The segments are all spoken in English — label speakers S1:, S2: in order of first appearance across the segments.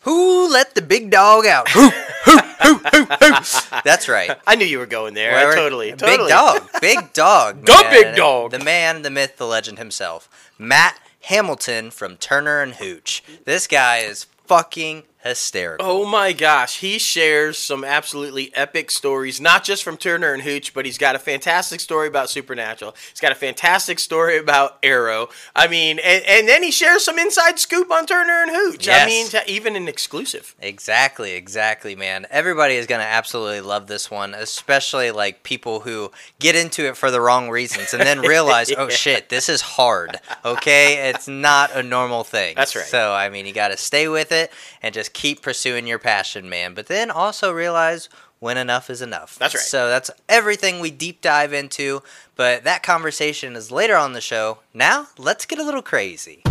S1: Who let the big dog out? Who, who, who, who, who? That's right.
S2: I knew you were going there.
S1: Where-
S2: I totally,
S1: Big dog. Big dog.
S2: The
S1: man.
S2: big dog.
S1: The man, the myth, the legend himself. Matt Hamilton from Turner and Hooch. This guy is fucking hysterical.
S2: Oh my gosh, he shares some absolutely epic stories, not just from Turner and Hooch, but he's got a fantastic story about Supernatural. He's got a fantastic story about Arrow. I mean, and, and then he shares some inside scoop on Turner and Hooch. I
S1: Yes.
S2: mean, t- even an exclusive.
S1: Exactly, exactly, man. Everybody is going to absolutely love this one, especially like people who get into it for the wrong reasons and then realize, oh shit, this is hard. Okay? It's not a normal thing.
S2: That's right.
S1: So, I mean, you got to stay with it and just keep pursuing your passion, man. But then also realize when enough is enough.
S2: That's right.
S1: So, that's everything we deep dive into, but that conversation is later on the show. Now, let's get a little crazy.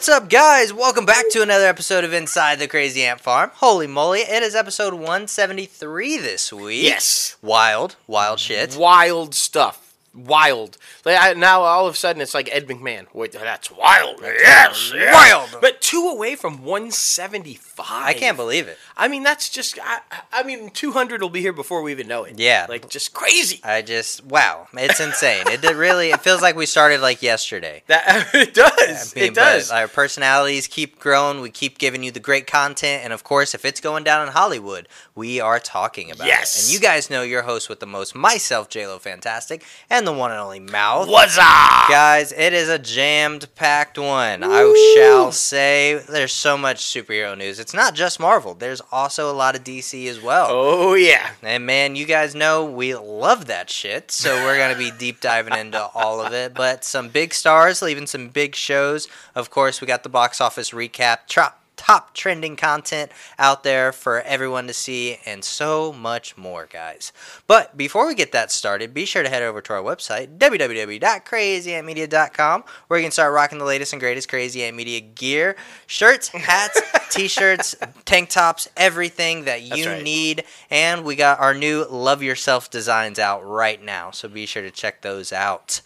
S1: What's up, guys? Welcome back to another episode of Inside the Crazy Ant Farm. Holy moly, it is episode 173 this week.
S2: Yes.
S1: Wild, wild shit.
S2: Wild stuff. Wild. Like, I- Now all of a sudden it's like Ed McMahon. Wait, that's wild. Yes, yes.
S1: wild.
S2: But two away from 175.
S1: I can't believe it.
S2: I mean, that's just. I, I mean, 200 will be here before we even know it.
S1: Yeah.
S2: Like just crazy.
S1: I just, wow, it's insane. it did really, it feels like we started like yesterday.
S2: That it does.
S1: I mean,
S2: it does.
S1: Our personalities keep growing. We keep giving you the great content, and of course, if it's going down in Hollywood, we are talking about
S2: Yes.
S1: it. And you guys know your host with the most, myself, JLo Fantastic, and the one and only Mouth.
S2: What's up?
S1: Guys, it is a jammed packed one. I shall say there's so much superhero news. It's not just Marvel, there's also a lot of DC as well.
S2: Oh yeah.
S1: And man, you guys know we love that shit, so we're going to be deep diving into all of it. But some big stars, leaving some big shows. Of course, we got the box office recap, top, top trending content out there for everyone to see, and so much more, guys. But before we get that started, be sure to head over to our website, www.crazyantmedia.com, where you can start rocking the latest and greatest Crazy Ant Media gear shirts, hats, t shirts, tank tops, everything that you
S2: right.
S1: need. And we got our new Love Yourself designs out right now, so be sure to check those out.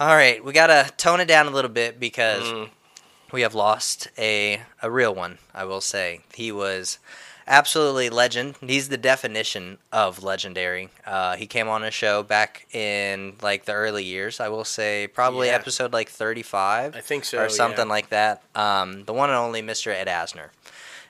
S1: All right, we got to tone it down a little bit because
S2: Mm.
S1: We have lost a a real one. I will say he was absolutely legend. He's the definition of legendary. Uh, he came on a show back in like the early years. I will say probably
S2: Yeah.
S1: episode like thirty five.
S2: I think so,
S1: or something
S2: yeah.
S1: like that. Um, the one and only Mr. Ed Asner.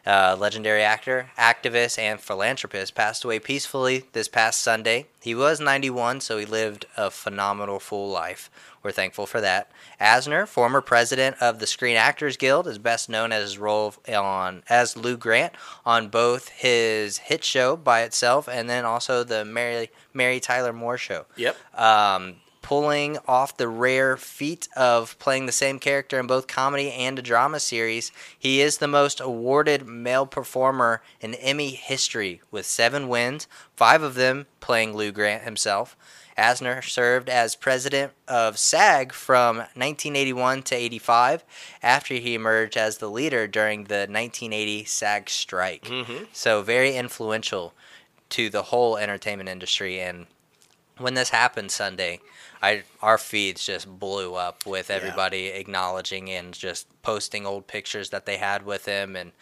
S1: Uh, legendary actor, activist, and philanthropist, passed away peacefully this past Sunday. He was 91, so he lived a phenomenal full life. We're thankful for that. Asner, former president of the Screen Actors Guild, is best known as his role on as Lou Grant on both his hit show by itself and then also the Mary Mary Tyler Moore show
S2: Yep.
S1: um, pulling off the rare feat of playing the same character in both comedy and a drama series. He is the most awarded male performer in Emmy history with seven wins, five of them playing Lou Grant himself. Asner served as president of SAG from 1981 to 85 after he emerged as the leader during the 1980 SAG strike.
S2: Mm-hmm.
S1: So, very influential to the whole entertainment industry. And when this happened Sunday, I our feeds just blew up with everybody acknowledging and just posting old pictures that they had with him, and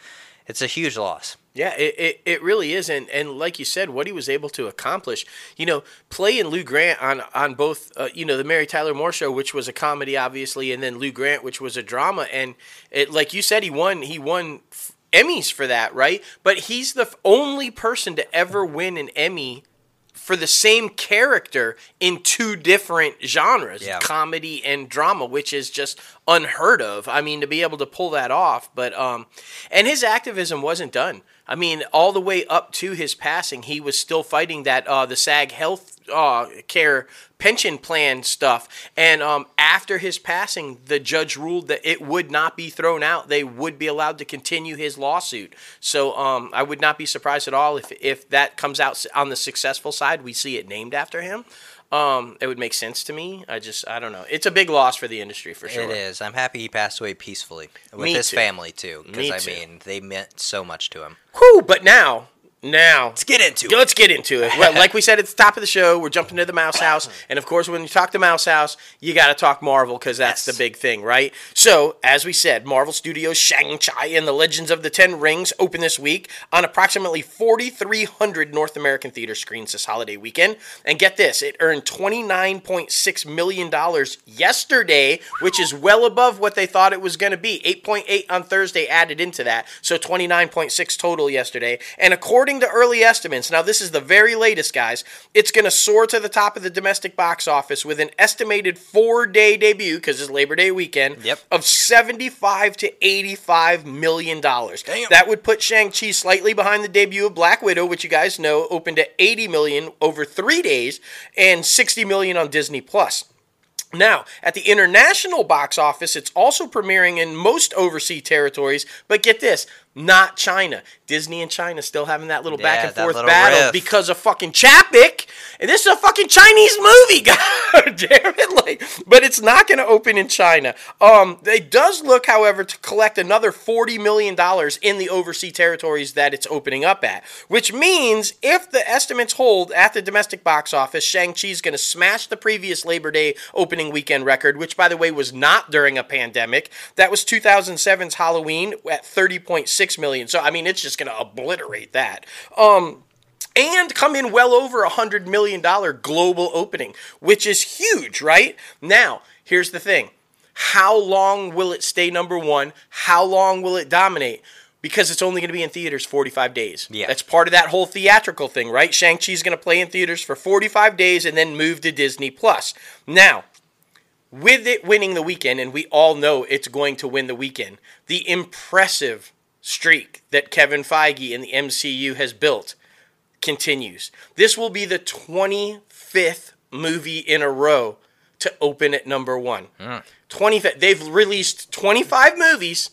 S1: it's a huge loss.
S2: Yeah, it, it, it really is, and and like you said, what he was able to accomplish, you know, playing Lou Grant on on both, uh, you know, the Mary Tyler Moore show, which was a comedy, obviously, and then Lou Grant, which was a drama, and it like you said, he won he won f- Emmys for that, right? But he's the f- only person to ever win an Emmy for the same character in two different genres,
S1: Yeah.
S2: comedy and drama, which is just unheard of. I mean, to be able to pull that off, but um, and his activism wasn't done. I mean, all the way up to his passing, he was still fighting that uh, the SAG health uh, care pension plan stuff. And um, after his passing, the judge ruled that it would not be thrown out. They would be allowed to continue his lawsuit. So um, I would not be surprised at all if if that comes out on the successful side. We see it named after him. Um, it would make sense to me. I just I don't know. It's a big loss for the industry for sure.
S1: It is. I'm happy he passed away peacefully with
S2: Me
S1: his
S2: too.
S1: family too, because I
S2: too.
S1: mean they meant so much to him.
S2: Whew, but now, Now,
S1: Let's get into it.
S2: Let's get into it. Well, like we said at the top of the show, we're jumping to the Mouse House, and of course, when you talk to Mouse House, you got to talk Marvel because that's
S1: Yes.
S2: the big thing, right? So, as we said, Marvel Studios' Shang-Chi and the Legends of the Ten Rings open this week on approximately 4,300 North American theater screens this holiday weekend. And get this, it earned 29.6 million dollars yesterday, which is well above what they thought it was going to be. 8.8 on Thursday added into that, so 29.6 total yesterday. And according to early estimates, now this is the very latest, guys, it's going to soar to the top of the domestic box office with an estimated four-day debut because it's Labor Day weekend
S1: Yep.
S2: of 75 to 85 million dollars.
S1: Damn.
S2: That would put Shang-Chi slightly behind the debut of Black Widow, which you guys know opened at 80 million over 3 days and 60 million on Disney Plus. Now, at the international box office, it's also premiering in most overseas territories, but get this, not China. Disney and China still having that little back and forth battle
S1: riff.
S2: because of fucking Chapek. And this is a fucking Chinese movie, god damn it! Like, but it's not going to open in China. Um, it does look, however, to collect another forty million dollars in the overseas territories that it's opening up at, which means if the estimates hold at the domestic box office, Shang Chi is going to smash the previous Labor Day opening weekend record, which, by the way, was not during a pandemic. That was 2007's Halloween at 30.6 million. So I mean, it's just going to obliterate that. Um, and come in well over a hundred million dollar global opening, which is huge, right? Now, here's the thing: how long will it stay number one? How long will it dominate? Because it's only going to be in theaters 45 days.
S1: Yeah.
S2: That's part of that whole theatrical thing, right? Shang-Chi's going to play in theaters for 45 days and then move to Disney Plus. Now, with it winning the weekend, and we all know it's going to win the weekend, the impressive streak that Kevin Feige and the MCU has built continues. This will be the 25th movie in a row to open at number one. Twenty-five. They've released 25 movies.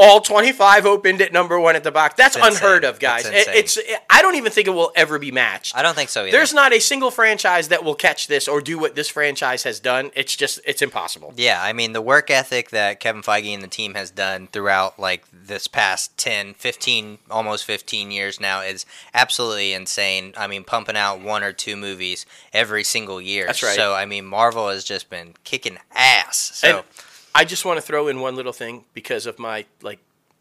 S2: All 25 opened at number one at the box. That's
S1: It's
S2: unheard of, guys.
S1: That's
S2: It- it's. I don't even think it will ever be matched.
S1: I don't think so either.
S2: There's not a single franchise that will catch this or do what this franchise has done. It's just, it's impossible.
S1: Yeah, I mean the work ethic that Kevin Feige and the team has done throughout like this past 10, 15, almost 15 years now is absolutely insane. I mean pumping out one or two movies every single year.
S2: That's right.
S1: So I mean Marvel has just been kicking ass. So
S2: And I just want to throw in one little thing because of my like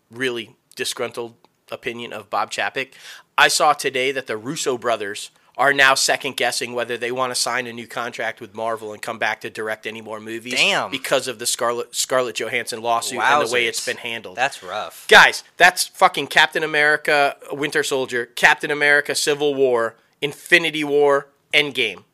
S2: really disgruntled opinion of Bob Chapek. I saw today that the Russo brothers are now second guessing whether they want to sign a new contract with Marvel and come back to direct any more movies
S1: Damn.
S2: because of the Scarlett Scarlett Johansson lawsuit and the way it's been handled.
S1: that's rough.
S2: Guys, that's fucking Captain America Winter Soldier, Captain America Civil War, Infinity War, Endgame.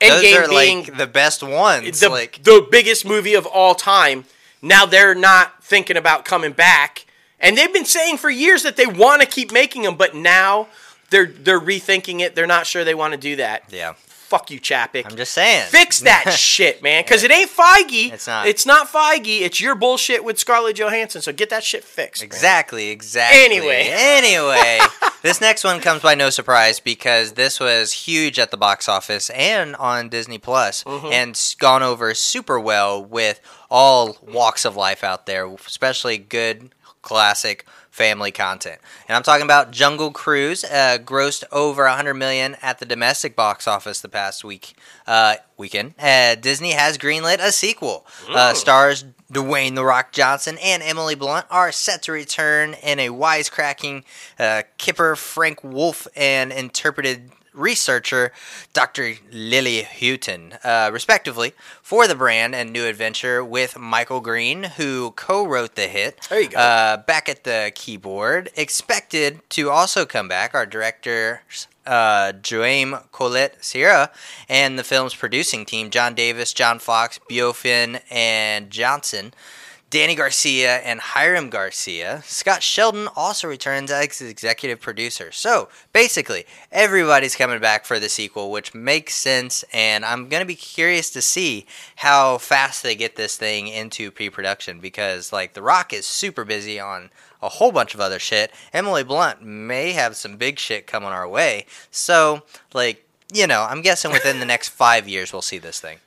S1: Those
S2: Endgame
S1: are
S2: being
S1: like the best ones.
S2: the,
S1: like
S2: the biggest movie of all time. Now they're not thinking about coming back, and they've been saying for years that they want to keep making them, but now they're they're rethinking it. They're not sure they want to do that.
S1: yeah.
S2: Fuck you, Chapek.
S1: I'm just saying.
S2: Fix that shit, man, because it ain't Feige.
S1: It's not.
S2: It's not Feige. It's your bullshit with Scarlett Johansson. So get that shit fixed. man.
S1: Exactly, exactly.
S2: Anyway.
S1: anyway, this next one comes by no surprise because this was huge at the box office and on Disney Plus,
S2: Mm-hmm.
S1: and gone over super well with all walks of life out there, especially good classic family content. And I'm talking about Jungle Cruise, uh, grossed over 100 million at the domestic box office the past week uh, weekend. Uh, Disney has greenlit a sequel. Uh, stars Dwayne the Rock Johnson and Emily Blunt are set to return in a wisecracking uh, Kipper Frank Wolff and interpreted researcher Dr. Lily Houghton, uh, respectively, for the brand and new adventure with Michael Green, who co-wrote the hit.
S2: There you go.
S1: Uh, back at the keyboard, expected to also come back. Our director. Uh, Joame Colette Sierra and the film's producing team, John Davis, John Fox, Beau Flynn, and Johnson, Dany Garcia, and Hiram Garcia. Scott Sheldon also returns as executive producer. So basically, everybody's coming back for the sequel, which makes sense. And I'm going to be curious to see how fast they get this thing into pre production because, like, The Rock is super busy on a whole bunch of other shit. Emily Blunt may have some big shit coming our way. So, like, you know, I'm guessing within the next five years we'll see this thing.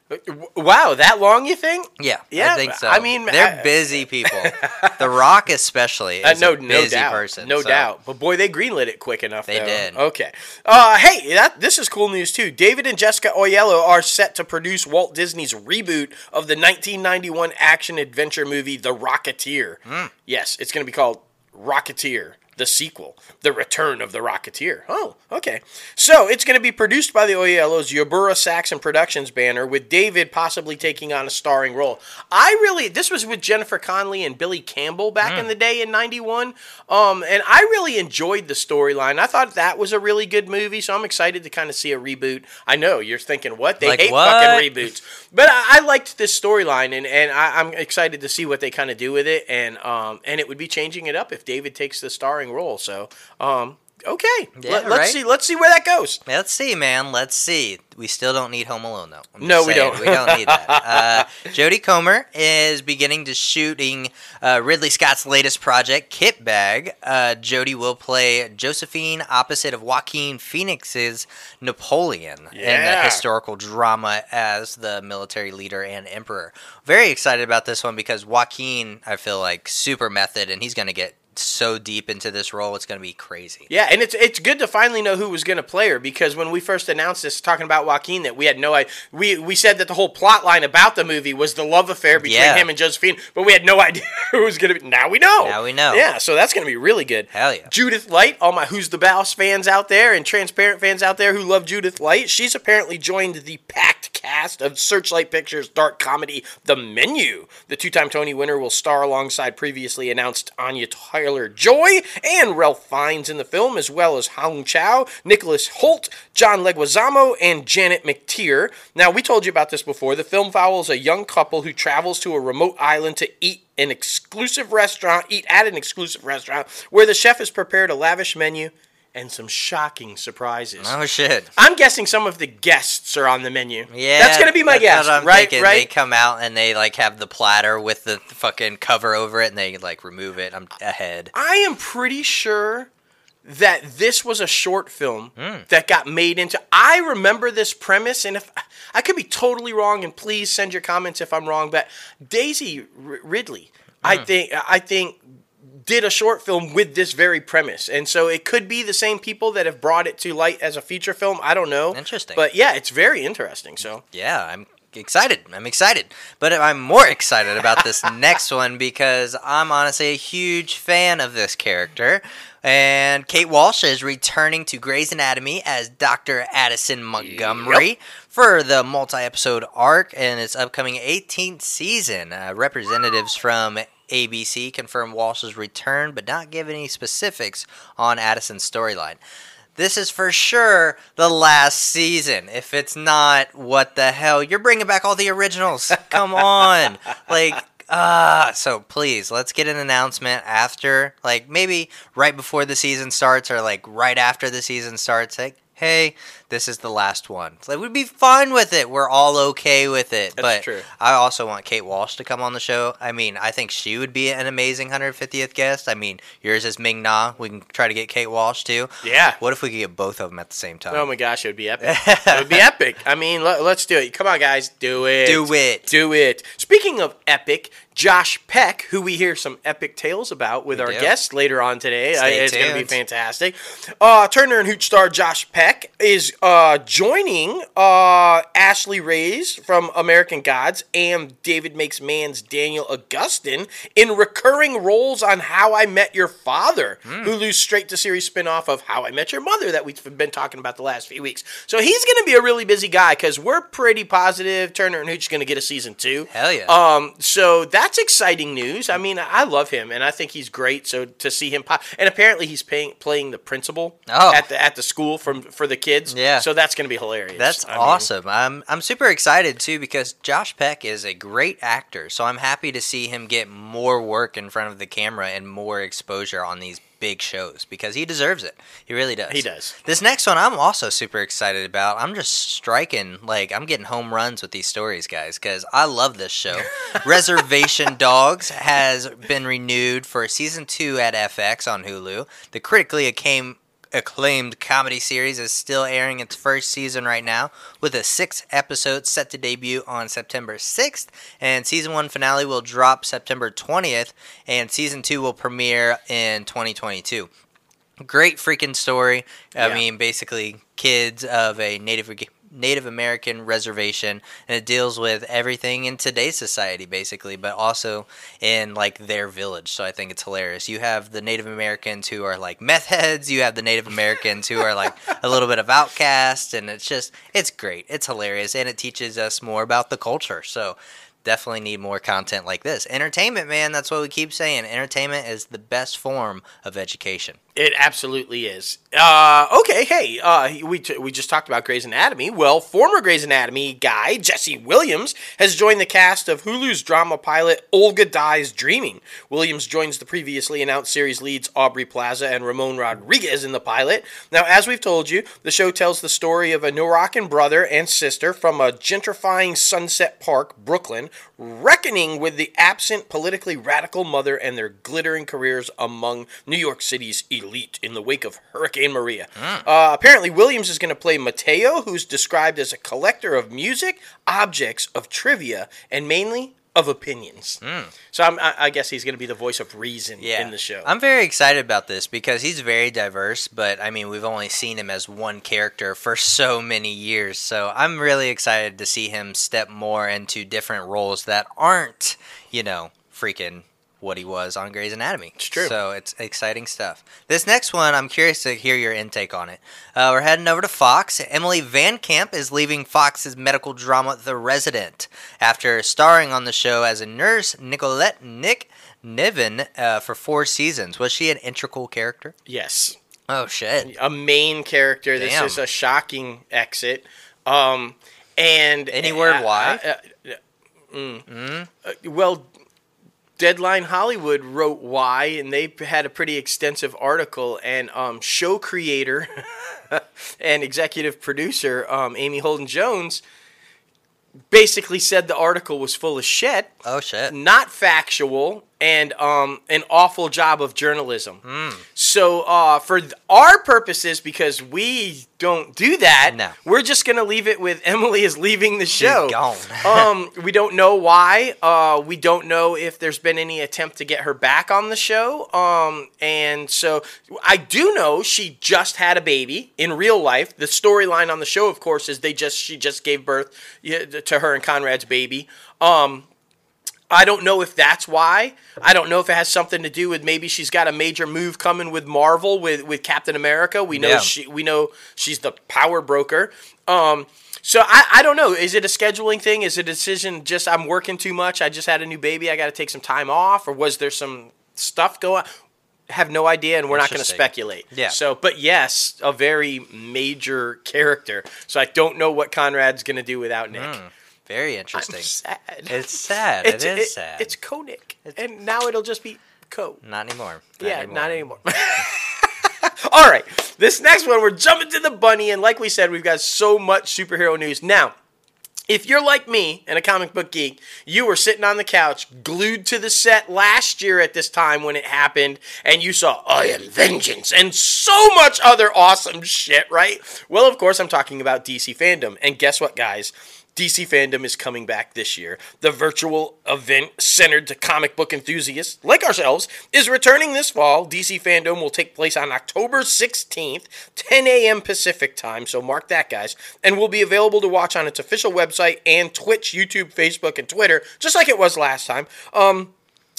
S2: Wow, that long you think?
S1: Yeah,
S2: Yeah,
S1: I think so.
S2: I mean,
S1: they're
S2: I-
S1: busy people. the Rock, especially,
S2: Uh, no,
S1: a
S2: no
S1: busy
S2: doubt,
S1: person.
S2: no
S1: so-
S2: doubt. But boy, they greenlit it quick enough.
S1: They
S2: though.
S1: did.
S2: Okay. Uh, hey, that this is cool news too. David and Jessica Oyelowo are set to produce Walt Disney's reboot of the 1991 action adventure movie The Rocketeer.
S1: Hmm.
S2: Yes, it's going to be called Rocketeer. The sequel, The Return of the Rocketeer. Oh, okay. So it's going to be produced by the Oyelos Yoruba Saxon Productions banner, with David possibly taking on a starring role. I really, this was with Jennifer Connelly and Billy Campbell back in the day in '91, um, and I really enjoyed the storyline. I thought that was a really good movie, so I'm excited to kind of see a reboot. I know you're thinking, what? They
S1: Like
S2: hate
S1: what?
S2: fucking reboots, but I, I liked this storyline, and and I, I'm excited to see what they kind of do with it, and um, and it would be changing it up if David takes the starring role. So, um, okay,
S1: Yeah,
S2: Let, us
S1: right.
S2: see, let's see where that goes.
S1: Let's see, man. Let's see. We still don't need Home Alone, though. I'm
S2: No, we
S1: saying,
S2: don't.
S1: we don't need that. Uh, Jodie Comer is beginning to shooting uh, Ridley Scott's latest project, Kitbag. Uh, Jodie will play Josephine opposite of Joaquin Phoenix's Napoleon in the historical drama as the military leader and emperor. Very excited about this one because Joaquin, I feel like, super method, and he's going to get so deep into this role. It's going to be crazy.
S2: Yeah, and it's it's good to finally know who was going to play her because when we first announced this, talking about Joaquin, that we had no idea. We we said that the whole plot line about the movie was the love affair between
S1: Yeah.
S2: him and Josephine, but we had no idea who was going to be. Now we know.
S1: Now we know.
S2: Yeah, so that's going to be really good.
S1: Hell yeah.
S2: Judith Light, all my Who's the Boss fans out there and Transparent fans out there who love Judith Light, she's apparently joined the packed cast of Searchlight Pictures' dark comedy The Menu. The two-time Tony winner will star alongside previously announced Anya Taylor-Joy and Ralph Fiennes in the film, as well as Hong Chau, Nicholas Hoult, John Leguizamo, and Janet McTeer. Now, we told you about this before. The film follows a young couple who travels to a remote island to eat an exclusive restaurant, eat at an exclusive restaurant, where the chef has prepared a lavish menu and some shocking surprises.
S1: Oh, shit.
S2: I'm guessing some of the guests are on the menu.
S1: Yeah,
S2: that's gonna be my guess, right?
S1: thinking. They come out and they like have the platter with the fucking cover over it, and they like remove it. I'm ahead.
S2: I am pretty sure that this was a short film
S1: Hmm.
S2: that got made into. I remember this premise, and if I could be totally wrong, and please send your comments if I'm wrong. But Daisy R- Ridley, I
S1: Hmm.
S2: think, I think. Did a short film with this very premise, and so it could be the same people that have brought it to light as a feature film. I don't know.
S1: Interesting.
S2: but yeah, it's very interesting. So
S1: Yeah, I'm excited. I'm excited, but I'm more excited about this next one because I'm honestly a huge fan of this character. And Kate Walsh is returning to Grey's Anatomy as Dr. Addison Montgomery for the multi-episode arc in its upcoming 18th season. Uh, representatives from ABC confirmed Walsh's return, but not give any specifics on Addison's storyline. This is for sure the last season. If it's not, what the hell? You're bringing back all the originals. Come on. Like, ah, so please, let's get an announcement after, like, maybe right before the season starts or, like, right after the season starts. Like, hey, this is the last one. Like, we'd be fine with it. We're all okay with it.
S2: That's
S1: but
S2: true.
S1: I also want Kate Walsh to come on the show. I mean, I think she would be an amazing 150th guest. I mean, yours is Ming Na. We can try to get Kate Walsh too.
S2: yeah.
S1: What if we could get both of them at the same time?
S2: Oh my gosh, it would be epic. it would be epic. I mean, let, us do it. Come on, guys, do it.
S1: Do it.
S2: Do it. Speaking of epic, Josh Peck, who we hear some epic tales about with
S1: We
S2: our
S1: do.
S2: guest later on today, uh, it's going to be fantastic. Uh, Turner and Hooch star Josh Peck is uh, joining uh, Ashley Reyes from American Gods and David Makes Man's Daniel Augustin in recurring roles on How I Met Your Father,
S1: Hmm.
S2: Hulu's straight to series spinoff of How I Met Your Mother that we've been talking about the last few weeks. So he's going to be a really busy guy because we're pretty positive Turner and Hooch is going to get a season two.
S1: Hell yeah.
S2: Um, so that's exciting news. I mean, I love him and I think he's great. So to see him pop, and apparently he's paying, playing the principal
S1: Oh.
S2: at the at the school from for the kids.
S1: Yeah.
S2: So that's going to be hilarious.
S1: That's
S2: I mean,
S1: awesome. I'm I'm super excited too because Josh Peck is a great actor. So I'm happy to see him get more work in front of the camera and more exposure on these big shows because he deserves it. He really does.
S2: He does.
S1: This next one I'm also super excited about. I'm just striking like I'm getting home runs with these stories, guys, cuz I love this show. Reservation Dogs has been renewed for season 2 at FX on Hulu. The critically acclaimed acclaimed comedy series is still airing its first season right now, with a sixth episode set to debut on September 6th, and season one finale will drop September 20th, and season two will premiere in 2022. Great freaking story. I
S2: Yeah.
S1: mean, basically, kids of a Native Native American reservation, and it deals with everything in today's society, basically, but also in like their village. So I think it's hilarious. You have the Native Americans who are like meth heads. You have the Native Americans who are like a little bit of outcast, and it's just it's great. It's hilarious, and it teaches us more about the culture. So definitely need more content like this. Entertainment, man. That's what we keep saying. Entertainment is the best form of education.
S2: It absolutely is. Uh, okay, hey, uh, we, t- we just talked about Grey's Anatomy. Well, former Grey's Anatomy guy Jesse Williams has joined the cast of Hulu's drama pilot Olga Dies Dreaming. Williams joins the previously announced series leads Aubrey Plaza and Ramon Rodriguez in the pilot. Now, as we've told you, the show tells the story of a Moroccan brother and sister from a gentrifying Sunset Park, Brooklyn, reckoning with the absent politically radical mother and their glittering careers among New York City's elite in the wake of Hurricane Maria. Uh, apparently, Williams is going to play Mateo, who's described as a collector of music, objects, of trivia, and mainly of opinions. Hmm. So I'm, I, I guess he's going to be the voice of reason in the show.
S1: I'm very excited about this because he's very diverse, but I mean, we've only seen him as one character for so many years. So I'm really excited to see him step more into different roles that aren't, you know, freaking what he was on Grey's Anatomy. It's
S2: true.
S1: So it's exciting stuff. This next one, I'm curious to hear your intake on it. Uh, we're heading over to Fox. Emily Van Camp is leaving Fox's medical drama The Resident after starring on the show as a nurse, Nicolette Nick Nevin, uh, for four seasons. Was she an integral character?
S2: yes.
S1: Oh shit!
S2: a main character. This is a shocking exit. Um, and
S1: Any word
S2: uh,
S1: why?
S2: uh, uh, mm. Uh, well, Deadline Hollywood wrote why, and they had a pretty extensive article. And um, show creator and executive producer um, Amy Holden Jones basically said the article was full of shit
S1: Oh shit!
S2: not factual and um, an awful job of journalism.
S1: Hmm.
S2: So uh, for th- our purposes, because we don't do that,
S1: No.
S2: we're just gonna leave it with Emily is leaving the show.
S1: gone.
S2: um, we don't know why. Uh, we don't know if there's been any attempt to get her back on the show. Um, and so I do know she just had a baby in real life. The storyline on the show, of course, is they just she just gave birth to her and Conrad's baby. Um, I don't know if that's why. I don't know if it has something to do with maybe she's got a major move coming with Marvel with, with Captain America. We know
S1: Yeah.
S2: she we know she's the power broker. Um so I, I don't know. Is it a scheduling thing? Is it a decision just I'm working too much? I just had a new baby. I got to take some time off or was there some stuff going have no idea and we're not going to speculate.
S1: Yeah.
S2: So but yes, a very major character. So I don't know what Conrad's going to do without Nick.
S1: Very
S2: I'm
S1: interesting.
S2: sad.
S1: It's sad.
S2: It's,
S1: it is
S2: it-
S1: sad.
S2: It's Koenig, and now it'll just be Co.
S1: not anymore.
S2: yeah, not anymore. All right, this next one, we're jumping to the bunny, and like we said, we've got so much superhero news now. If you're like me and a comic book geek, you were sitting on the couch, glued to the set last year at this time when it happened, and you saw I Am Vengeance and so much other awesome shit, right? Well, of course, I'm talking about DC fandom. And guess what, guys? DC fandom is coming back this year. The virtual event centered to comic book enthusiasts like ourselves is returning this fall. DC fandom will take place on October 16th, 10 a.m. Pacific time. So mark that, guys. And will be available to watch on its official website and Twitch, YouTube, Facebook, and Twitter, just like it was last time. Um,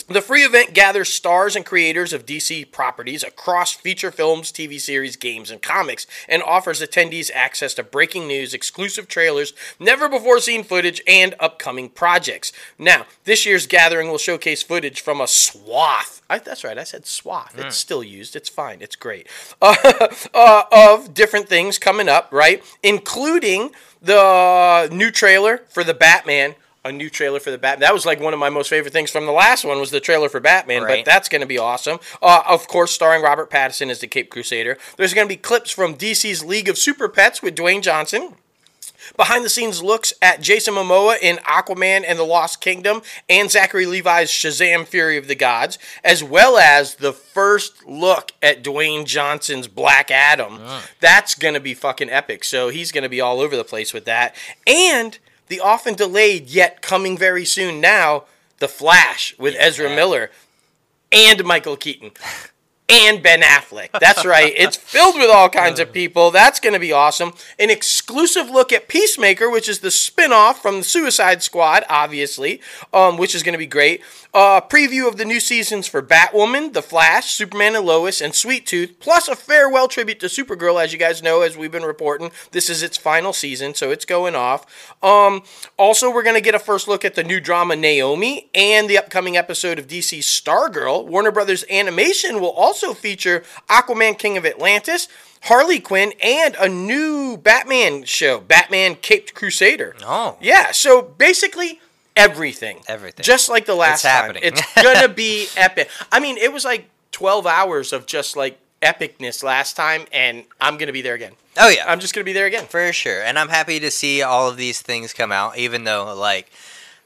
S2: the free event gathers stars and creators of DC properties across feature films, TV series, games, and comics, and offers attendees access to breaking news, exclusive trailers, never before seen footage, and upcoming projects. Now, this year's gathering will showcase footage from a swath. I, that's right, I said swath. It's still used. It's fine. It's great. Uh, uh, of different things coming up, right? Including the new trailer for the Batman a new trailer for the Batman. That was like one of my most favorite things from the last one was the trailer for Batman,
S1: Right.
S2: but that's going to be awesome. Uh, of course, starring Robert Pattinson as the Cape Crusader. There's going to be clips from DC's League of Super Pets with Dwayne Johnson. Behind the scenes looks at Jason Momoa in Aquaman and the Lost Kingdom and Zachary Levi's Shazam Fury of the Gods, as well as the first look at Dwayne Johnson's Black Adam. That's going to be fucking epic. So he's going to be all over the place with that. And the often delayed yet coming very soon now, The Flash with Ezra Miller and Michael Keaton and Ben Affleck. That's right. It's filled with all kinds of people. That's going to be awesome. An exclusive look at Peacemaker, which is the spin-off from the Suicide Squad, obviously, um, which is going to be great. Uh, preview of the new seasons for Batwoman, The Flash, Superman and Lois, and Sweet Tooth, plus a farewell tribute to Supergirl, as you guys know, as we've been reporting. This is its final season, so it's going off. Um, also, we're going to get a first look at the new drama Naomi and the upcoming episode of DC's Stargirl. Warner Brothers Animation will also feature Aquaman King of Atlantis. Harley Quinn and a new Batman show, Batman Caped Crusader.
S1: Oh.
S2: Yeah, so basically everything.
S1: Everything.
S2: Just like the last
S1: It's
S2: time.
S1: happening.
S2: It's gonna be epic. I mean, it was like 12 hours of just like epicness last time, and I'm gonna be there again.
S1: Oh yeah,
S2: I'm just gonna be there again.
S1: for sure. And I'm happy to see all of these things come out, even though like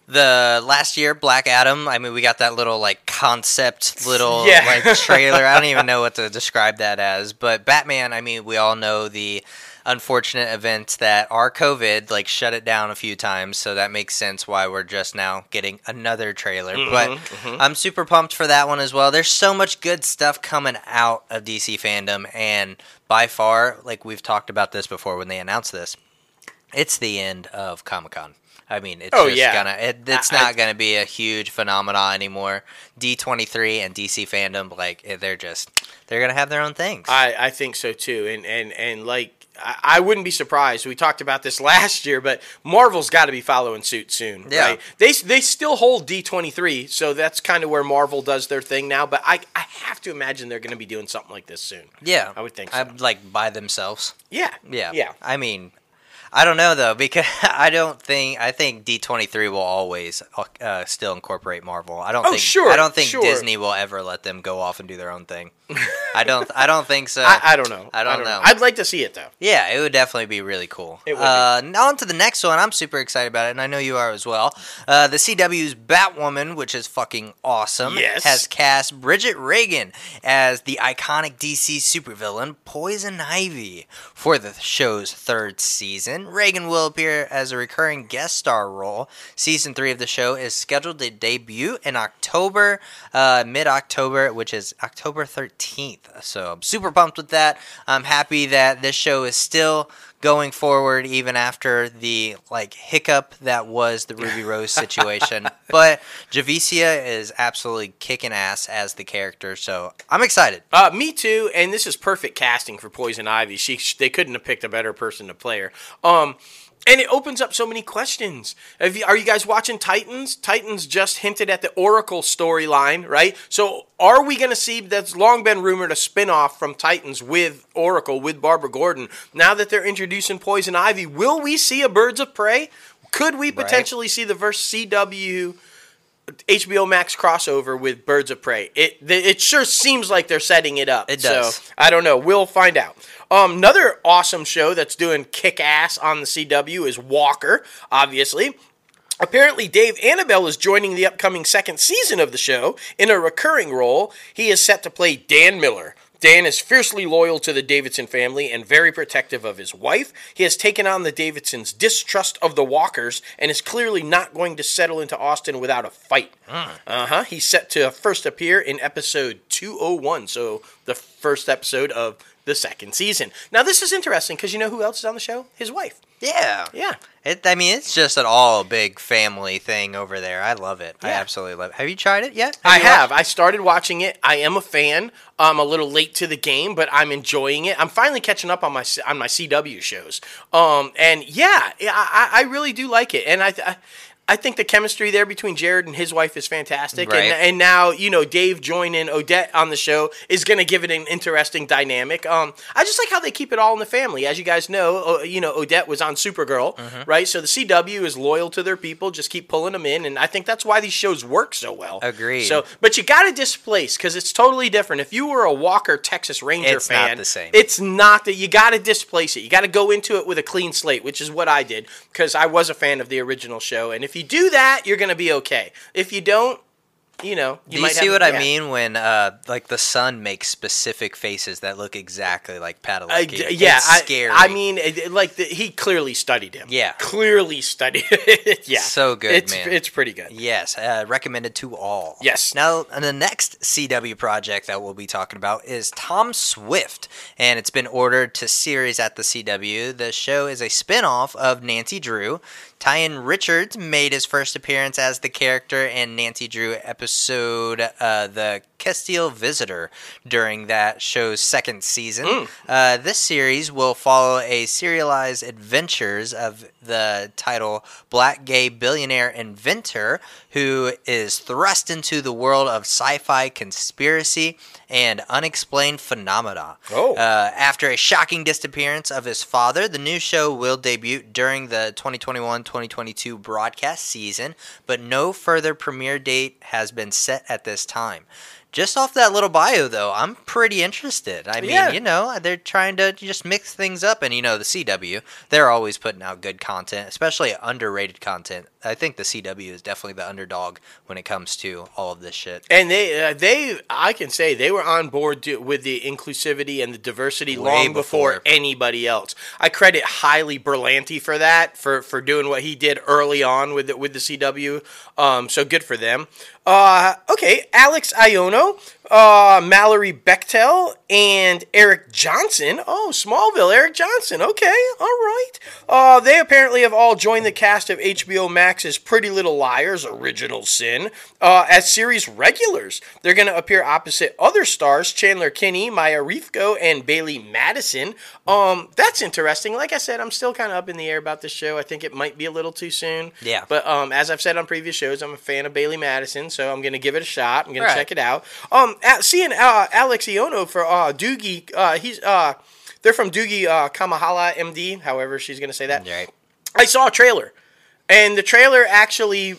S1: the last year Black Adam. I mean, we got that little like concept little
S2: Yeah.
S1: like trailer. I don't even know what to describe that as. But Batman. I mean, we all know the unfortunate events that are COVID like shut it down a few times so that makes sense why we're just now getting another trailer mm-hmm, but mm-hmm. i'm super pumped for that one as well there's so much good stuff coming out of dc fandom and by far like we've talked about this before when they announced this it's the end of Comic Con. I mean, it's
S2: Oh,
S1: just
S2: yeah.
S1: gonna. It, it's
S2: I- I-
S1: not gonna be a huge phenomenon anymore. D twenty three and DC fandom, like eh, they're just they're gonna have their own things.
S2: I, I think so too, and and and like I, I wouldn't be surprised. We talked about this last year, but Marvel's got to be following suit soon.
S1: Yeah.
S2: right? they they still hold D twenty three, so that's kind of where Marvel does their thing now. But I I have to imagine they're I.
S1: I I don't know though because I don't think I think D twenty three will always uh, still incorporate Marvel. I don't
S2: Oh,
S1: think
S2: sure,
S1: I don't think
S2: sure.
S1: Disney will ever let them go off and do their own thing. I don't. I don't think so.
S2: I, I don't know.
S1: I don't know.
S2: I'd like to see it though.
S1: Yeah, it would definitely be really cool.
S2: It would
S1: uh, on to the next one. I'm super excited about it, and I know you are as well. Uh, the CW's Batwoman, which is fucking awesome,
S2: Yes.
S1: has cast Bridget Reagan as the iconic DC supervillain Poison Ivy for the show's third season. Reagan will appear as a recurring guest star role. Season three of the show is scheduled to debut in October, uh, mid October, which is October 13th. So I'm super pumped with that. I'm happy that this show is still going forward even after the like hiccup that was the Ruby Rose situation. but Javicia is absolutely kicking ass as the character, so I'm excited.
S2: Uh, me too, and this is perfect casting for Poison Ivy. She, they couldn't have picked a better person to play her. Um, and it opens up so many questions. Have you, are you guys watching Titans? Titans just hinted at the Oracle storyline, right? So are we going to see that's long been rumored a spin-off from Titans with Oracle with Barbara Gordon? Now that they're introducing Poison Ivy, will we see a Birds of Prey? Could we potentially see the verse CW HBO Max crossover with Birds of Prey. It it sure seems like they're setting it up.
S1: It does.
S2: So I don't know. We'll find out. Um, another awesome show that's doing kick ass on the CW is Walker. Obviously. Apparently, Dave Annable is joining the upcoming second season of the show in a recurring role. He is set to play Dan Miller. Dan is fiercely loyal to the Davidson family and very protective of his wife. He has taken on the Davidsons' distrust of the Walkers and is clearly not going to settle into Austin without a fight. Uh huh. He's set to first appear in episode 201, so the first episode of the second season. Now, this is interesting because you know who else is on the show? His wife.
S1: Yeah.
S2: Yeah.
S1: It, I mean, it's just an all big family thing over there. I love it. I absolutely love it. Have you tried it yet?
S2: I have.
S1: watched-
S2: I started watching it. I am a fan. I'm a little late to the game, but I'm enjoying it. I'm finally catching up on my on my CW shows. Um, and yeah, I, I I really do like it. And I, I I think the chemistry there between Jared and his wife is fantastic,
S1: Right.
S2: and, and now you know Dave joining Odette on the show is going to give it an interesting dynamic. Um, I just like how they keep it all in the family. As you guys know, uh, you know Odette was on Supergirl,
S1: Mm-hmm.
S2: right? So the CW is loyal to their people, just keep pulling them in, and I think that's why these shows work so well.
S1: Agreed.
S2: So, but you got to displace because it's totally different. If you were a Walker Texas Ranger
S1: It's not
S2: fan,
S1: the same.
S2: It's not that you got to displace it. You got to go into it with a clean slate, which is what I did because I was a fan of the original show. And if you do that, you're to be okay. If you don't, you know, you
S1: Do you see what I mean when, uh, like, the son makes specific faces that look exactly like Padalecki?
S2: d- yeah,
S1: it's
S2: I,
S1: scary.
S2: I mean, like the, he clearly studied him.
S1: Yeah.
S2: clearly studied. it. yeah,
S1: So good,
S2: It's
S1: man.
S2: it's pretty good.
S1: Yes, uh, recommended to all.
S2: Yes.
S1: Now, the next CW project that we'll be talking about is Tom Swift, and it's been ordered to series at the CW. The show is a spinoff of Nancy Drew. Tian Richards made his first appearance as the character in Nancy Drew episode uh, The Celestial Visitor during that show's second season. Uh, this series will follow a serialized adventures of the title Black Gay Billionaire Inventor, who is thrust into the world of sci fi conspiracy and unexplained phenomena.
S2: Oh.
S1: Uh, after a shocking disappearance of his father, the new show will debut during the 2021 2022 broadcast season, but no further premiere date has been set at this time. Just off that little bio, though, I'm pretty interested. I mean,
S2: Yeah.
S1: you know, they're trying to just mix things up, and you know, the CW, they're always putting out good content, especially underrated content. I think the CW is definitely the underdog when it comes to all of this shit.
S2: And they, uh, they, I can say they were on board to, with the inclusivity and the diversity
S1: Way
S2: long before.
S1: before.
S2: anybody else. I credit highly Berlanti for that, for for doing what he did early on with the, with the CW. Um, so good for them. Uh, okay, Alex Aiono, uh, Mallory Bechtel, and Eric Johnson. Oh, Smallville, Eric Johnson. Okay, all right. Uh, they apparently have all joined the cast of HBO Max's Pretty Little Liars: Original Sin uh, as series regulars. They're going to appear opposite other stars: Chandler Kinney, Maia Reficco, and Bailee Madison. Um, that's interesting. Like I said, I'm still kind of up in the air about this show. I think it might be a little too soon.
S1: Yeah.
S2: But um, as I've said on previous shows, I'm a fan of Bailee Madison, so I'm going to give it a shot. I'm going
S1: Right.
S2: to check it out. Um, seeing uh, Alex Aiono for uh, Doogie, uh, he's uh, they're from Doogie uh, Kamealoha MD, however she's going to say that.
S1: Right.
S2: I saw a trailer, and the trailer actually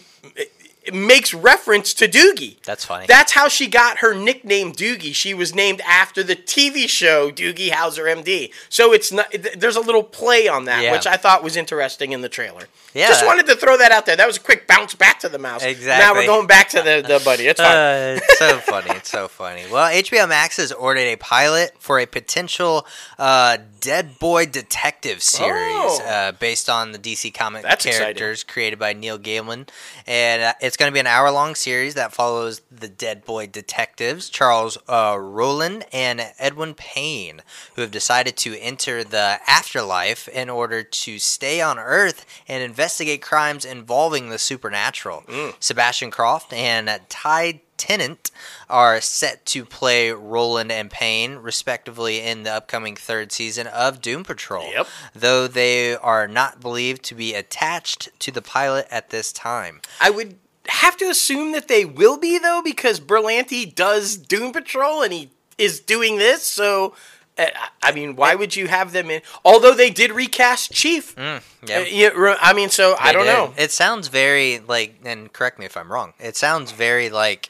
S2: makes reference to Doogie.
S1: That's funny.
S2: That's how she got her nickname Doogie. She was named after the TV show Doogie Howser MD. So it's not. There's a little play on that,
S1: Yeah.
S2: which I thought was interesting in the trailer.
S1: Yeah.
S2: Just wanted to throw that out there. That was a quick bounce back to the mouse.
S1: Exactly.
S2: Now we're going back to the, the buddy. It's fine.
S1: Uh, it's so funny. It's so funny. Well, HBO Max has ordered a pilot for a potential uh, Dead Boy Detective series
S2: Oh.
S1: uh, based on the DC comic
S2: That's exciting.
S1: characters created by Neil Gaiman. And uh, it's going to be an hour long series that follows the Dead Boy detectives, Charles uh, Rowland and Edwin Payne, who have decided to enter the afterlife in order to stay on Earth and investigate crimes involving the supernatural.
S2: Mm.
S1: Sebastian Croft and Ty Tennant are set to play Rowland and Payne, respectively, in the upcoming third season of Doom Patrol.
S2: Yep.
S1: Though they are not believed to be attached to the pilot at this time.
S2: I would have to assume that they will be though, because Berlanti does Doom Patrol and he is doing this. So, uh, I mean, why would you have them in? Although they did recast Chief.
S1: Yeah.
S2: Uh, yeah, I mean, so I don't
S1: did.
S2: know.
S1: It sounds very like, and correct me if I'm wrong. It sounds very like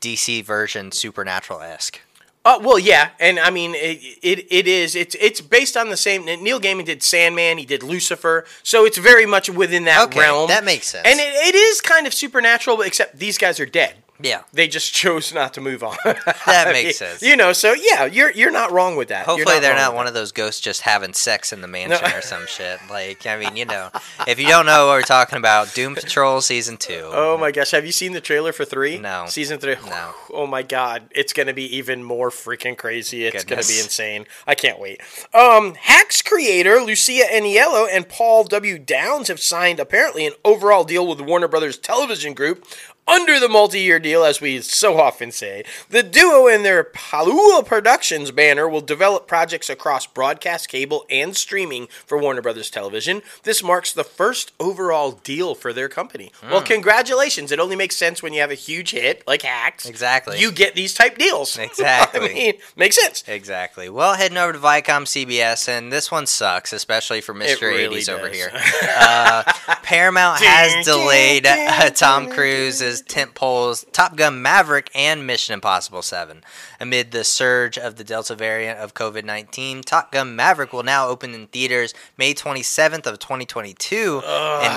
S1: DC version Supernatural esque.
S2: Uh, well, yeah, and I mean, it, it it is. It's it's based on the same. Neil Gaiman did Sandman. He did Lucifer, so it's very much within that
S1: Okay,
S2: realm.
S1: that makes sense.
S2: And it, it is kind of supernatural, except these guys are dead.
S1: Yeah.
S2: They just chose not to move on.
S1: That makes sense.
S2: You know, so yeah, you're you're not wrong with that.
S1: Hopefully they're not one
S2: that.
S1: of those ghosts just having sex in the mansion or some shit. Like, I mean, you know, if you don't know what we're talking about, Doom Patrol season two.
S2: Oh my gosh, have you seen the trailer for three?
S1: No.
S2: Season three?
S1: No.
S2: Oh my god, it's gonna be even more freaking crazy. It's gonna be insane. I can't wait. Um, Hacks creator Lucia Aniello and Paul W. Downs have signed apparently an overall deal with Warner Brothers Television Group under the multi-year deal, as we so often say, the duo and their Paulilu Productions banner will develop projects across broadcast, cable, and streaming for Warner Brothers Television. This marks the first overall deal for their company. Well, congratulations! It only makes sense when you have a huge hit like Hacks.
S1: Exactly.
S2: You get these type deals.
S1: Exactly.
S2: I mean, makes sense.
S1: Exactly. Well, heading over to Viacom CBS, and this one sucks, especially for Mr.
S2: really
S1: 80s over here. Uh, Paramount has delayed Tom Cruise's tentpoles Top Gun Maverick and Mission Impossible 7. Amid the surge of the Delta variant of COVID 19, Top Gun Maverick will now open in theaters May 27th of 2022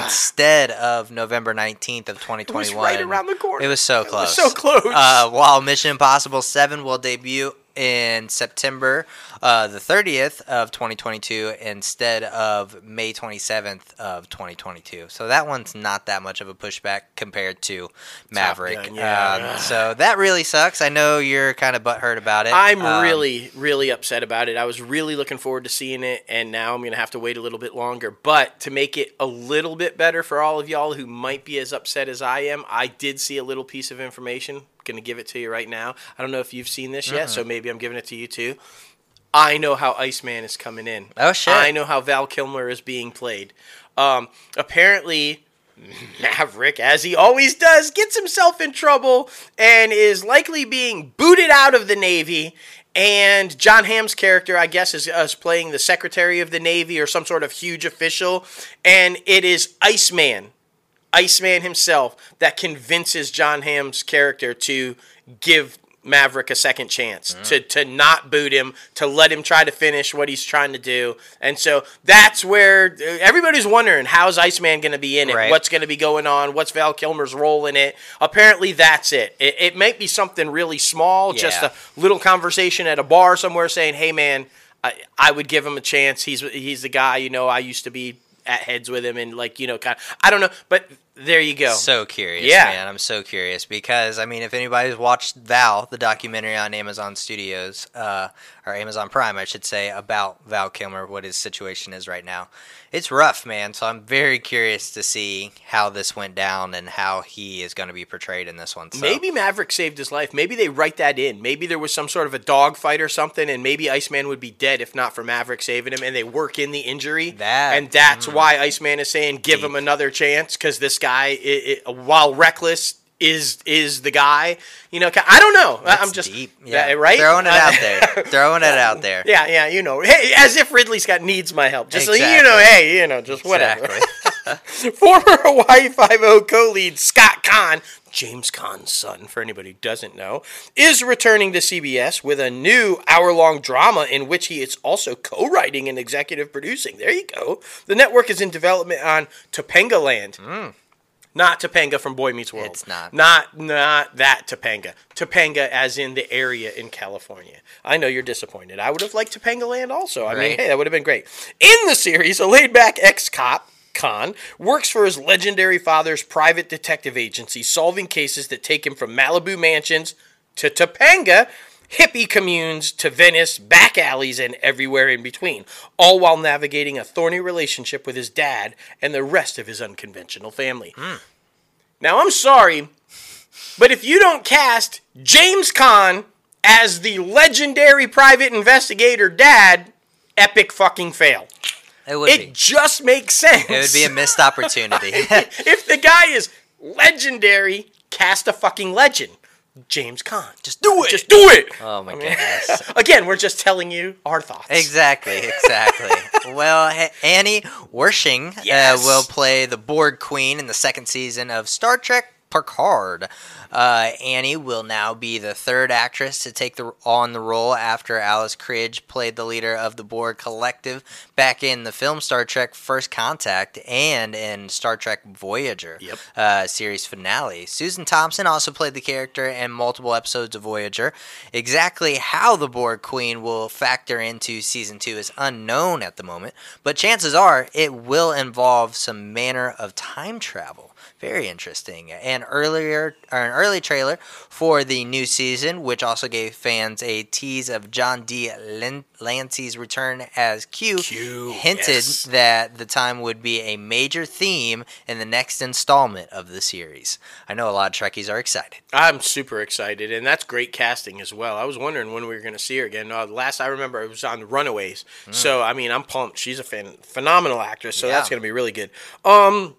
S1: instead of November 19th of 2021.
S2: It was right around the corner.
S1: It was so close.
S2: was so close.
S1: Uh, while Mission Impossible 7 will debut in September uh, the 30th of 2022 instead of May 27th of 2022. So that one's not that much of a pushback compared to Maverick.
S2: Gun, yeah.
S1: Um, so that really sucks. I know you're kind of butthurt about it.
S2: I'm
S1: Um,
S2: really, really upset about it. I was really looking forward to seeing it, and now I'm going to have to wait a little bit longer. But to make it a little bit better for all of y'all who might be as upset as I am, I did see a little piece of information. Going to give it to you right now. I don't know if you've seen this yet, so maybe I'm giving it to you too. I know how Iceman is coming in.
S1: Oh, shit.
S2: I know how Val Kilmer is being played. Um, apparently, Maverick, as he always does, gets himself in trouble and is likely being booted out of the Navy. And Jon Hamm's character, I guess, is, is playing the Secretary of the Navy or some sort of huge official. And it is Iceman, Iceman himself, that convinces Jon Hamm's character to give Maverick a second chance, to, to not boot him, to let him try to finish what he's trying to do. And so that's where uh, everybody's wondering how's Iceman going to be in it?
S1: Right.
S2: What's going to be going on? What's Val Kilmer's role in it? Apparently, that's it. It, it might be something really small, just a little conversation at a bar somewhere saying, hey, man, I, I would give him a chance. He's, he's the guy, you know, I used to be at heads with him and, like, you know, kind of, I don't know. But there you go.
S1: So curious,
S2: Yeah.
S1: man. I'm so curious because I mean, if anybody's watched Val, the documentary on Amazon Studios, uh, or Amazon Prime, I should say, about Val Kilmer, what his situation is right now, it's rough, man. So I'm very curious to see how this went down and how he is going to be portrayed in this one. So.
S2: Maybe Maverick saved his life. Maybe they write that in. Maybe there was some sort of a dogfight or something, and maybe Iceman would be dead if not for Maverick saving him. And they work in the injury,
S1: That-
S2: and that's hmm. why Iceman is saying give him another chance because this guy, i i while reckless, is is the guy. You know, I don't know. I- I'm just
S1: deep, yeah.
S2: right.
S1: Throwing it out there, throwing it out there.
S2: Yeah, yeah, you know, hey, as if Ridley Scott needs my help. Just so you know, hey, you know, just whatever.
S1: Exactly.
S2: Former Hawaii Five O co-lead Scott Caan, James Caan's son, for anybody who doesn't know, is returning to CBS with a new hour-long drama in which he is also co-writing and executive producing. There you go. The network is in development on Topanga Land. Hmm. Not Topanga from Boy Meets World.
S1: It's not.
S2: Not not that Topanga. Topanga as in the area in California. I know you're disappointed. I would have liked Topanga Land also. I mean, hey, that would have been great. In the series, a laid-back ex-cop Caan works for his legendary father's private detective agency, solving cases that take him from Malibu mansions to Topanga, hippie communes to Venice, back alleys, and everywhere in between, all while navigating a thorny relationship with his dad and the rest of his unconventional family. Hmm. Now, I'm sorry, but if you don't cast James Caan as the legendary private investigator dad, epic fucking fail.
S1: It would
S2: It
S1: be.
S2: just makes sense.
S1: It would be a missed opportunity.
S2: if the guy is legendary, cast a fucking legend. James Caan. Just do it. Just do it.
S1: oh my goodness.
S2: Again, we're just telling you our thoughts.
S1: Exactly, exactly. well, Ha- Annie Wersching
S2: Yes.
S1: uh, will play the Borg Queen in the second season of Star Trek Picard. Uh, Annie will now be the third actress to take the, on the role after Alice Krige played the leader of the Borg Collective back in the film Star Trek First Contact and in Star Trek Voyager
S2: Yep.
S1: uh, series finale. Susan Thompson also played the character in multiple episodes of Voyager. Exactly how the Borg Queen will factor into season two is unknown at the moment, but chances are it will involve some manner of time travel. Very interesting. And an earlier or an early trailer for the new season, which also gave fans a tease of John D. Lin- Lancie's return as Q.
S2: Q,
S1: hinted
S2: yes.
S1: that the time would be a major theme in the next installment of the series. I know a lot of Trekkies are excited.
S2: I'm super excited, and that's great casting as well. I was wondering when we were going to see her again. Uh, last I remember, it was on Runaways. So I mean, I'm pumped. She's a fan, phenomenal actress, so
S1: Yeah.
S2: that's going to be really good. Um,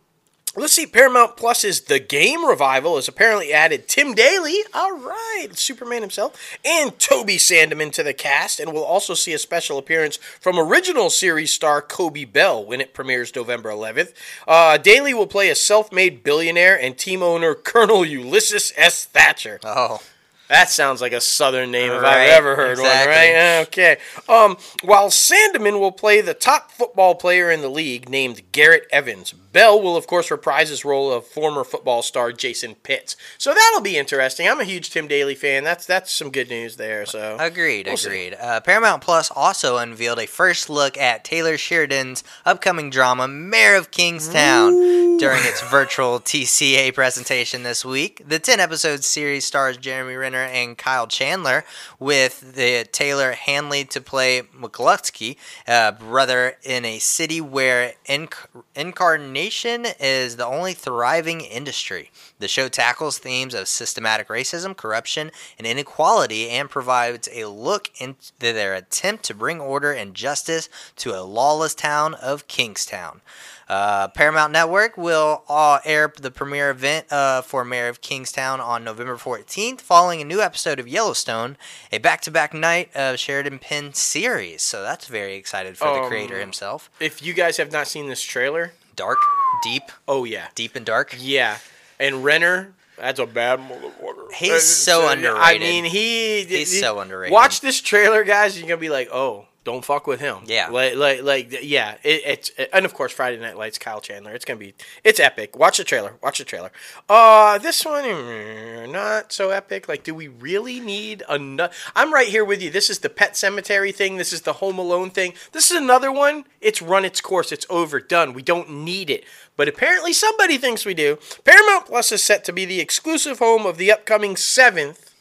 S2: let's see. Paramount Plus's The Game revival has apparently added Tim Daly. All right, Superman himself, and Toby Sandeman to the cast, and we'll also see a special appearance from original series star Coby Bell when it premieres November 11th. Uh, Daly will play a self-made billionaire and team owner Colonel Ulysses S. Thatcher.
S1: Oh,
S2: That sounds like a southern name if
S1: Right,
S2: I've ever heard
S1: exactly.
S2: one, right? Okay. Um, while Sandeman will play the top football player in the league named Garrett Evans, Bell will, of course, reprise his role of former football star Jason Pitts. So that'll be interesting. I'm a huge Tim Daly fan. That's that's some good news there. So
S1: Agreed,
S2: We'll
S1: agreed. Uh, Paramount Plus also unveiled a first look at Taylor Sheridan's upcoming drama, Mayor of Kingstown, during its virtual TCA presentation this week. The 10 episode series stars Jeremy Renner and Kyle Chandler, with the Taylor Handley to play McCluskey, a brother in a city where inc- incarnation is the only thriving industry. The show tackles themes of systematic racism, corruption, and inequality and provides a look into their attempt to bring order and justice to a lawless town of Kingstown. Uh, Paramount Network will uh, air the premiere event uh, for Mayor of Kingstown on November 14th, following a new episode of Yellowstone, a back to back night of Sheridan Penn series. So that's very excited for the
S2: Um,
S1: creator himself.
S2: if you guys have not seen this trailer,
S1: Dark, deep,
S2: oh yeah,
S1: deep and dark.
S2: yeah, and Renner. That's a bad motherfucker.
S1: He's so
S2: I mean, he
S1: He's
S2: he-
S1: so underrated.
S2: Watch this trailer, guys. You're gonna be like, oh, don't fuck with him.
S1: Yeah.
S2: like, like, like yeah. It, it's and of course Friday Night Lights, Kyle Chandler. It's gonna be, it's epic. Watch the trailer. Watch the trailer. Uh, this one mm, not so epic. Like, do we really need another? I'm right here with you. This is the Pet Sematary thing. This is the Home Alone thing. This is another one. It's run its course. It's overdone. We don't need it. But apparently somebody thinks we do. Paramount Plus is set to be the exclusive home of the upcoming seventh,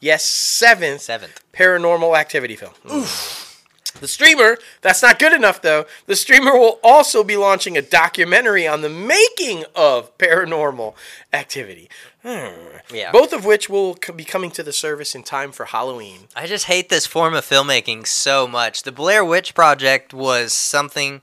S2: yes, seventh
S1: Seventh.
S3: paranormal activity film. The streamer, that's not good enough though. The streamer will also be launching a documentary on the making of paranormal activity. Hmm.
S1: Yeah.
S2: Both of which will be coming to the service in time for Halloween.
S1: I just hate this form of filmmaking so much. The Blair Witch Project was something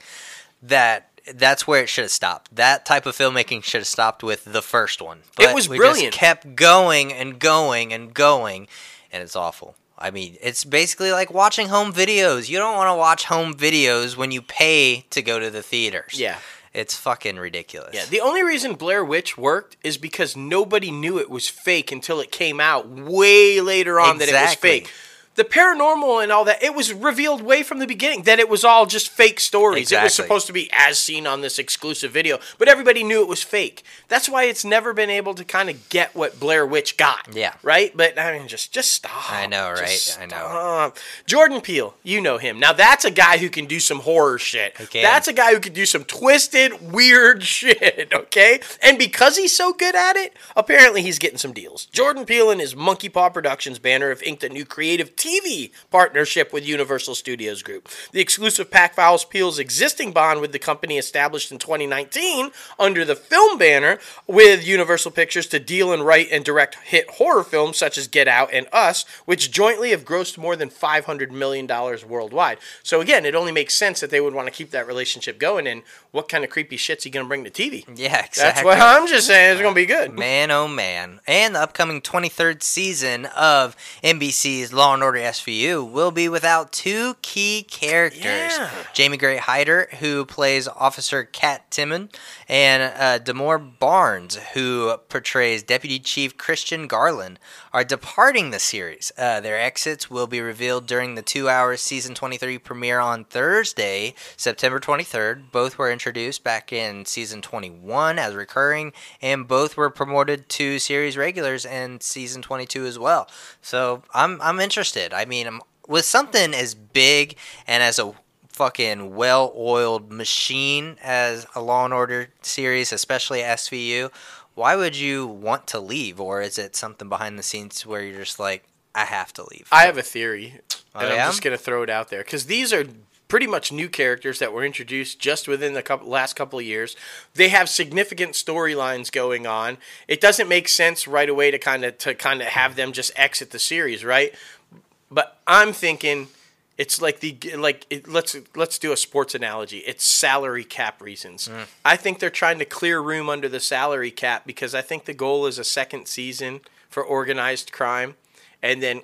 S1: that that's where it should have stopped. That type of filmmaking should have stopped with the first one. But
S2: was
S1: we
S2: brilliant.
S1: Just kept going and going and going, and it's awful. I mean, it's basically like watching home videos. You don't want to watch home videos when you pay to go to the theaters.
S2: Yeah.
S1: It's fucking ridiculous.
S2: Yeah, the only reason Blair Witch worked is because nobody knew it was fake until it came out way later on that it was fake. The paranormal and all that, it was revealed way from the beginning that it was all just fake stories. It was supposed to be as seen on this exclusive video, but everybody knew it was fake. That's why it's never been able to kind of get what Blair Witch got.
S1: Yeah.
S2: Right? But I mean just just stop.
S1: I know, right? I know.
S2: Jordan Peele, you know him. Now that's a guy who can do some horror shit.
S1: Can.
S2: That's a guy who can do some twisted, weird shit, okay? And because he's so good at it, apparently he's getting some deals. Jordan Peele and his Monkey Paw Productions banner have inked a new creative TV partnership with Universal Studios Group. The exclusive pack follows Peele's existing bond with the company established in 2019 under the film banner with Universal Pictures to deal and write and direct hit horror films such as Get Out and Us, which jointly have grossed more than $500 million worldwide. So again, it only makes sense that they would want to keep that relationship going. And what kind of creepy shit's he going to bring to TV?
S1: Yeah, exactly.
S2: That's what I'm just saying. It's going to be good.
S1: Man, oh man. And the upcoming 23rd season of NBC's Law and Order SVU will be without two key characters.
S2: Yeah.
S1: Jamie Gray Hyder, who plays Officer Kat Timmon, and uh, Demore Barnes, who portrays Deputy Chief Christian Garland, are departing the series. Uh, their exits will be revealed during the two hour season 23 premiere on Thursday, September 23rd. Both were introduced back in season 21 as recurring, and both were promoted to series regulars in season 22 as well. So I'm, I'm interested. I mean, um, with something as big and as a fucking well-oiled machine as a Law and Order series, especially SVU. why would you want to leave, or is it something behind the scenes where you're just like, I have to leave?
S2: I have a theory,
S1: Oh,
S2: and
S1: yeah?
S2: I'm just gonna throw it out there because these are pretty much new characters that were introduced just within the couple, last couple of years. They have significant storylines going on. It doesn't make sense right away to kind of to kind of have them just exit the series, right? But I'm thinking it's like the like it, let's let's do a sports analogy. It's salary cap reasons. Mm. I think they're trying to clear room under the salary cap because I think the goal is a second season for organized crime, and then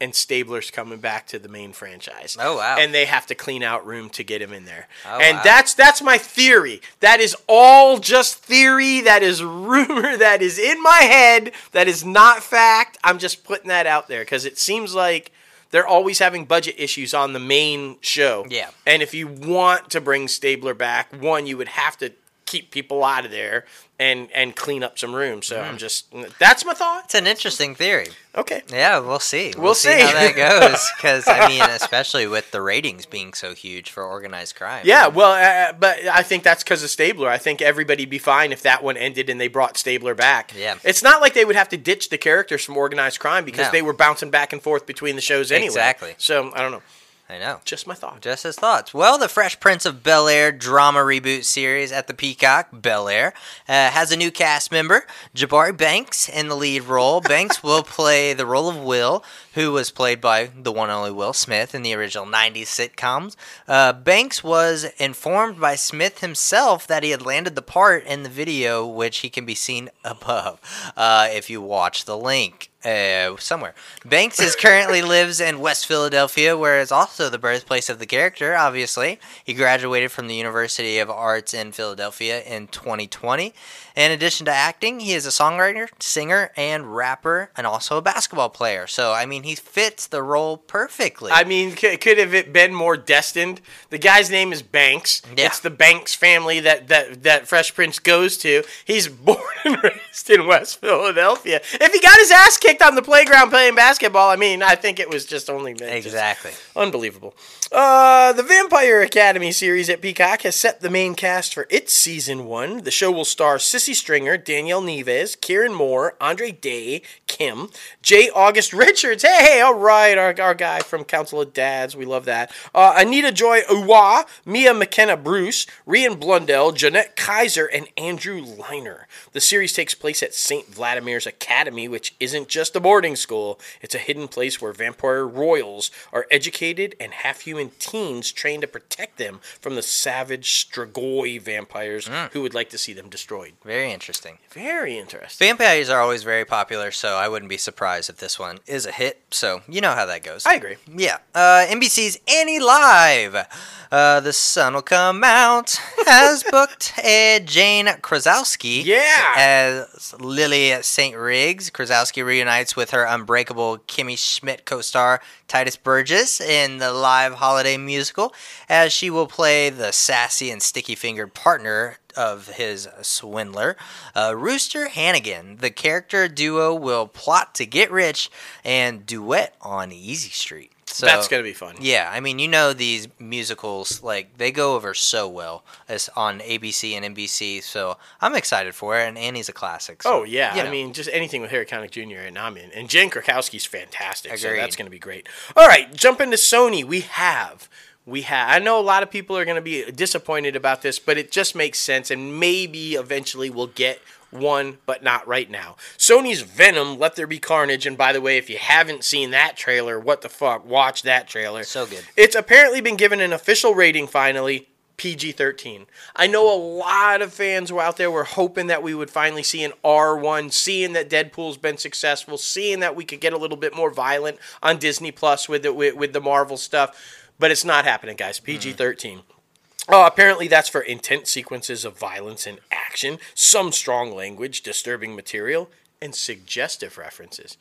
S2: and Stabler's coming back to the main franchise.
S1: Oh, wow.
S2: And they have to clean out room to get him in there.
S1: Oh,
S2: and
S1: wow.
S2: that's that's my theory. That is all just theory. That is rumor. That is in my head. That is not fact. I'm just putting that out there because it seems like they're always having budget issues on the main show.
S1: Yeah.
S2: And if you want to bring Stabler back, one, you would have to keep people out of there and and clean up some room. So
S1: Mm-hmm.
S2: I'm just that's my thought.
S1: It's an interesting theory.
S2: Okay.
S1: Yeah, we'll see.
S2: We'll see.
S1: how that goes. Because I mean, especially with the ratings being so huge for organized crime.
S2: Yeah, well, uh, but I think that's because of Stabler. I think everybody'd be fine if that one ended and they brought Stabler back.
S1: Yeah.
S2: It's not like they would have to ditch the characters from organized crime because
S1: No.
S2: they were bouncing back and forth between the shows anyway.
S1: Exactly.
S2: So I don't know.
S1: I know.
S2: Just my thought.
S1: Just his thoughts. Well, the Fresh Prince of Bel Air drama reboot series at the Peacock, Bel Air, uh, has a new cast member, Jabari Banks, in the lead role. Banks will play the role of Will, who was played by the one and only Will Smith in the original 90s sitcoms. Uh, Banks was informed by Smith himself that he had landed the part in the video, which he can be seen above uh, if you watch the link uh, somewhere. Banks is currently lives in West Philadelphia, where it's also the birthplace of the character. Obviously, he graduated from the University of Arts in Philadelphia in 2020. In addition to acting, he is a songwriter, singer, and rapper, and also a basketball player. So, I mean, he fits the role perfectly.
S2: I mean, c- could have it been more destined? The guy's name is Banks.
S1: Yeah.
S2: It's the Banks family that, that, that Fresh Prince goes to. He's born and raised in West Philadelphia. If he got his ass kicked on the playground playing basketball, I mean, I think it was just only meant
S1: exactly.
S2: Unbelievable. Uh, the Vampire Academy series at Peacock has set the main cast for its season one. The show will star Sissy Stringer, Danielle Neves, Kieran Moore, Andre Day, Kim, J. August Richards. Hey, hey, all right, our, our guy from Council of Dads. We love that. Uh, Anita Joy Uwa, Mia McKenna Bruce, Rian Blundell, Jeanette Kaiser, and Andrew Liner. The series takes place at St. Vladimir's Academy, which isn't just a boarding school. It's a hidden place where vampire royals are educated and half human teens trained to protect them from the savage Strigoi vampires who would like to see them destroyed.
S1: Very interesting.
S2: Very interesting.
S1: Vampires are always very popular, so I wouldn't be surprised if this one is a hit. So, you know how that goes.
S2: I agree.
S1: Yeah. Uh, NBC's Annie Live. Uh, the sun will come out. Has booked uh, Jane Krakowski.
S2: Yeah.
S1: As Lily St. Riggs. Krakowski reunites with her unbreakable Kimmy Schmidt co-star Tituss Burgess in the live holiday musical, as she will play the sassy and sticky-fingered partner of his swindler, uh, Rooster Hannigan. The character duo will plot to get rich and duet on Easy Street. So,
S2: That's going to be fun.
S1: yeah, I mean, you know these musicals like they go over so well as on ABC and NBC, so I'm excited for it. And Annie's a classic. so,
S2: Oh yeah,
S1: you
S2: I mean, just anything with Harry Connick Jr. and I'm in. And Jen Krakowski's fantastic, so that's going to be great. All right, jump into Sony. We have, we have. I know a lot of people are going to be disappointed about this, but it just makes sense, and maybe eventually we'll get one, but not right now. Sony's Venom: Let There Be Carnage. And by the way, if you haven't seen that trailer, what the fuck? Watch that trailer.
S1: So good.
S2: It's apparently been given an official rating finally. PG 13. I know a lot of fans were out there were hoping that we would finally see an R1, seeing that Deadpool's been successful, seeing that we could get a little bit more violent on Disney Plus with the, with, with the Marvel stuff. But it's not happening, guys. PG 13. Uh, apparently, that's for intense sequences of violence and action, some strong language, disturbing material, and suggestive references.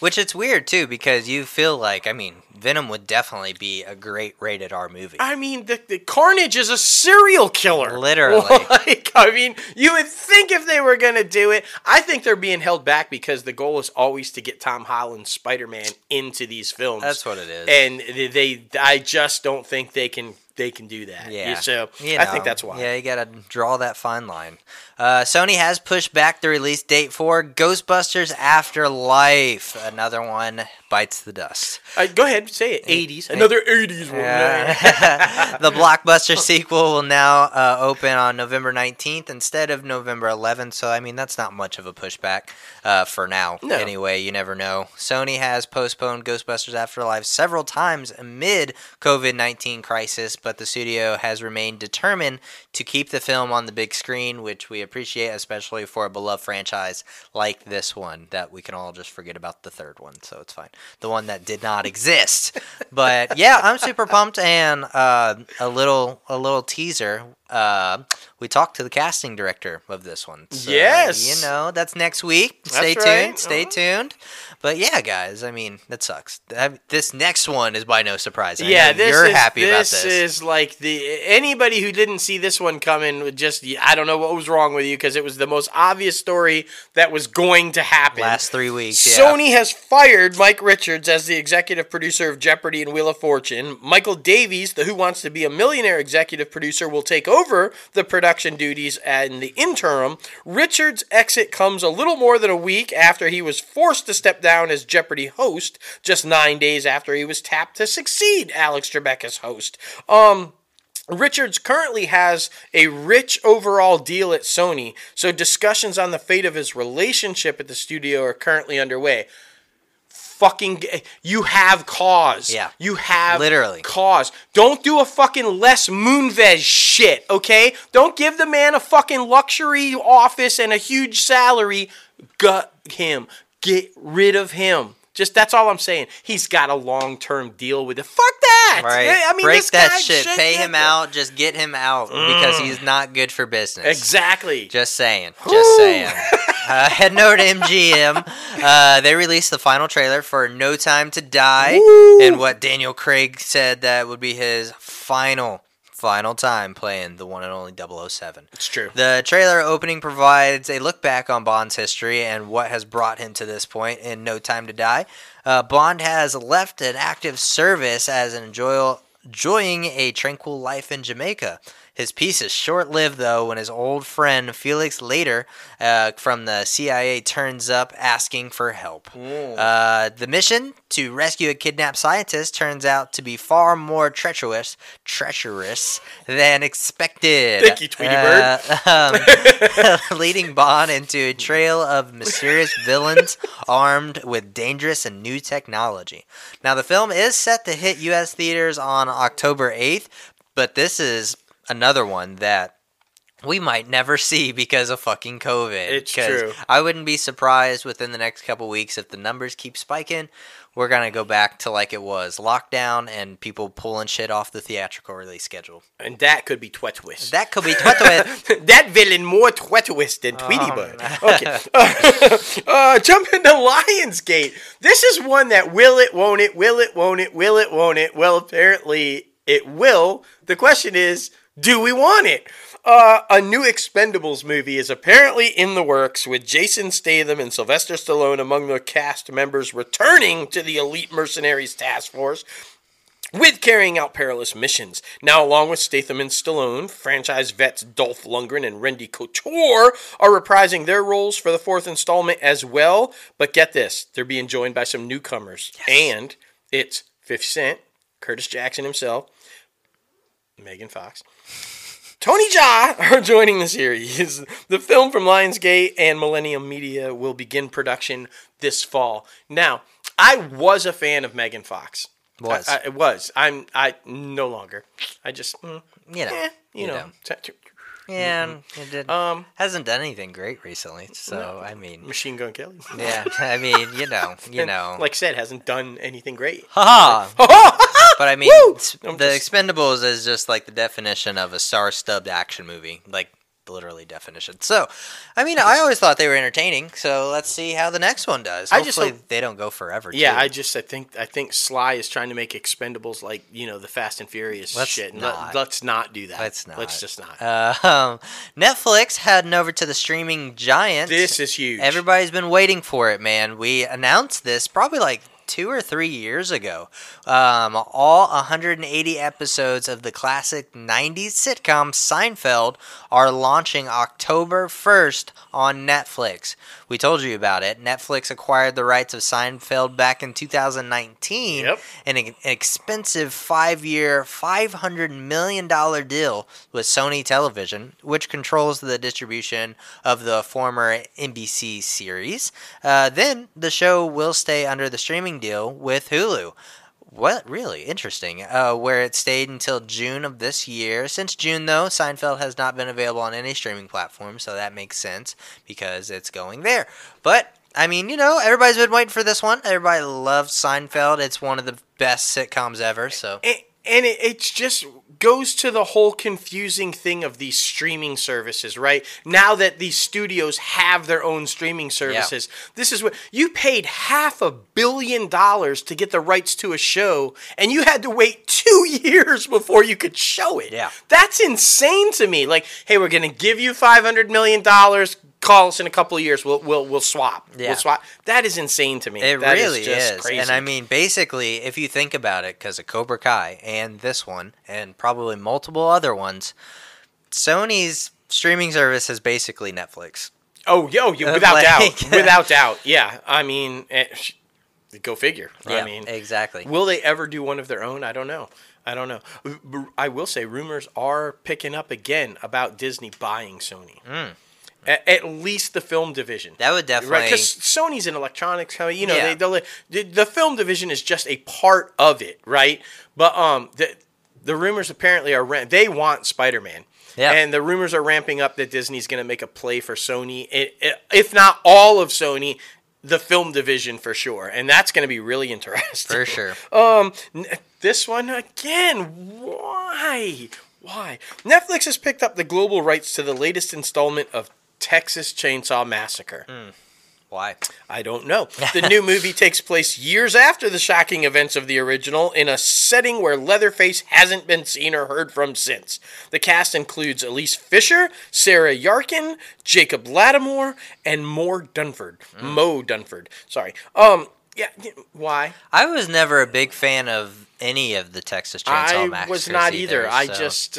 S1: Which it's weird too because you feel like I mean Venom would definitely be a great rated R movie.
S2: I mean, the, the Carnage is a serial killer.
S1: Literally.
S2: Like, I mean, you would think if they were going to do it, I think they're being held back because the goal is always to get Tom Holland's Spider Man into these films.
S1: That's what it is.
S2: And they, they, I just don't think they can. they can do that.
S1: Yeah.
S2: So
S1: You
S2: I think that's why.
S1: Yeah, you gotta draw that fine line. Uh, Sony has pushed back the release date for Ghostbusters Afterlife. Another one bites the dust.
S2: Uh, go ahead, say it. 80s. Another 80s one.
S1: Uh, the blockbuster sequel will now uh, open on November 19th instead of November 11th. So, I mean, that's not much of a pushback uh, for now.
S2: No.
S1: Anyway, you never know. Sony has postponed Ghostbusters Afterlife several times amid COVID 19 crisis, but the studio has remained determined to keep the film on the big screen, which we appreciate, especially for a beloved franchise like this one that we can all just forget about the third one. So it's fine. The one that did not exist. But yeah, I'm super pumped and uh, a little a little teaser. Uh, we talked to the casting director of this one. So,
S2: Yes.
S1: you know that's next week. Stay
S2: That's
S1: tuned.
S2: right.
S1: Stay
S2: Uh-huh.
S1: tuned. But yeah, guys, I mean that sucks. This next one is by no surprise. I
S2: Yeah,
S1: know
S2: this
S1: you're
S2: is,
S1: happy about
S2: this
S1: this.
S2: is like the anybody who didn't see this one coming would just I don't know what was wrong with you because it was the most obvious story that was going to happen.
S1: Last three weeks. Yeah.
S2: Sony has fired Mike Richards as the executive producer of Jeopardy and Wheel of Fortune. Michael Davies, the Who Wants to Be a Millionaire executive producer, will take over the production duties in the interim. Richards' exit comes a little more than a week after he was forced to step down as Jeopardy host, just nine days after he was tapped to succeed Alex Trebek as host. Um, Richards currently has a rich overall deal at Sony, so discussions on the fate of his relationship at the studio are currently underway. Fucking, you have cause.
S1: Yeah.
S2: You have
S1: Literally.
S2: cause. Don't do a fucking Les Moonves shit, okay? Don't give the man a fucking luxury office and a huge salary. Gut him. Get rid of him. Just that's all I'm saying. He's got a long term deal with it. Fuck that.
S1: Right.
S2: I mean,
S1: Break that shit. Pay him out. Just get him out because he's not good for business.
S2: Exactly.
S1: Just saying. Just saying. uh, heading over to MGM, uh, they released the final trailer for No Time to Die, and what Daniel Craig said that would be his final, final time playing the one and only 007.
S2: It's true.
S1: The trailer opening provides a look back on Bond's history and what has brought him to this point in No Time to Die. Uh, Bond has left an active service as an enjoy- enjoying a tranquil life in Jamaica. His peace is short lived, though, when his old friend Felix Leiter uh, from the CIA turns up asking for help. Uh, the mission to rescue a kidnapped scientist turns out to be far more treacherous, treacherous than expected.
S2: Thank you, Tweety Bird.
S1: Uh, um, leading Bond into a trail of mysterious villains armed with dangerous and new technology. Now, the film is set to hit U.S. theaters on October 8th, but this is another one that we might never see because of fucking COVID.
S2: It's true.
S1: I wouldn't be surprised within the next couple weeks if the numbers keep spiking. We're gonna go back to like it was lockdown and people pulling shit off the theatrical release schedule.
S2: And that could be Twetwist.
S1: That could be twit
S2: that villain more Twetwist than Tweety
S1: Oh,
S2: Bird. Okay. uh, jump into Lionsgate. This is one that will it, won't it, will it, won't it, will it, won't it. Well, apparently it will. The question is, do we want it? Uh, a new Expendables movie is apparently in the works with Jason Statham and Sylvester Stallone among the cast members returning to the Elite Mercenaries Task Force with carrying out perilous missions. Now, along with Statham and Stallone, franchise vets Dolph Lundgren and Randy Couture are reprising their roles for the fourth installment as well. But get this, they're being joined by some newcomers. And it's 50 Cent, Curtis Jackson himself, Megan Fox. Tony Jaa are joining the series. The film from Lionsgate and Millennium Media will begin production this fall. Now, I was a fan of Megan Fox.
S1: Was.
S2: I, I, it was. I'm. I no longer. I just. Mm,
S1: You know.
S2: eh, you,
S1: you
S2: know.
S1: know. Yeah, it did,
S2: Um,
S1: hasn't done anything great recently. So I mean,
S2: Machine Gun Kelly.
S1: yeah, I mean, you know, you know,
S2: Like I said, hasn't done anything great.
S1: haha.
S2: Oh,
S1: But I mean,
S2: Woo!
S1: s-
S2: I'm
S1: the
S2: just-
S1: Expendables is just like the definition of a star-stubbed action movie, like literally definition. So, I mean, I always thought they were entertaining. So let's see how the next one does.
S2: I just
S1: Hopefully,
S2: hope-
S1: they don't go forever.
S2: Yeah,
S1: too.
S2: I just I think I think Sly is trying to make Expendables like you know the Fast and Furious
S1: Let's
S2: shit. and
S1: not.
S2: Let, us not do that.
S1: Let's not.
S2: Let's just not.
S1: Uh, um, Netflix heading over to the streaming giant.
S2: this is huge.
S1: Everybody's been waiting for it, man. We announced this probably like two or three years ago. Um, all 180 episodes of the classic 90s sitcom Seinfeld are launching October 1st on Netflix. We told you about it. Netflix acquired the rights of Seinfeld back in 2019
S2: Yep.
S1: in an expensive five year, $500 million deal with Sony Television, which controls the distribution of the former NBC series. Uh, then the show will stay under the streaming deal with Hulu. What really interesting? Uh, where it stayed until June of this year. Since June, though, Seinfeld has not been available on any streaming platform, so that makes sense because it's going there. But I mean, you know, everybody's been waiting for this one. Everybody loves Seinfeld. It's one of the best sitcoms ever. So
S2: and, and it, it's just goes to the whole confusing thing of these streaming services right? Now that these studios have their own streaming services this is what you paid half a billion dollars to get the rights to a show and you had to wait two years before you could show it.
S1: Yeah.
S2: that's insane to me. Like hey we're gonna give you 500 million dollars call us in a couple of years we'll we'll, we'll swap
S1: Yeah.
S2: we'll swap that is insane to me
S1: It
S2: That
S1: really is.
S2: crazy.
S1: And I mean, basically, if you think about it, because of Cobra Kai and this one, and probably multiple other ones, Sony's streaming service is basically Netflix.
S2: Oh, yo,
S1: Uh,
S2: without
S1: like-
S2: doubt, without doubt. Yeah, I mean, eh, sh- go figure.
S1: Yeah,
S2: I mean,
S1: exactly.
S2: will they ever do one of their own? I don't know. I don't know. I will say, rumors are picking up again about Disney buying Sony. A- at least the film division.
S1: That would definitely.
S2: Right, because Sony's an electronics company. You know,
S1: Yeah.
S2: they the, the film division is just a part of it, right? But um, the the rumors apparently are ra- they want Spider Man.
S1: Yeah.
S2: And the rumors are ramping up that Disney's going to make a play for Sony, i- i- if not all of Sony, the film division for sure, and that's going to be really interesting.
S1: For sure.
S2: Um, n- this one again. Why? Why? Netflix has picked up the global rights to the latest installment of Texas Chainsaw Massacre.
S1: Why?
S2: I don't know. The new movie takes place years after the shocking events of the original in a setting where Leatherface hasn't been seen or heard from since. The cast includes Elise Fisher, Sarah Yarkin, Jacob Latimore, and Moore Dunford. Moe Dunford. Sorry. Um. Yeah. Why?
S1: I was never a big fan of any of the Texas Chainsaw
S2: I
S1: Massacre.
S2: was not either. I
S1: so
S2: just.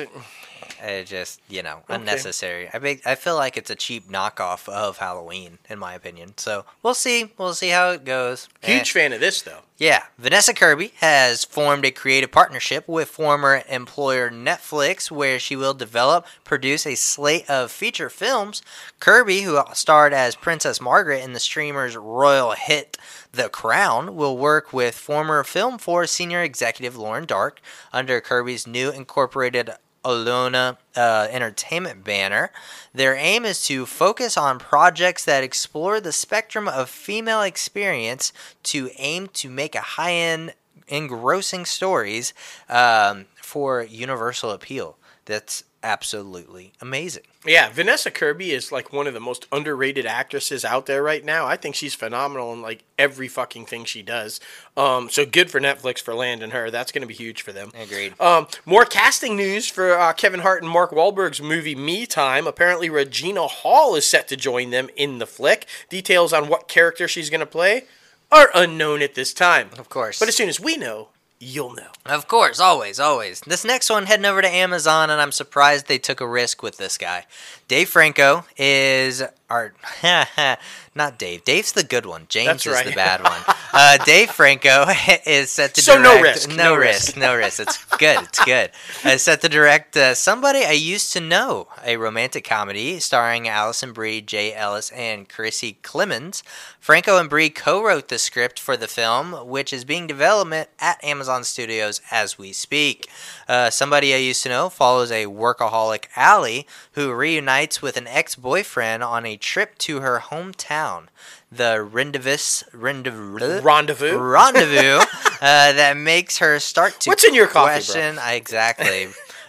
S1: It just you know unnecessary. I think I feel like it's a cheap knockoff of Halloween, in my opinion. So we'll see. We'll see how it goes. Eh.
S2: Huge fan of this though.
S1: Yeah, Vanessa Kirby has formed a creative partnership with former employer Netflix where she will develop, produce a slate of feature films. Kirby, who starred as Princess Margaret in the streamer's royal hit The Crown, will work with former Film 4 senior executive Lauren Dark under Kirby's new incorporated Aluna uh, Entertainment banner. Their aim is to focus on projects that explore the spectrum of female experience to aim to make a high end, engrossing stories um, for universal appeal. That's absolutely amazing.
S2: Yeah, Vanessa Kirby is like one of the most underrated actresses out there right now. I think she's phenomenal in like every fucking thing she does. Um, so good for Netflix for landing her. That's going to be huge for them.
S1: Agreed.
S2: Um, more casting news for uh, Kevin Hart and Mark Wahlberg's movie Me Time. Apparently, Regina Hall is set to join them in the flick. Details on what character she's going to play are unknown at this time.
S1: Of course.
S2: But as soon as we know, you'll know.
S1: Of course, always, always. This next one heading over to Amazon, and I'm surprised they took a risk with this guy. Dave Franco is our not Dave. Dave's the good one. James is the bad one. Uh, Dave Franco is set to
S2: So
S1: direct.
S2: no risk,
S1: No,
S2: no
S1: risk.
S2: risk.
S1: No risk. It's good. It's good. Uh, set to direct uh, somebody I used to know, a romantic comedy starring Alison Brie, Jay Ellis, and Kiersey Clemons. Franco and Brie co-wrote the script for the film, which is being development at Amazon Studios as we speak. Uh, somebody I used to know follows a workaholic Allie who reunites with an ex-boyfriend on a trip to her hometown. The rendezvous, rendezvous,
S2: Rendezvous?
S1: rendezvous uh, that makes her start to
S2: What's in your coffee, bro?
S1: question exactly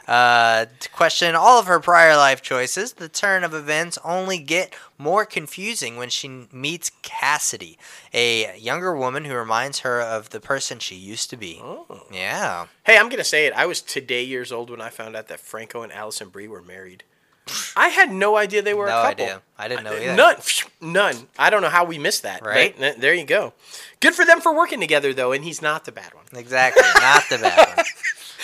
S1: uh, to question all of her prior life choices. The turn of events only get more confusing when she meets Cassidy, a younger woman who reminds her of the person she used to be.
S2: Oh.
S1: Yeah,
S2: Hey, I'm gonna say it. I was today years old when I found out that Franco and Alison Brie were married. I had no idea they were
S1: No
S2: a couple.
S1: idea. I didn't know either.
S2: None, none. I don't know how we missed that.
S1: Right.
S2: Right? There you go. Good for them for working together, though, and he's not the bad one.
S1: Exactly. Not the bad one.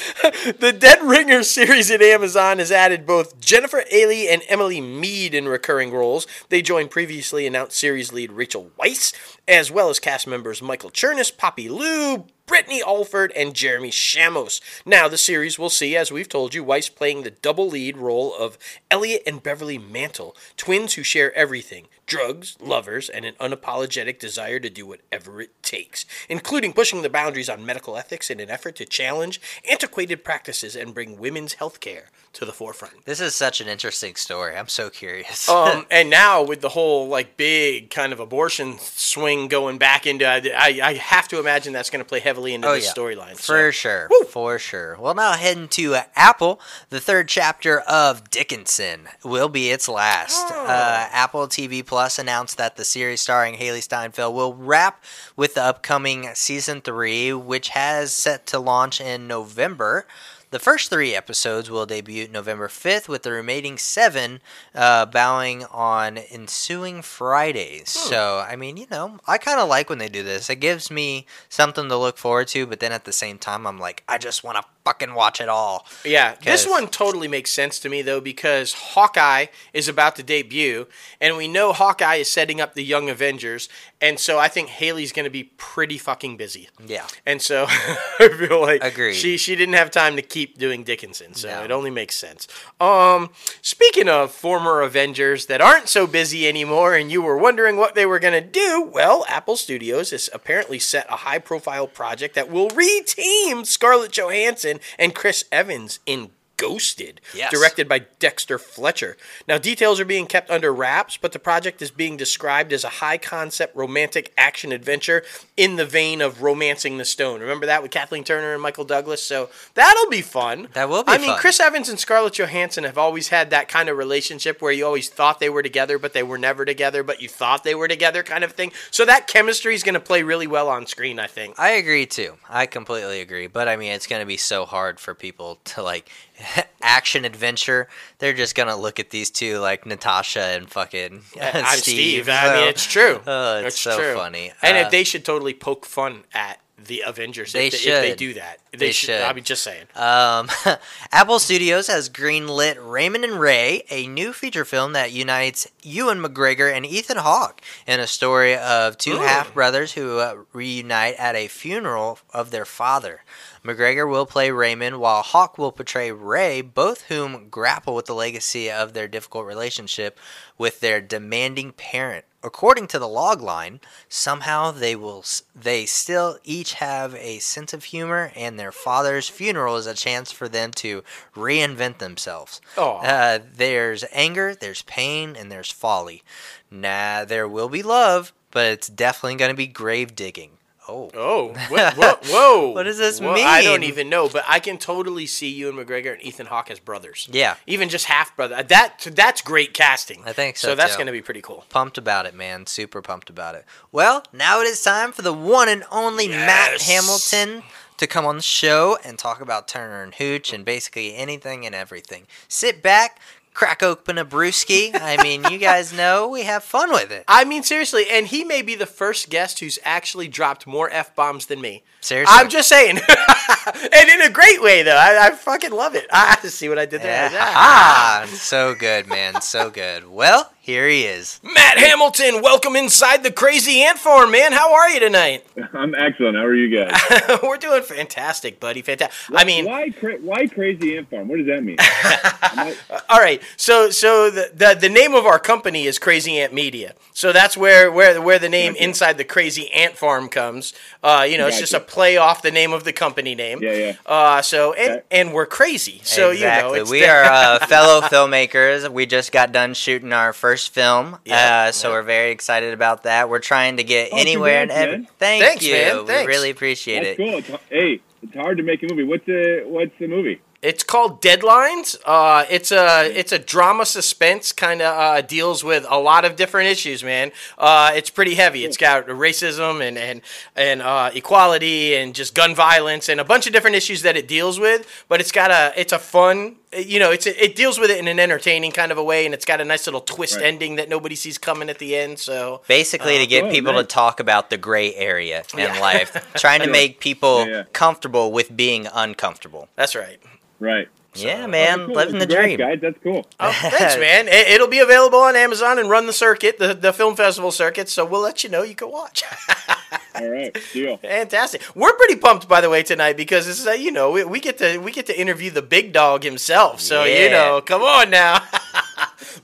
S2: The Dead Ringer series at Amazon has added both Jennifer Ehle and Emily Meade in recurring roles. They join previously announced series lead Rachel Weisz, as well as cast members Michael Chernus, Poppy Liu, Brittany Alford, and Jeremy Shamos. Now, the series will see, as we've told you, Weisz playing the double lead role of Elliot and Beverly Mantle, twins who share everything drugs, lovers, and an unapologetic desire to do whatever it takes, including pushing the boundaries on medical ethics in an effort to challenge antiquated practices and bring women's health care to the forefront.
S1: This is such an interesting story. I'm so curious.
S2: Um, and now with the whole like big kind of abortion swing going back into, I, I have to imagine that's going to play heavily into
S1: Oh,
S2: this
S1: yeah.
S2: storyline.
S1: For
S2: so.
S1: sure.
S2: Woo.
S1: For sure. Well, now heading to uh, Apple, the third chapter of Dickinson will be its last.
S2: Oh.
S1: Uh, Apple TV Plus announced that the series starring Hailee Steinfeld will wrap with the upcoming season three, which has set to launch in November. The first three episodes will debut November 5th, with the remaining seven uh, bowing on ensuing Fridays.
S2: Hmm.
S1: So, I mean, you know, I kind of like when they do this. It gives me something to look forward to, but then at the same time, I'm like, I just want to fucking watch it all.
S2: Yeah, this one totally makes sense to me though because Hawkeye is about to debut, and we know Hawkeye is setting up the Young Avengers, and so I think Hailee's going to be pretty fucking busy.
S1: Yeah.
S2: And so I feel like
S1: Agreed.
S2: she she didn't have time to keep doing Dickinson, so
S1: No.
S2: it only makes sense. Um, speaking of former Avengers that aren't so busy anymore, and you were wondering what they were gonna do, well, Apple Studios has apparently set a high profile project that will re-team Scarlett Johansson and Chris Evans in. Ghosted,
S1: Yes.
S2: directed by Dexter Fletcher. Now, details are being kept under wraps, but the project is being described as a high concept romantic action adventure in the vein of Romancing the Stone. Remember that with Kathleen Turner and Michael Douglas? So that'll be fun.
S1: That will be
S2: I mean. Chris Evans and Scarlett Johansson have always had that kind of relationship where you always thought they were together, but they were never together, but you thought they were together kind of thing. So that chemistry is going to play really well on screen, I think.
S1: I agree too. I completely agree. But I mean, it's going to be so hard for people to like action adventure. They're just going to look at these two like Natasha and fucking Steve.
S2: Steve. I mean, it's true.
S1: Oh, it's so funny.
S2: And
S1: Uh,
S2: if they should totally poke fun at the Avengers
S1: They
S2: if, they, if they do that. They,
S1: They
S2: should.
S1: should.
S2: I mean, just saying.
S1: Um, Apple Studios has greenlit Raymond and Ray, a new feature film that unites Ewan McGregor and Ethan Hawke in a story of two
S2: Ooh.
S1: half brothers who uh, reunite at a funeral of their father. McGregor will play Raymond, while Hawke will portray Ray, both whom grapple with the legacy of their difficult relationship with their demanding parent. According to the logline, somehow they will they still each have a sense of humor, and their father's funeral is a chance for them to reinvent themselves.
S2: Aw.
S1: Uh, there's anger, there's pain, and there's folly. Nah, there will be love, but it's definitely going to be grave digging. Oh.
S2: Oh, what, what, whoa!
S1: What does this
S2: Whoa, I don't even know, but I can totally see Ewan McGregor and Ethan Hawke as brothers.
S1: Yeah.
S2: even just half brother. That that's great casting.
S1: I think so,
S2: So that's going to be pretty cool.
S1: Pumped about it, man. Super pumped about it. Well, now it is time for the one and only Matt Hamilton to come on the show and talk about Turner and Hooch and basically anything and everything. Sit back, crack open a brewski. I mean, you guys know we have fun with it.
S2: I mean, seriously, and he may be the first guest who's actually dropped more f bombs than me.
S1: Seriously.
S2: I'm just saying, and in a great way though. I, I fucking love it. I see what I did there.
S1: Yeah. Ah, so good, man. So good. Well, here he is.
S2: Matt Hamilton, welcome inside the crazy ant farm, man. How are you tonight?
S4: I'm excellent. How are you guys?
S2: We're doing fantastic, buddy. Fantastic. I mean,
S4: why cra- why crazy ant farm? What does that mean? I-
S2: all right. So, so the, the the name of our company is Crazy Ant Media. So that's where where where the name
S4: Gotcha.
S2: Inside the Crazy Ant Farm comes. Uh, you know, it's just a play off the name of the company name.
S4: Yeah, yeah.
S2: Uh, so and
S4: Okay.
S2: and we're crazy. So
S1: exactly.
S2: you know, it's
S1: we
S2: the-
S1: are uh, fellow filmmakers. We just got done shooting our first film,
S2: Yeah,
S1: uh, so
S2: yeah.
S1: we're very excited about that. We're trying to get
S4: Oh,
S1: anywhere and
S4: congrats,
S1: every. Thank
S2: Thanks,
S1: you.
S2: man.
S1: We really appreciate
S4: That's
S1: it.
S4: cool. It's, hey, it's hard to make a movie. What's the what's the movie?
S2: It's called Deadlines. Uh, it's a it's a drama suspense kind of uh, deals with a lot of different issues, man. Uh, it's pretty heavy. It's got racism and and and uh, equality and just gun violence and a bunch of different issues that it deals with. But it's got a it's a fun you know, it's it deals with it in an entertaining kind of a way, and it's got a nice little twist
S4: Right.
S2: ending that nobody sees coming at the end. So
S1: Basically, to get
S4: oh,
S1: people to talk about the gray area in
S2: Yeah.
S1: life, trying to make people
S4: Yeah, yeah.
S1: comfortable with being uncomfortable.
S2: that's right.
S4: Right.
S1: yeah, man,
S4: cool.
S1: living the
S4: Congrats,
S1: dream.
S4: guys. That's cool.
S2: Oh, thanks, man. It, it'll be available on Amazon and run the circuit, the, the film festival circuit. So we'll let you know you can watch.
S4: All right. Deal.
S2: Fantastic. We're pretty pumped, by the way, tonight because this is uh, you know we, we get to we get to interview the big dog himself. So you know, come on now.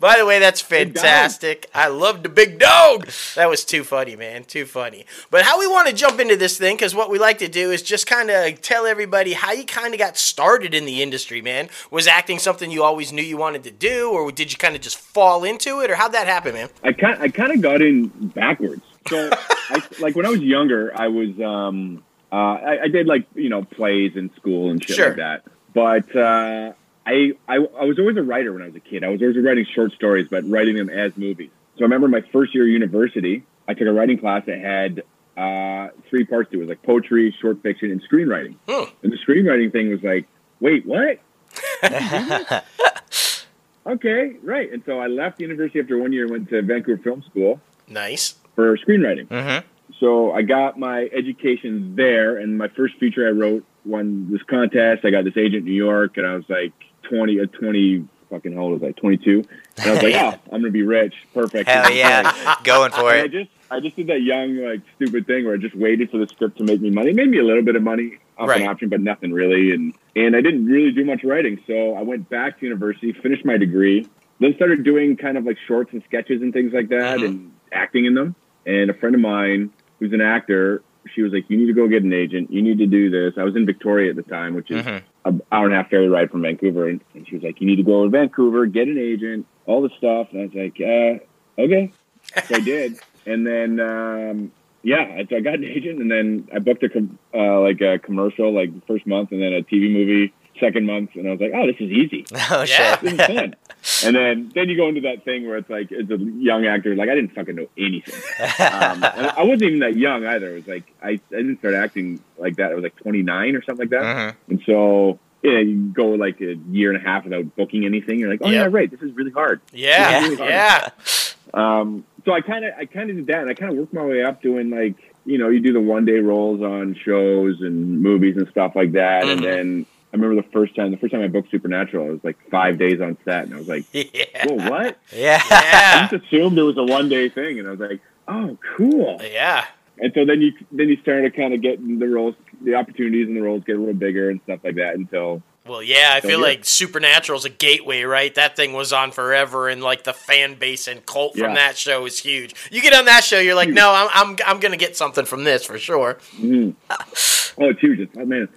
S2: by the way, that's fantastic. I love the big dog. That was too funny, man. Too funny. But how we want to jump into this thing because what we like to do is just kind of tell everybody how you kind of got started in the industry, man. Was acting something you always knew you wanted to do, or did you kind of just fall into it, or how'd that happen, man?
S4: I kind I kind of got in backwards. So, I, like when I was younger, I was um uh I, I did like you know plays in school and shit
S2: Sure.
S4: like that. But uh, I, I I was always a writer when I was a kid. I was always writing short stories, but writing them as movies. So I remember my first year of university, I took a writing class that had uh, three parts to it, like poetry, short fiction, and screenwriting.
S2: Hmm.
S4: And the screenwriting thing was like, wait, what? Okay, right. And so I left university after one year and went to Vancouver Film School
S2: Nice.
S4: for screenwriting.
S1: hmm
S4: So I got my education there, and my first feature I wrote won this contest. I got this agent in New York, and I was like 20, uh, 20 fucking how old was I? 22. And I was like, oh, I'm gonna be rich. Perfect.
S1: Hell yeah, going for
S4: And I
S1: it.
S4: just I just did that young like stupid thing where I just waited for the script to make me money. It made me a little bit of money off
S2: Right.
S4: an option, but nothing really. And and I didn't really do much writing, so I went back to university, finished my degree, then started doing kind of like shorts and sketches and things like that,
S2: Mhm.
S4: and acting in them. And a friend of mine who's an actor, she was like, "You need to go get an agent. You need to do this." I was in Victoria at the time, which is
S1: Mhm.
S4: An hour and a half ferry ride from Vancouver, and, and she was like, "You need to go to Vancouver, get an agent, all the stuff." And I was like, uh, "Okay." So I did, and then um, yeah, I, I got an agent, and then I booked a com- uh, like a commercial like the first month, and then a TV movie second month, and I was like, "Oh, this is easy.
S1: Oh
S2: Yeah.
S4: This is fun." and then then you go into that thing where it's like it's a young actor, like I didn't fucking know anything. Um, and I wasn't even that young either. It was like I, I didn't start acting like that. I was like 29 or something like that.
S1: Mhm.
S4: And so, yeah, you go like a year and a half without booking anything. You're like, oh
S2: Yep.
S4: yeah, right. This is really hard.
S2: Yeah.
S4: Yeah.
S2: Yeah.
S4: Um, so I kind of, I kind of did that, and I kind of worked my way up doing like, you know, you do the one day roles on shows and movies and stuff like that.
S2: Mhm.
S4: And then I remember the first time, the first time I booked Supernatural, it was like five days on set, and I was like,
S2: Yeah.
S4: whoa, what?
S1: Yeah.
S4: I just assumed it was a one day thing, and I was like, oh, cool.
S2: Yeah.
S4: And so then you then you start to kind of get the roles, the opportunities and the roles get a little bigger and stuff like that until
S2: Well, yeah, I feel like Supernatural's a gateway, right? That thing was on forever, and like the fan base and cult from
S4: Yeah.
S2: that show is huge. You get on that show, you're like,
S4: Huge.
S2: no, I'm, I'm, I'm gonna get something from this for sure.
S4: Mhm. oh, it's huge. It's, oh man,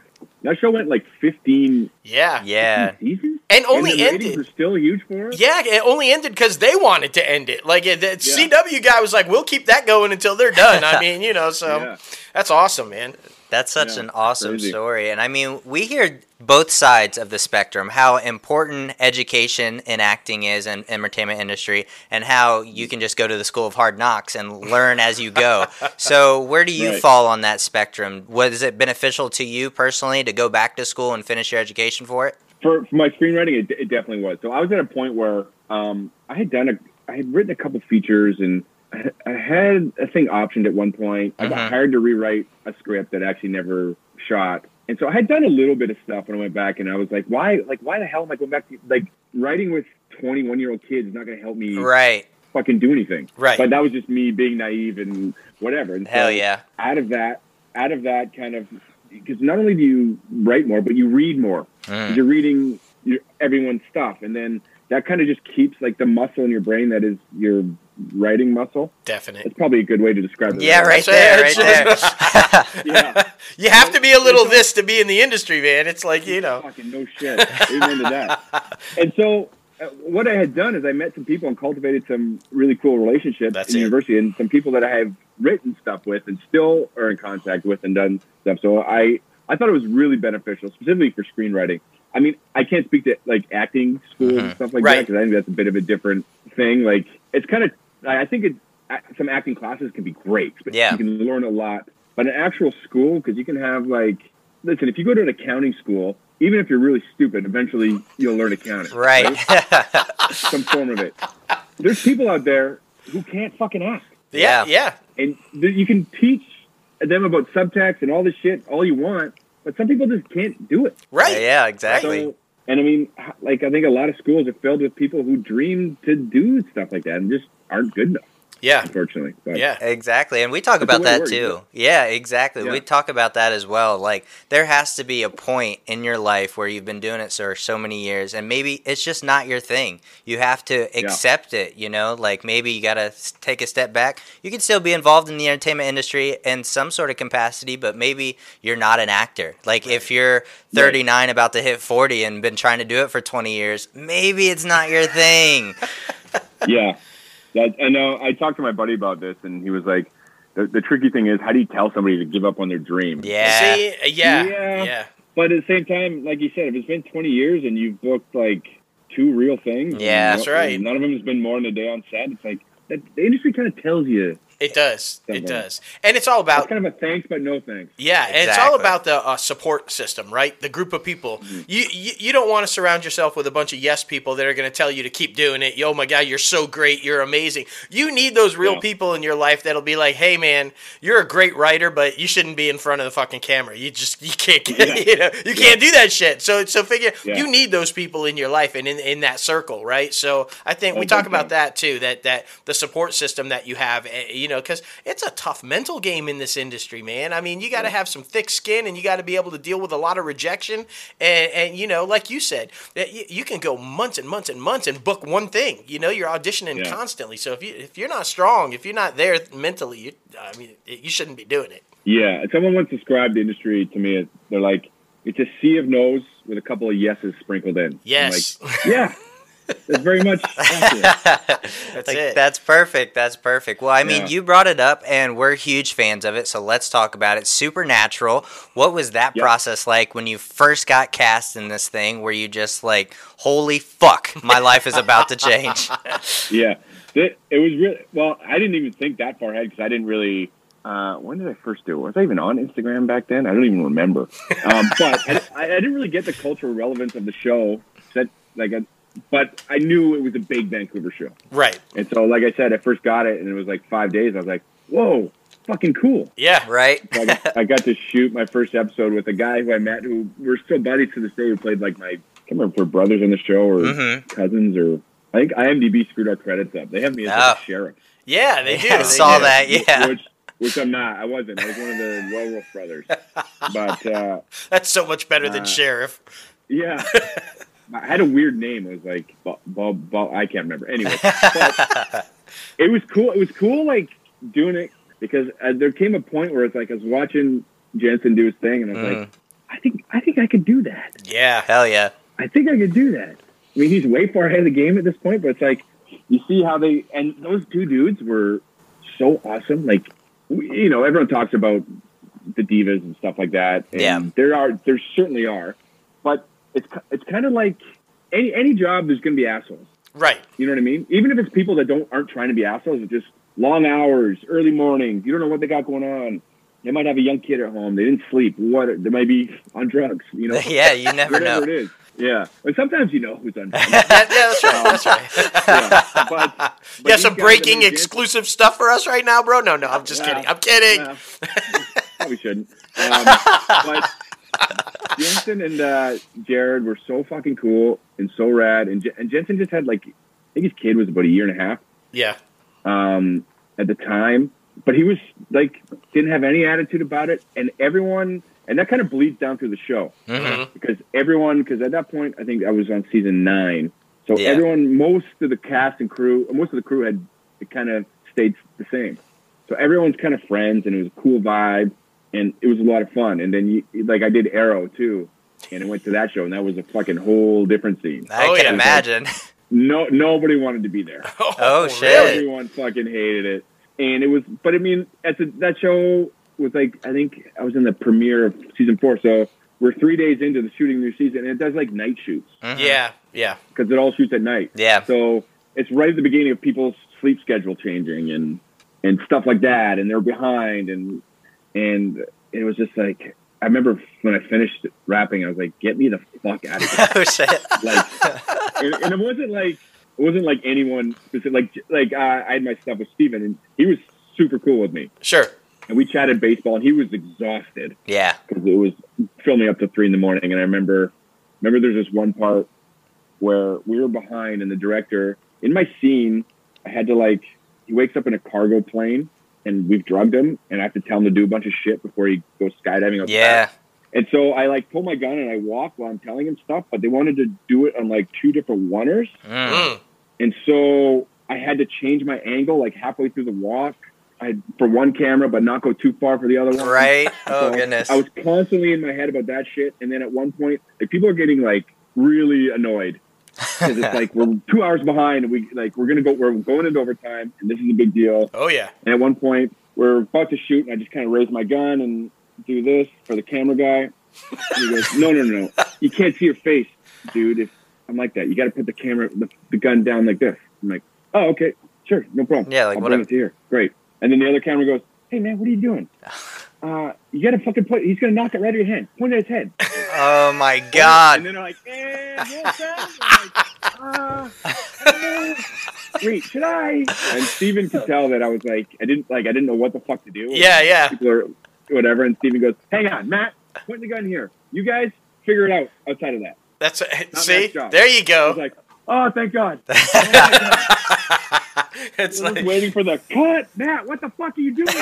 S4: that show went like 15,
S2: Yeah,
S1: Yeah.
S4: 15 seasons,
S2: and only
S4: and the
S2: ended.
S4: were still huge for it.
S2: Yeah, it only ended because they wanted to end it. Like the
S4: Yeah.
S2: CW guy was like, "We'll keep that going until they're done." I mean, you know, so
S4: Yeah.
S2: that's awesome, man.
S1: That's such
S4: Yeah,
S1: an awesome
S4: crazy.
S1: story. And I mean, we hear both sides of the spectrum how important education in acting is in entertainment industry and how you can just go to the school of hard knocks and learn as you go. So, where do you
S4: Right.
S1: fall on that spectrum? Was it beneficial to you personally to go back to school and finish your education for it?
S4: For, for my screenwriting, it, it definitely was. So I was at a point where um, I had done a, I had written a couple features and I, I had a thing optioned at one point. I got hired to rewrite a script that actually never shot. And so I had done a little bit of stuff when I went back, and I was like, "Why? Like, why the hell am I going back to like writing with twenty-one-year-old kids? Is not going to help me
S1: Right.
S4: fucking do anything."
S2: Right.
S4: But that was just me being naive and whatever. And so
S1: Hell yeah.
S4: Out of that, out of that kind of, because not only do you write more, but you read more.
S1: Mm.
S4: You're reading your, everyone's stuff, and then that kind of just keeps like the muscle in your brain that is your writing muscle.
S2: Definite.
S4: That's probably a good way to describe it.
S1: Yeah, right
S2: That's
S1: there, right there.
S4: Yeah.
S2: You have to be a little this to be in the industry, man. It's like you know.
S4: Fucking no shit. Amen to that. And so, uh, what I had done is I met some people and cultivated some really cool relationships
S2: That's
S4: in
S2: it.
S4: university, and some people that I have written stuff with and still are in contact with and done stuff. So I, I thought it was really beneficial, specifically for screenwriting. I mean, I can't speak to like acting school and stuff like
S2: Right.
S4: that because I think that's a bit of a different thing. Like, it's kind of, I I think it, some acting classes can be great.
S1: Yeah.
S4: You can learn a lot. But an actual school, because you can have like, listen, if you go to an accounting school, even if you're really stupid, eventually you'll learn accounting. count it.
S1: Right.
S4: Some form of it. There's people out there who can't fucking act.
S2: Yeah,
S1: Yeah.
S2: yeah.
S4: And th- you can teach them about subtext and all this shit all you want, but some people just can't do it.
S2: Right.
S1: yeah, exactly.
S4: So, and I mean, like, I think a lot of schools are filled with people who dream to do stuff like that and just aren't good enough,
S2: Yeah.
S4: unfortunately. But,
S2: Yeah.
S1: Exactly. And we talk
S4: That's
S1: about that
S4: works,
S1: too. Yeah, exactly.
S4: Yeah.
S1: We talk about that as well. Like there has to be a point in your life where you've been doing it for so many years and maybe it's just not your thing. You have to accept it, you know? Like maybe you got to take a step back. You can still be involved in the entertainment industry in some sort of capacity, but maybe you're not an actor. Like if you're 39 about to hit 40 and been trying to do it for 20 years, maybe it's not your thing.
S4: yeah. That, I know. I talked to my buddy about this, and he was like, the, the tricky thing is, how do you tell somebody to give up on their dream?
S1: Yeah.
S2: See, uh, yeah,
S4: Yeah.
S2: yeah,
S4: But at the same time, like you said, if it's been 20 years and you've booked like two real things,
S1: Yeah.
S4: no-
S2: That's right.
S4: None of them has been more than a day on set. It's like that, the industry kind of tells you
S2: It does. It
S4: Something.
S2: does. And it's all about
S4: it's
S2: about
S4: kind of a thanks but no thanks.
S2: Yeah, and it's all about the uh, support system, right? The group of people.
S4: Mm-hmm.
S2: You, you you don't want to surround yourself with a bunch of yes people that are going to tell you to keep doing it. Oh my god, you're so great, you're amazing. You need those real
S4: Yeah.
S2: people in your life that'll be like, "Hey man, you're a great writer, but you shouldn't be in front of the fucking camera. You just you can't get,
S4: Yeah.
S2: you know, you can't do that shit." So so figure
S4: Yeah.
S2: you need those people in your life and in in that circle, right? So I think we talk about that too. That that the support system that you have, eh, you know, because it's a tough mental game in this industry, man. I mean, you got to have some thick skin, and you got to be able to deal with a lot of rejection. And, and you know, like you said, that you, you can go months and months and months and book one thing. You know, you're auditioning
S4: Yeah.
S2: constantly. So if you if you're not strong, if you're not there mentally, you, I mean, you shouldn't be doing it.
S4: Yeah, someone once described the industry to me. as They're like, it's a sea of no's with a couple of yeses sprinkled in.
S2: Yes,
S4: like, yeah, that's very much.
S2: that's
S1: Like,
S2: it.
S1: That's perfect. That's perfect. Well, I mean,
S4: Yeah.
S1: you brought it up, and we're huge fans of it. So let's talk about it. Supernatural. What was that
S4: Yep.
S1: process like when you first got cast in this thing? Were you just like, "Holy fuck, my life is about to change"?
S4: Yeah, it, it was really well. I didn't even think that far ahead because I didn't really. Uh, when did I first do it? Was I even on Instagram back then? I don't even remember. Um, but I, I, I didn't really get the cultural relevance of the show. That like, I, but I knew it was a big Vancouver show,
S2: right.
S4: and so like I said, I first got it, and it was like five days. I was like, "Whoa, fucking cool!"
S2: Yeah.
S1: right?
S4: So I, got, I got to shoot my first episode with a guy who I met who we're still buddies to this day. Who played like my I can't remember if we're brothers on the show or
S1: Mhm.
S4: cousins or I think IMDb screwed our credits up. They have me as like,
S1: Oh.
S4: a sheriff.
S2: Yeah, they do.
S1: I saw that. Yeah.
S4: Which, which I'm not. I wasn't. I was one of the Werewolf brothers. But uh,
S2: That's so much better than
S4: Uh,
S2: sheriff.
S4: yeah, I had a weird name. It was like Bob. I can't remember. Anyway, but it was cool. It was cool, like doing it because uh, there came a point where it's like I was watching Jensen do his thing, and I was
S1: Mm.
S4: like, I think, I think I could do that.
S2: Yeah.
S1: Hell yeah.
S4: I think I could do that. I mean, he's way far ahead of the game at this point, but it's like you see how they and those two dudes were so awesome. Like, we- you know, everyone talks about the divas and stuff like that. And
S1: Yeah.
S4: there are, there certainly are, but it's it's kind of like any any job. There's going to be assholes.
S2: Right.
S4: You know what I mean? Even if it's people that don't aren't trying to be assholes, it's just long hours, early mornings. You don't know what they got going on. They might have a young kid at home. They didn't sleep. What? They might be on drugs. You know?
S1: yeah, you never
S4: Whatever
S1: know.
S4: it is. Yeah. But sometimes you know who's on drugs.
S2: Yeah, that's right. That's right.
S4: yeah. But, but
S2: Yeah, some breaking exclusive stuff for us right now, bro. No, no, I'm just
S4: Yeah.
S2: kidding. I'm kidding.
S4: Yeah. Probably shouldn't. Um, but Jensen and uh, Jared were so fucking cool and so rad. And, J- and Jensen just had like, I think his kid was about a year and a half
S2: Yeah,
S4: um, at the time, but he was like, didn't have any attitude about it. And everyone, and that kind of bleeds down through the show
S1: Mhm.
S4: because everyone, because at that point, I think I was on season nine. So
S1: Yeah.
S4: everyone, most of the cast and crew, most of the crew had it kind of stayed the same. So everyone's kind of friends, and it was a cool vibe, and it was a lot of fun. And then, you, like, I did Arrow too, and I went to that show, and that was a fucking whole different scene.
S1: I
S2: Oh,
S1: can
S2: yeah.
S1: imagine.
S4: No, nobody wanted to be there.
S1: Oh, shit.
S4: Everyone fucking hated it, and it was. But I mean, at the, that show was like, I think I was in the premiere of season four, so we're three days into the shooting new season, and it does like night shoots
S1: Mhm.
S2: Yeah, yeah.
S4: because it all shoots at night.
S1: Yeah.
S4: So it's right at the beginning of people's sleep schedule changing and and stuff like that, and they're behind, and and it was just like I remember when I finished wrapping, I was like, "Get me the fuck out of here!"
S1: oh shit.
S4: like, and, and it wasn't like it wasn't like anyone specific. Like, like uh, I had my stuff with Stephen, and he was super cool with me,
S2: Sure.
S4: and we chatted baseball, and he was exhausted
S1: yeah.
S4: because it was filming up to three in the morning. And I remember, remember there's this one part where we were behind, and the director in my scene, I had to like he wakes up in a cargo plane, and we've drugged him, and I have to tell him to do a bunch of shit before he goes skydiving. outside.
S1: Yeah.
S4: And so I like pull my gun and I walk while I'm telling him stuff, but they wanted to do it on like two different oneers.
S1: Mm.
S4: And so I had to change my angle like halfway through the walk. I for one camera, but not go too far for the other one.
S1: Right. Oh
S4: So
S1: goodness.
S4: I was constantly in my head about that shit. And then at one point, like people are getting like really annoyed because it's like we're two hours behind. And we like we're gonna go. We're going into overtime, and this is a big deal.
S2: Oh yeah.
S4: And at one point, we're about to shoot, and I just kind of raise my gun and do this for the camera guy. And he goes, "No, no, no, no. You can't see your face, dude. If I'm like that, you got to put the camera, the, the gun down like this." I'm like, "Oh, okay, sure, no problem.
S1: Yeah, like
S4: I'll
S1: whatever.
S4: bring it to here. Great." And then the other camera goes, "Hey, man, what are you doing? Uh, you got to fucking put. He's gonna knock it right at your hand. Point at his head."
S1: Oh my god!
S4: And then they're like, "Eh, roll sound." I'm like, uh, I don't know. Wait, should I? And Stephen could tell that I was like, I didn't like, I didn't know what the fuck to do.
S2: Yeah, yeah.
S4: People are whatever, and Stephen goes, "Hang on, Matt, point the gun here. You guys figure it out outside of that."
S2: That's
S4: Not
S2: see. There you
S4: I
S2: go.
S4: was like, "Oh, thank God." Oh, God.
S2: it's like
S4: waiting for the cut, Matt. What the fuck are you doing? Why'd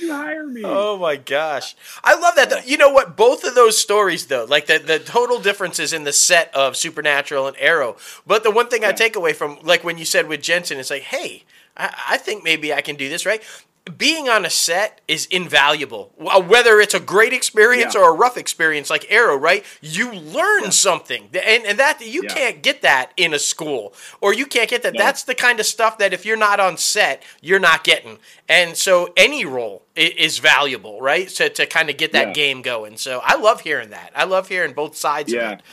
S4: you hire me?
S2: Oh my gosh. I love that. You know what? Both of those stories, though, like the, the total differences in the set of Supernatural and Arrow. But the one thing I take away from, like when you said with Jensen, it's like, hey, I think maybe I can do this, right? Being on a set is invaluable. Whether it's a great experience
S4: Yeah.
S2: or a rough experience like Arrow, right? You learn something. And, and that you
S4: Yeah.
S2: can't get that in a school or you can't get that. That's the kind of stuff that if you're not on set, you're not getting. And so any role is valuable, right? So to kind of get that
S4: Yeah.
S2: game going. So I love hearing that. I love hearing both sides
S4: Yeah.
S2: of it.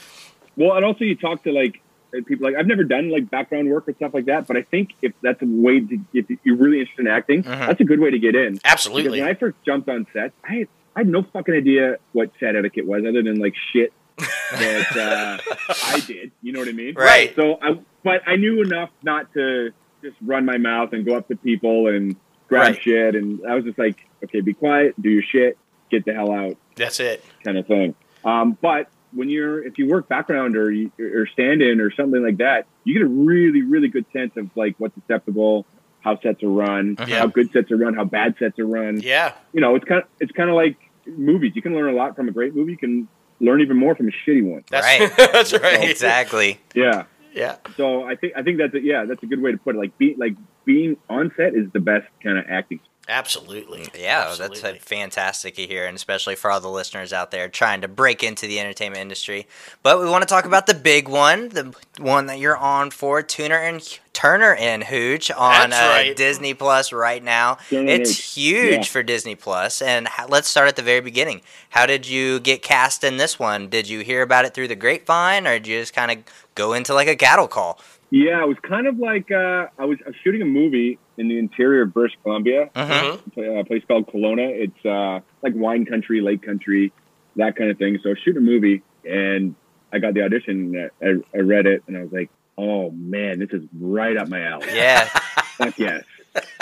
S4: Well, and also you talk to like people like I've never done like background work or stuff like that, but I think if that's a way to if you're really interested in acting,
S1: Mhm.
S4: that's a good way to get in. Because
S2: Absolutely.
S4: when I first jumped on set, I had, I had no fucking idea what set etiquette was, other than like shit that uh, I did. You know what I mean?
S1: Right.
S4: So I, but I knew enough not to just run my mouth and go up to people and grab
S2: Right.
S4: shit, and I was just like, okay, be quiet, do your shit, get the hell out
S2: That's it.
S4: kind of thing. Um, but when you're if you work background or or stand in or something like that, you get a really really good sense of like what's acceptable, how sets are run,
S2: Yeah.
S4: how good sets are run, how bad sets are run.
S2: Yeah.
S4: You know, it's kind of it's kind of like movies. You can learn a lot from a great movie. You can learn even more from a shitty one.
S2: That's
S1: Right.
S2: that's right.
S1: Exactly.
S4: Yeah.
S2: Yeah.
S4: So I think I think that's a, yeah that's a good way to put it. Like be like being on set is the best kind of acting.
S2: Absolutely.
S1: Yeah,
S2: Absolutely.
S1: that's uh, fantastic to hear, and especially for all the listeners out there trying to break into the entertainment industry. But we want to talk about the big one, the one that you're on for Tuner and Turner and Hooch on
S2: That's
S1: uh,
S2: right.
S1: Disney Plus right now.
S4: Turner
S1: it's
S4: Hooch.
S1: huge
S4: Yeah.
S1: for Disney Plus. And h- let's start at the very beginning. How did you get cast in this one? Did you hear about it through the grapevine, or did you just kind of go into like a cattle call?
S4: Yeah, it was kind of like uh, I was I was shooting a movie in the interior of British Columbia.
S1: Mhm.
S4: pla- a place called Kelowna. It's uh, like wine country, lake country, that kind of thing. So I was shooting a movie, and I got the audition. and I, I read it, and I was like, "Oh man, this is right up my alley."
S1: Yeah,
S4: Fuck yes,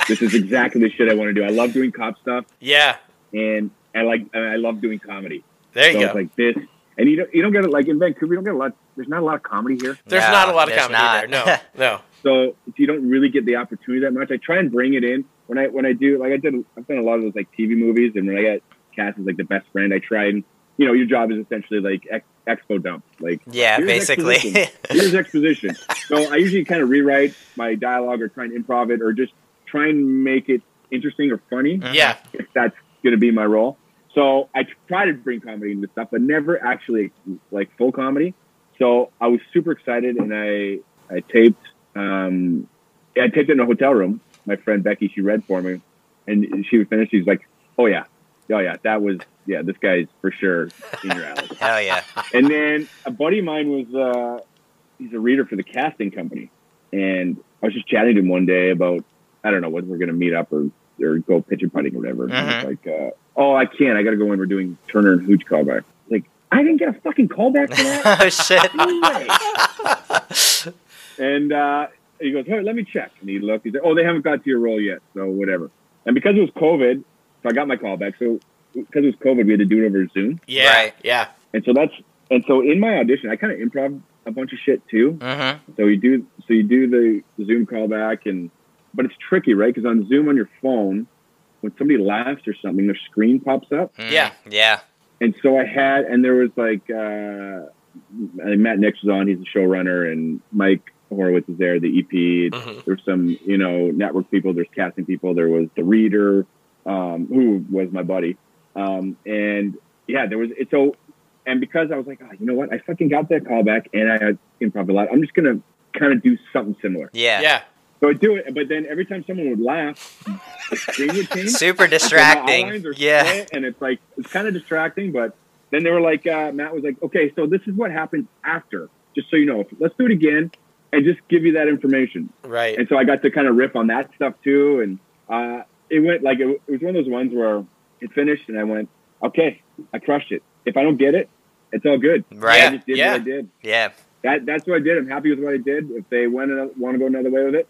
S4: this is exactly the shit I want to do. I love doing cop stuff,
S2: Yeah.
S4: and I like I love doing comedy.
S2: There
S4: so
S2: you
S4: it's
S2: go.
S4: like this, and you don't you don't get it like in Vancouver. You don't get a lot. There's not a lot of comedy here.
S2: There's
S1: No,
S2: not a lot of comedy
S1: not.
S2: there. No. No.
S4: so you don't really get the opportunity that much. I try and bring it in when I when I do like I did I've done a lot of those like TV movies, and when I get cast as like the best friend, I try and you know your job is essentially like ex- expo dump, like
S1: yeah,
S4: Here's
S1: basically.
S4: exposition. here's exposition. So I usually kind of rewrite my dialogue or try and improv it or just try and make it interesting or funny.
S2: Yeah.
S4: if that's going to be my role. So I try to bring comedy into stuff, but never actually like full comedy. So I was super excited, and I I taped um, I taped it in a hotel room. My friend Becky, she read for me, and she was finished. She's like, "Oh yeah, oh yeah, that was yeah, this guy's for sure in your alley."
S1: Hell yeah.
S4: and then a buddy of mine was uh, he's a reader for the casting company, and I was just chatting to him one day about I don't know whether we're gonna meet up or or go pitching putting or whatever. And was like, uh, oh, I can't. I got to go in. We're doing Turner and Hooch callback. Like, I didn't get a fucking callback for that.
S1: oh shit.
S4: No and uh, he goes, hey, let me check. And he looked. He said, oh, they haven't got to your role yet, so whatever. And because it was COVID, so I got my callback. So because it was COVID, we had to do it over Zoom.
S2: Yeah,
S1: Right.
S2: yeah.
S4: And so that's and so in my audition, I kind of improv a bunch of shit too.
S1: Mm-hmm.
S4: So you do so you do the, the Zoom callback, and but it's tricky, right? Because on Zoom on your phone, when somebody laughs or something, their screen pops up.
S2: Yeah.
S1: Yeah.
S4: And so I had, and there was like uh, Matt Nix was on. He's the showrunner, and Mike Horowitz is there, the EP.
S2: Mhm.
S4: There's some, you know, network people. There's casting people. There was the reader, um, who was my buddy, um, and yeah, there was. It's so, and because I was like, oh, you know what, I fucking got that callback, and I had improv a lot. I'm just gonna kind of do something similar.
S1: Yeah.
S2: Yeah.
S4: So I do it, but then every time someone would laugh, the screen would change.
S1: Super distracting. Yeah.
S4: split, and it's like it's kind of distracting. But then they were like, uh, Matt was like, okay, so this is what happens after. Just so you know, let's do it again, and just give you that information.
S2: Right.
S4: And so I got to kind of riff on that stuff too, and uh, it went like it, it was one of those ones where it finished, and I went, okay, I crushed it. If I don't get it, it's all good.
S1: Right.
S4: I just did
S2: Yeah.
S4: what I did.
S1: Yeah.
S4: That that's what I did. I'm happy with what I did. If they want to want to go another way with it,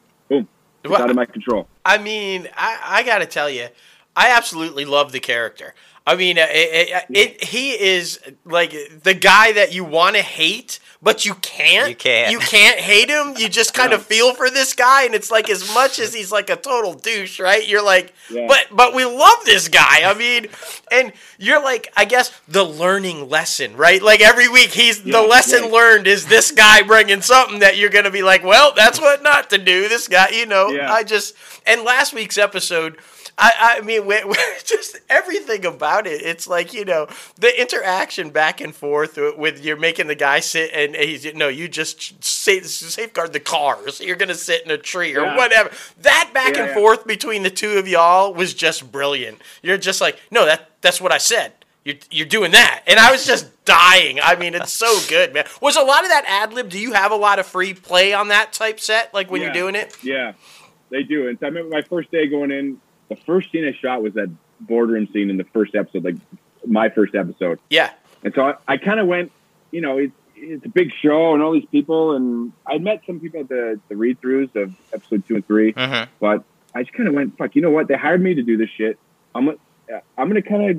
S4: it's
S2: Well,
S4: out of my control.
S2: I mean, I, I got to tell you, I absolutely love the character. I mean, it, it, it, he is like the guy that you want to hate, but you can't.
S1: You can't.
S2: You can't hate him. You just kind of feel for this guy, and it's like as much as he's like a total douche, right? You're like,
S4: Yeah.
S2: but but we love this guy. I mean, and you're like, I guess the learning lesson, right? Like every week, he's
S4: Yeah,
S2: the lesson
S4: right.
S2: learned is this guy bringing something that you're gonna be like, well, that's what not to do. This guy, you know,
S4: Yeah.
S2: I just and last week's episode. I, I mean, we, we, just everything about it. It's like you know the interaction back and forth with, with you're making the guy sit and he's no, you just sa- safeguard the cars. You're gonna sit in a tree or
S4: Yeah.
S2: whatever. That back
S4: Yeah,
S2: and
S4: yeah.
S2: forth between the two of y'all was just brilliant. You're just like, no, that that's what I said. You're, you're doing that, and I was just dying. I mean, it's so good, man. Was a lot of that ad lib? Do you have a lot of free play on that type set, like when you're doing it?
S4: Yeah, they do. And so I remember my first day going in. The first scene I shot was that boardroom scene in the first episode, like my first episode.
S2: Yeah,
S4: And so I, I kind of went, you know, it's it's a big show and all these people, and I met some people at the the read throughs of episode two and three,
S1: Mm-hmm.
S4: but I just kind of went, fuck, you know what? They hired me to do this shit. I'm gonna, I'm gonna kind of,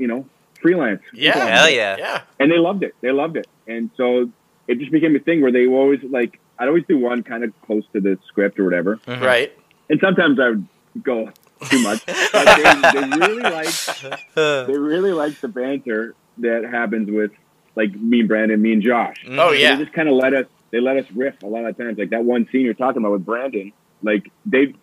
S4: you know, freelance.
S2: Yeah.
S1: Hell yeah.
S2: yeah.
S4: and they loved it. They loved it, and so it just became a thing where they always like. I'd always do one kind of close to the script or whatever,
S1: Mhm.
S2: Right.
S4: and sometimes I would go too much. But they, they really like they really like the banter that happens with like me and Brandon, me and Josh.
S1: Mhm.
S2: Oh,
S4: So
S2: yeah.
S4: they just kind of let us they let us riff a lot of times. Like that one scene you're talking about with Brandon, like they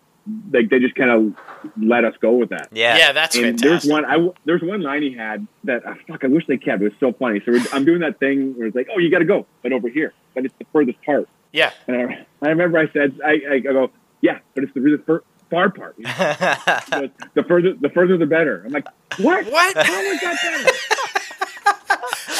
S4: like they just kind of let us go with that.
S1: Yeah.
S2: Yeah, that's
S4: and
S2: fantastic.
S4: there's one I there's one line he had that ah, fuck I wish they kept. It was so funny. So we're, I'm doing that thing where it's like, oh, you got to go, but over here, but it's the furthest part.
S2: Yeah.
S4: And I, I remember I said I, I go, yeah, but it's the really far, far part. He goes, the further the further the better. I'm like, what?
S2: What?
S4: How was that better?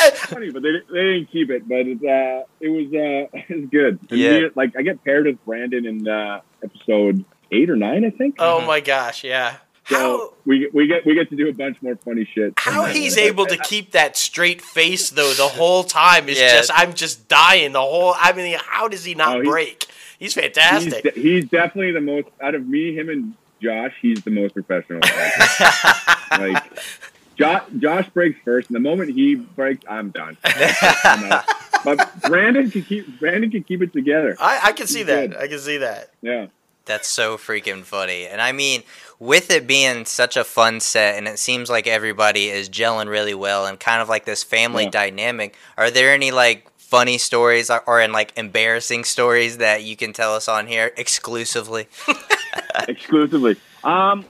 S4: It's funny, but they, they didn't keep it. But it, uh, it was uh, it was good. And
S1: Yeah.
S4: me, like I get paired with Brandon in uh, episode eight or nine, I think.
S2: Oh my gosh, yeah. How
S4: So we we get we get to do a bunch more funny shit.
S2: how
S4: And,
S2: he's able to keep that straight face though the whole time is
S1: Yeah.
S2: just I'm just dying the whole I mean how does he not
S4: Oh, he-
S2: break? He's
S4: He's,
S2: fantastic.
S4: de- he's definitely the most out of me, him, and Josh. He's the most professional. Like, like Josh, Josh breaks first, and the moment he breaks, I'm done. I'm. But Brandon can keep Brandon can keep it together.
S2: I, I can see
S4: He's
S2: that.
S4: good.
S2: I can see that.
S4: Yeah.
S1: That's so freaking funny. And I mean, with it being such a fun set and it seems like everybody is gelling really well and kind of like this family
S4: Yeah.
S1: dynamic, are there any like funny stories or, or in like embarrassing stories that you can tell us on here exclusively?
S4: exclusively. Um,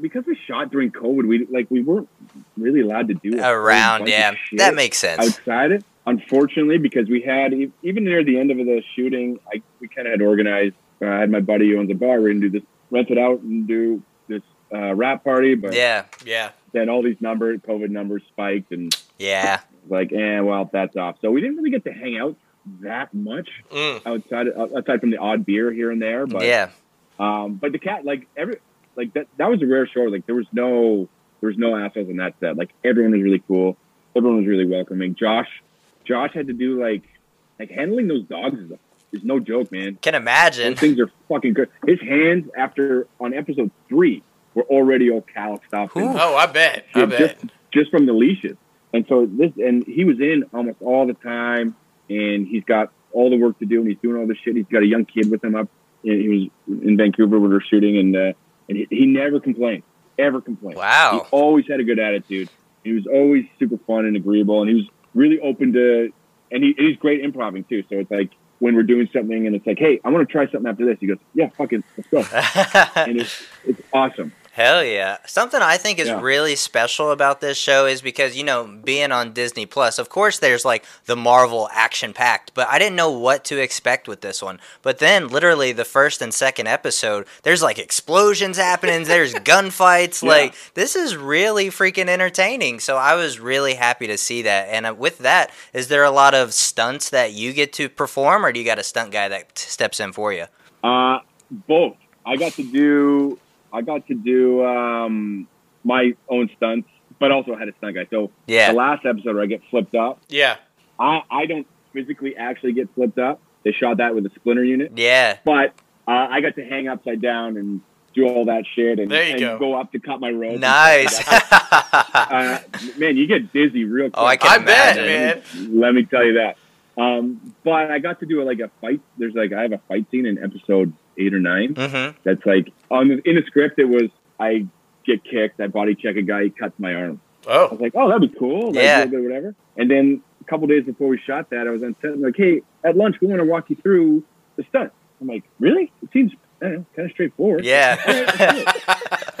S4: because we shot during COVID, we like we weren't really allowed to do
S1: Around, yeah. That makes sense.
S4: outside it. Unfortunately, because we had even near the end of the shooting, I we kind of had organized. Uh, I had my buddy who owns a bar. We're gonna do this, rent it out, and do uh, wrap party. But
S1: Yeah.
S2: Yeah.
S4: then all these numbers, COVID numbers spiked, and
S1: Yeah.
S4: like, eh, well, that's off. So we didn't really get to hang out that much
S2: Mm.
S4: outside outside from the odd beer here and there. But
S1: Yeah.
S4: um, but the cat, like every, like that, that was a rare show. Like there was no there was no assholes on that set. Like everyone was really cool. Everyone was really welcoming. Josh, Josh had to do like, like handling those dogs is, is no joke, man.
S1: Can imagine.
S4: Those things are fucking good. His hands after on episode three were already all calloused up.
S2: Oh, I bet. I
S4: yeah,
S2: bet.
S4: just just from the leashes. And so this, and he was in almost all the time, and he's got all the work to do, and he's doing all this shit. He's got a young kid with him up. He was in Vancouver when we were shooting, and uh, and he, he never complained, ever complained.
S1: Wow.
S4: He always had a good attitude. He was always super fun and agreeable, and he was really open to, and he, he's great improvising too. So it's like when we're doing something, and it's like, hey, I want to try something after this. He goes, yeah, fucking, let's go, and it's it's awesome.
S1: Hell yeah. Something I think is
S4: Yeah.
S1: really special about this show is because, you know, being on Disney Plus, of course there's like the Marvel action packed, but I didn't know what to expect with this one. But then literally the first and second episode, there's like explosions happening, there's gunfights,
S4: Yeah.
S1: like this is really freaking entertaining. So I was really happy to see that. And uh, with that, is there a lot of stunts that you get to perform or do you got a stunt guy that t- steps in for you?
S4: Uh, both. I got to do. I got to do um, my own stunts, but also had a stunt guy. So
S1: Yeah.
S4: the last episode where I get flipped up,
S2: yeah.
S4: I, I don't physically actually get flipped up. They shot that with a splinter unit,
S1: Yeah.
S4: but uh, I got to hang upside down and do all that shit and,
S2: There you
S4: and
S2: go.
S4: up to cut my rope.
S1: Nice.
S4: stuff like that. uh, man, you get dizzy real quick.
S1: Oh, I can
S2: I bet, man.
S4: Let me tell you that. Um, but I got to do like a fight. There's like I have a fight scene in episode eight or nine.
S1: mm-hmm.
S4: That's like on the, in the script. It was I get kicked, I body check a guy, he cuts my arm.
S2: Oh, I
S4: was like, oh, that'd be cool. Like,
S1: Yeah.
S4: a bit, whatever. And then a couple days before we shot that, I was on set. and like, hey, at lunch, we want to walk you through the stunt. I'm like, really? It seems know, kind of straightforward.
S1: Yeah.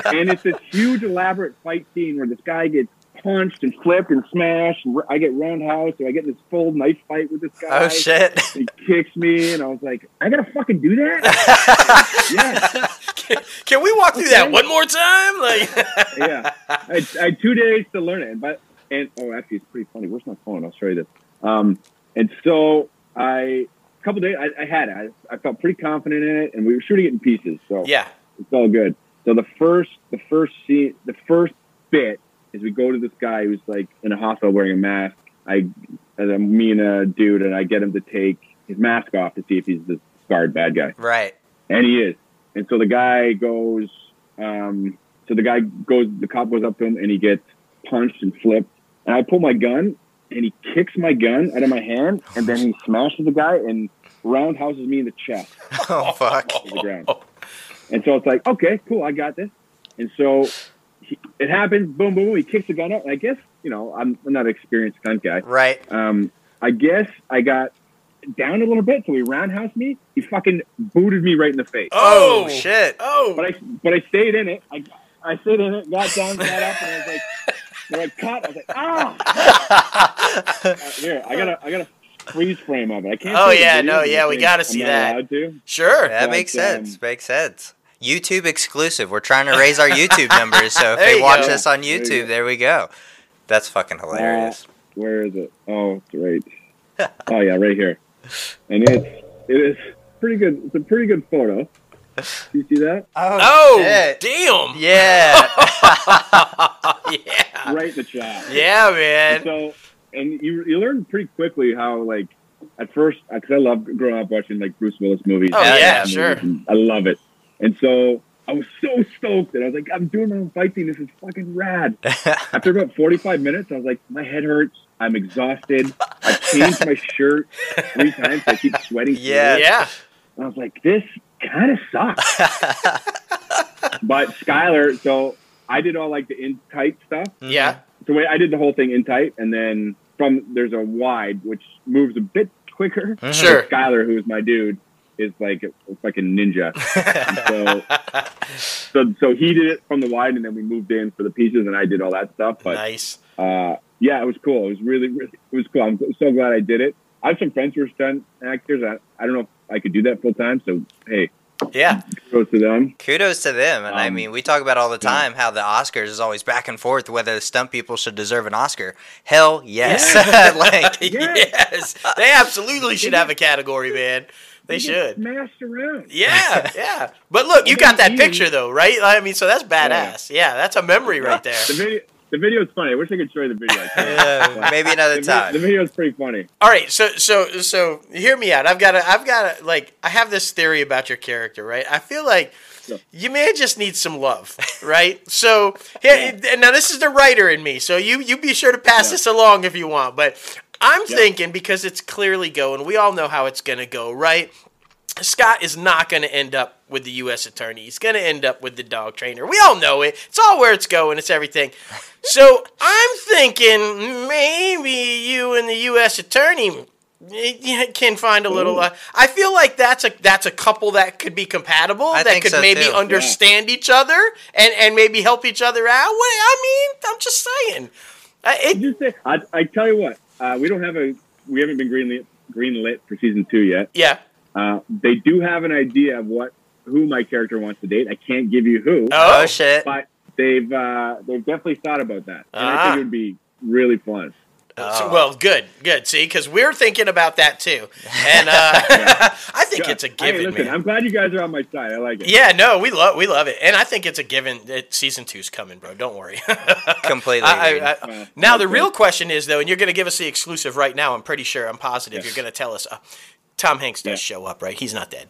S4: and it's this huge, elaborate fight scene where this guy gets punched and flipped and smashed. And I get roundhouse, so I get in this full knife fight with this guy.
S1: oh shit.
S4: He kicks me, and I was like, I gotta fucking do that. yeah,
S2: Can, can we walk through that one more time? Like,
S4: yeah. I, I had two days to learn it, but and oh, actually, it's pretty funny. Where's my phone? I'll show you this. Um, and so I, a couple days, I, I had it. I, I felt pretty confident in it, and we were shooting it in pieces, so
S2: yeah.
S4: it's all good. So the first, the first scene, the first bit is we go to this guy who's like in a hospital wearing a mask. I, as a me and a dude, and I get him to take his mask off to see if he's the scarred bad guy.
S1: right.
S4: And he is. And so the guy goes, um, so the guy goes, the cop goes up to him and he gets punched and flipped. And I pull my gun and he kicks my gun out of my hand and then he smashes the guy and roundhouses me in the chest
S1: Oh fuck.
S4: the ground. And so it's like, okay, cool, I got this. And so he, it happens, boom, boom, boom. He kicks the gun out. And I guess, you know, I'm, I'm not an experienced gun guy.
S1: Right.
S4: Um, I guess I got down a little bit, so he roundhoused me. He fucking booted me right in the face.
S1: Oh, shit.
S2: Oh.
S4: But I but I stayed in it. I I stayed in it, got down, got up, and I was like, when I cut, I was like, ah. Uh, here, I gotta I gotta freeze frame of it. I can't.
S2: Oh, yeah, no, yeah, we gotta
S4: I'm
S2: see
S4: not
S2: that.
S4: to.
S2: sure.
S1: that
S4: But,
S1: makes sense.
S4: um,
S1: makes sense. YouTube exclusive. We're trying to raise our YouTube numbers, so if
S2: There
S1: they watch
S2: go.
S1: us on
S4: There you
S1: YouTube,
S4: go.
S1: there we go. That's fucking hilarious.
S4: Where is it? Oh, it's right. oh yeah, right here. And it's it is pretty good. It's a pretty good photo. Do you see that?
S2: Oh, oh
S1: shit.
S2: damn.
S1: Yeah.
S2: yeah.
S4: Right in the chat.
S2: Yeah, man.
S4: So, and you you learn pretty quickly how like at first because I love growing up watching like Bruce Willis movies.
S2: Oh,
S1: yeah,
S2: yeah, sure.
S4: I love it. And so I was so stoked that I was like, I'm doing my own fight scene. This is fucking rad. After about 45 minutes, I was like, my head hurts. I'm exhausted. I've changed my shirt three times. So I keep sweating.
S1: Yeah.
S2: Yeah.
S4: And I was like, this kind of sucks. but Skylar, so I did all like the in tight stuff.
S2: Yeah.
S4: So wait, I did the whole thing in tight, and then from there's a wide which moves a bit quicker.
S1: Mhm.
S2: Sure.
S4: Skylar, who is my dude, is like a fucking ninja. So, so so he did it from the wide, and then we moved in for the pieces, and I did all that stuff. But
S2: nice.
S4: uh, yeah, it was cool. It was really, really, it was cool. I'm so glad I did it. I have some friends who are stunt actors. I, I don't know if I could do that full time. So hey,
S2: Yeah.
S4: kudos to them.
S1: Kudos to them. And I
S4: Um,
S1: mean, we talk about all the time how the Oscars is always back and forth whether the stunt people should deserve an Oscar. Hell yes. like,
S4: Yeah.
S2: yes. They absolutely should have a category, man. They
S4: He
S2: should.
S4: smashed around.
S2: Yeah, yeah. But look, you got that picture though, right? I mean, so that's badass. Yeah, that's a memory right there.
S4: The video, the video's funny. I wish I could show you the video. I can't.
S1: Yeah, maybe another
S4: the, vi-
S1: time.
S4: The video's pretty funny.
S2: All right, so so so hear me out. I've got a I've got a like I have this theory about your character, right? I feel like
S4: Yeah.
S2: you may just need some love, right? So here, now this is the writer in me. So you you be sure to pass
S4: Yeah.
S2: this along if you want. But I'm
S4: Yeah.
S2: thinking because it's clearly going, we all know how it's gonna go, right? Scott is not going to end up with the U.S. attorney. He's going to end up with the dog trainer. We all know it. It's all where it's going. It's everything. So I'm thinking maybe you and the U.S. attorney eh, can find a little. Uh, I feel like that's a that's a couple that could be compatible.
S1: I
S2: that could
S1: so,
S2: maybe
S1: too.
S2: understand each other and and maybe help each other out. What I mean, I'm just saying. Uh, it,
S4: I, I tell you what, uh, we don't have a, we haven't been greenlit, greenlit for season two yet.
S2: yeah.
S4: Uh, they do have an idea of what who my character wants to date. I can't give you who,
S2: Oh,
S1: Oh shit!
S4: but they've uh, they've definitely thought about that, and I
S2: Ah.
S4: think it would be really fun.
S2: So-
S1: Oh.
S2: well, good, good. See, because we're thinking about that too, and uh, I think it's a
S4: Hey,
S2: given,
S4: listen,
S2: man.
S4: I'm glad you guys are on my side. I like it.
S2: Yeah, no, we love we love it, and I think it's a given that season two's coming, bro. Don't worry.
S1: Completely.
S2: I- I- I-
S4: Uh,
S2: now the real question is though, and you're going to give us the exclusive right now. I'm pretty sure. I'm positive
S4: Yeah.
S2: you're going to tell us. Uh, Tom Hanks does
S4: Yeah.
S2: show up, right? He's not dead.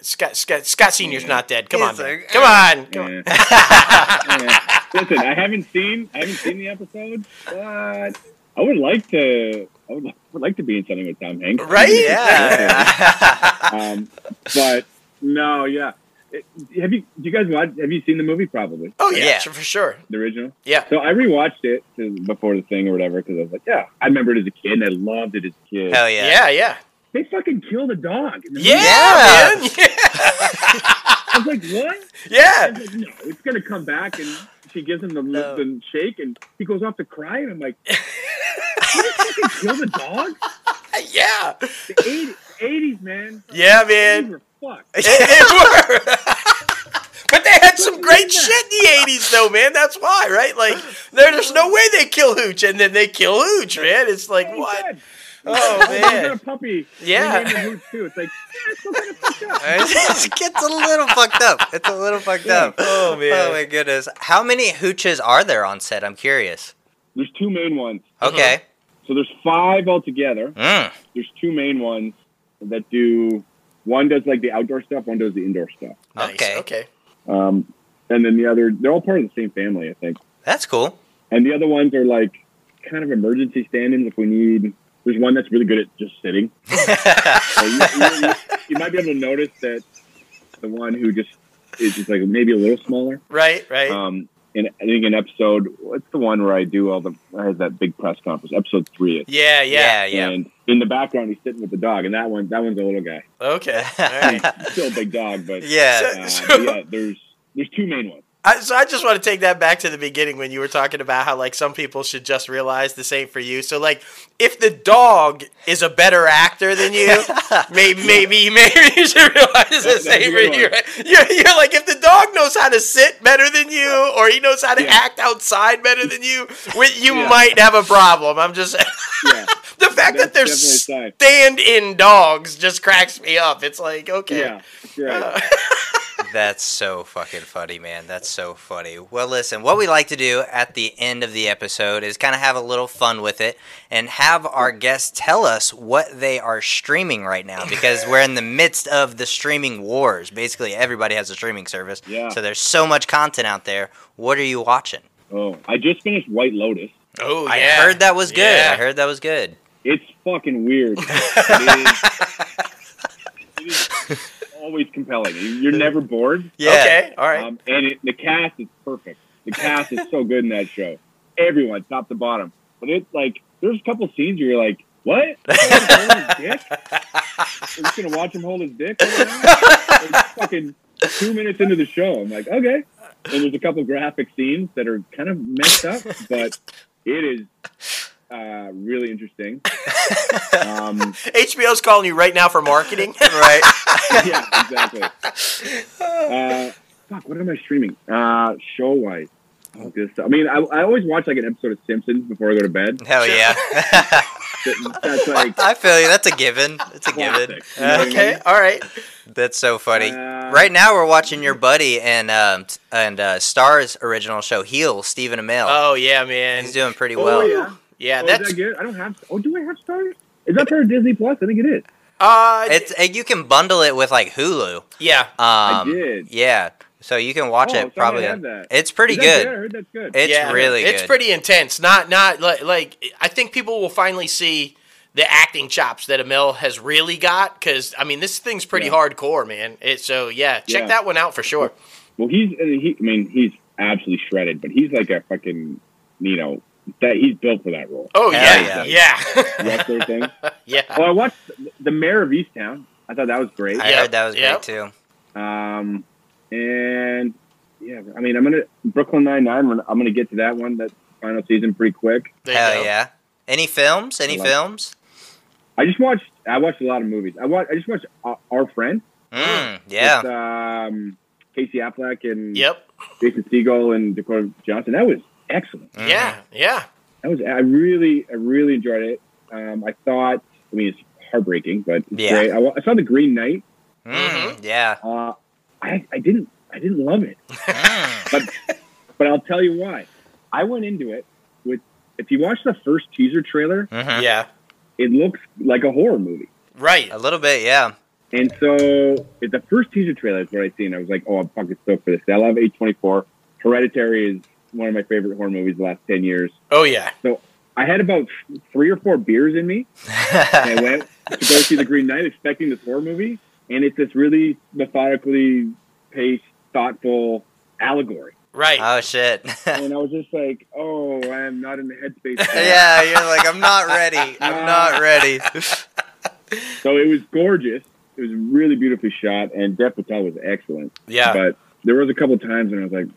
S2: Scott Scott, Scott Senior's
S4: Yeah.
S2: not dead. Come on,
S1: He's
S2: man.
S1: like,
S2: come on. Come on.
S4: Yeah. Yeah. Listen, I haven't seen I haven't seen the episode, but I would like to. I would, would like to be in something with Tom Hanks.
S2: Right?
S1: yeah.
S4: Um, but no, yeah. It- have you? Do you guys watch? Have you seen the movie? Probably
S2: Oh yeah,
S1: Yeah.
S2: sure, for sure.
S4: the original.
S2: Yeah.
S4: So I rewatched it to, before the thing or whatever because I was like, yeah, I remember it as a kid and I loved it as a kid.
S1: Hell yeah.
S2: Yeah, yeah,
S4: They fucking killed a dog. in the
S2: yeah,
S4: movie.
S2: man. Yeah.
S4: I was like, what? I
S2: yeah.
S4: was like, no, it's gonna come back and she gives him the
S1: No.
S4: the shake and he goes off to cry and I'm like, did you fucking kill the dog?
S2: yeah,
S4: The 80s, 80s man.
S2: yeah,
S4: 80s
S2: man.
S4: were fucked.
S2: It- it were. But they had some great shit in the '80s, though, man. That's why, right? Like, there, there's no way they kill Hooch and then they kill Hooch, man. It's like what?
S4: Dead.
S2: Oh
S4: He's got a
S2: man,
S4: puppy.
S2: Yeah.
S4: They named him Hooch, too. It's like, yeah, it's still kind of fucked up.
S1: it gets a little fucked up. It's a little fucked
S4: Yeah.
S1: up.
S2: Oh, man.
S1: Oh my goodness. How many hooches are there on set? I'm curious.
S4: There's two main ones.
S1: Okay.
S4: So there's five altogether.
S1: Mm.
S4: There's two main ones that do. One does like the outdoor stuff. One does the indoor stuff.
S2: Nice.
S1: Okay.
S2: okay.
S4: Um, and then the other, they're all part of the same family, I think.
S1: That's cool.
S4: And the other ones are like kind of emergency stand-ins if we need. There's one that's really good at just sitting. So you, you, you, you might be able to notice that the one who just is just like maybe a little smaller.
S2: Right, right.
S4: Um, and I think in episode, what's the one where I do all the, I have that big press conference, episode three.
S2: yeah, yeah.
S1: yeah, yeah.
S4: And in the background, he's sitting with the dog, and that one, that one's a little guy.
S2: Okay. All right.
S4: Still a big dog, but
S1: yeah.
S4: uh,
S2: So-
S4: but yeah, there's there's two main ones.
S2: I, so I just want to take that back to the beginning when you were talking about how like some people should just realize the same for you. So like if the dog is a better actor than you, maybe maybe maybe you should realize the
S4: That's a
S2: same for you. Right? You're, you're like if the dog knows how to sit better than you, or he knows how to
S4: Yeah.
S2: act outside better than you, you
S4: Yeah.
S2: might have a problem. I'm just
S4: Yeah,
S2: the fact that
S4: That's
S2: there's
S4: definitely a
S2: stand-in dogs just cracks me up. It's like okay.
S4: yeah, right.
S1: Uh, That's so fucking funny, man. That's so funny. Well, listen, what we like to do at the end of the episode is kind of have a little fun with it and have our guests tell us what they are streaming right now because we're in the midst of the streaming wars. Basically, everybody has a streaming service.
S4: Yeah.
S1: So there's so much content out there. What are you watching?
S4: Oh, I just finished White Lotus.
S2: Oh
S1: I
S2: yeah.
S1: heard that was good.
S2: Yeah.
S1: I heard that was good.
S4: It's fucking weird. it, is, it is always compelling. You're never bored.
S1: Yeah.
S2: Okay. All right.
S4: Um, and it, the cast is perfect. The cast is so good in that show. Everyone, top to bottom. But it's like there's a couple scenes where you're like, "What? Hold his dick? We're just gonna watch him hold his dick?" right now? Fucking two minutes into the show, I'm like, "Okay." And there's a couple graphic scenes that are kind of messed up, but it is uh, really interesting. Um,
S2: HBO's calling you right now for marketing.
S1: Right.
S4: yeah, exactly. Uh, fuck, what am I streaming? Uh, show wise. Just, I mean, I, I always watch like an episode of Simpsons before I go to bed.
S1: Hell yeah.
S4: That's like
S1: I feel you. That's a given. It's a given.
S4: You know what I
S2: Okay,
S4: mean?
S2: all right.
S1: That's so funny.
S4: Uh,
S1: right now, we're watching your buddy and um, and uh, Starz original show, Heel, Stephen Amell.
S2: Oh yeah, man.
S1: He's doing pretty
S4: Oh
S1: well.
S4: yeah.
S2: Yeah,
S4: Oh,
S2: that's
S4: is that good? I don't have. Oh, do I have Starz? Is that part of Disney Plus? I think it is.
S2: uh,
S1: It's uh, you can bundle it with like Hulu.
S2: yeah.
S1: Um,
S4: did.
S1: Yeah, so you can watch
S4: Oh,
S1: it
S4: so I
S1: probably.
S4: have that.
S1: It's pretty
S4: Is that
S1: good.
S4: I heard that's good.
S1: It's
S2: yeah,
S1: really
S2: It's
S1: good.
S2: pretty intense. Not not like like I think people will finally see the acting chops that Amell has really got because I mean this thing's pretty
S4: Yeah.
S2: hardcore, man. It, so yeah, check
S4: Yeah.
S2: that one out for sure.
S4: well, he's. uh, He, I mean, he's absolutely shredded, but he's like a fucking. You know that he's built for that role.
S2: Oh
S1: Hell
S2: yeah, yeah,
S4: Wrestler thing.
S2: yeah.
S4: Well, I watched the Mare of Easttown. I thought that was great.
S1: I
S2: Yep,
S1: heard that was
S2: yep.
S1: great too.
S4: Um, and yeah, I mean, I'm gonna Brooklyn Nine Nine. I'm gonna get to that one. That final season pretty quick.
S2: There
S1: Hell yeah. Any films? Any
S4: I like-
S1: films?
S4: I just watched. I watched a lot of movies. I watched. I just watched uh, Our Friend.
S1: Mm, yeah.
S4: With, um, Casey Affleck and
S2: Yep.
S4: Jason Segel and Dakota Johnson. That was excellent.
S1: Mhm.
S2: Yeah. Yeah.
S4: That was. I really, I really enjoyed it. Um, I thought. I mean, it's heartbreaking, but it's
S1: Yeah.
S4: great. I, I saw The Green Knight.
S1: Mm, yeah.
S4: Uh, I, I didn't. I didn't love it.
S1: Mm.
S4: but but I'll tell you why. I went into it with if you watch the first teaser trailer,
S1: Mhm.
S2: Yeah.
S4: it looks like a horror movie.
S2: Right.
S1: A little bit, yeah.
S4: And so if the first teaser trailer is what I seen. I was like, oh, I'm fucking stoked for this. I love A24. Hereditary is one of my favorite horror movies the last 10 years.
S2: Oh yeah.
S4: So I had about three or four beers in me. And I went to go see The Green Knight expecting this horror movie. And it's this really methodically paced, thoughtful allegory.
S2: Right.
S1: oh shit.
S4: And I was just like, oh, I'm not in the headspace.
S1: yeah, you're like, I'm not ready. I'm not ready.
S4: So it was gorgeous. It was really beautifully shot, and Dev Patel was excellent.
S2: yeah.
S4: But there was a couple times when I was like,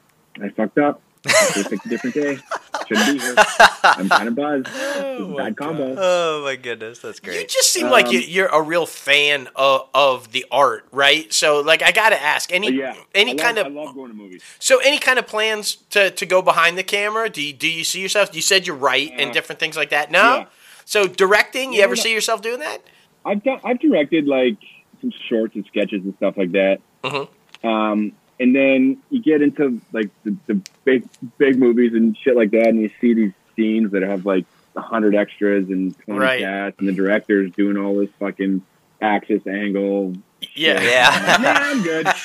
S4: I fucked up. Just a different day. Shouldn't be here. I'm kind of buzzed. It's a
S2: my
S4: bad combo.
S1: Oh my goodness, that's great.
S2: You just seem like
S4: Um,
S2: you, you're a real fan of, of the art, right? So, like, I gotta ask any
S4: yeah,
S2: any
S4: love,
S2: kind
S4: I
S2: of
S4: love going to movies.
S2: so any kind of plans to, to go behind the camera? Do you, do you see yourself? You said you're right and
S4: Uh,
S2: different things like that. No.
S4: yeah.
S2: So directing, you
S4: Yeah,
S2: ever
S4: no.
S2: see yourself doing that?
S4: I've done, I've directed like some shorts and sketches and stuff like that.
S2: Mhm.
S4: Um, and then you get into like the, the big big movies and shit like that, and you see these scenes that have like a hundred extras and twenty
S2: Right.
S4: cast, and the director's doing all this fucking axis angle.
S2: Yeah.
S1: Yeah.
S4: nah, I'm good.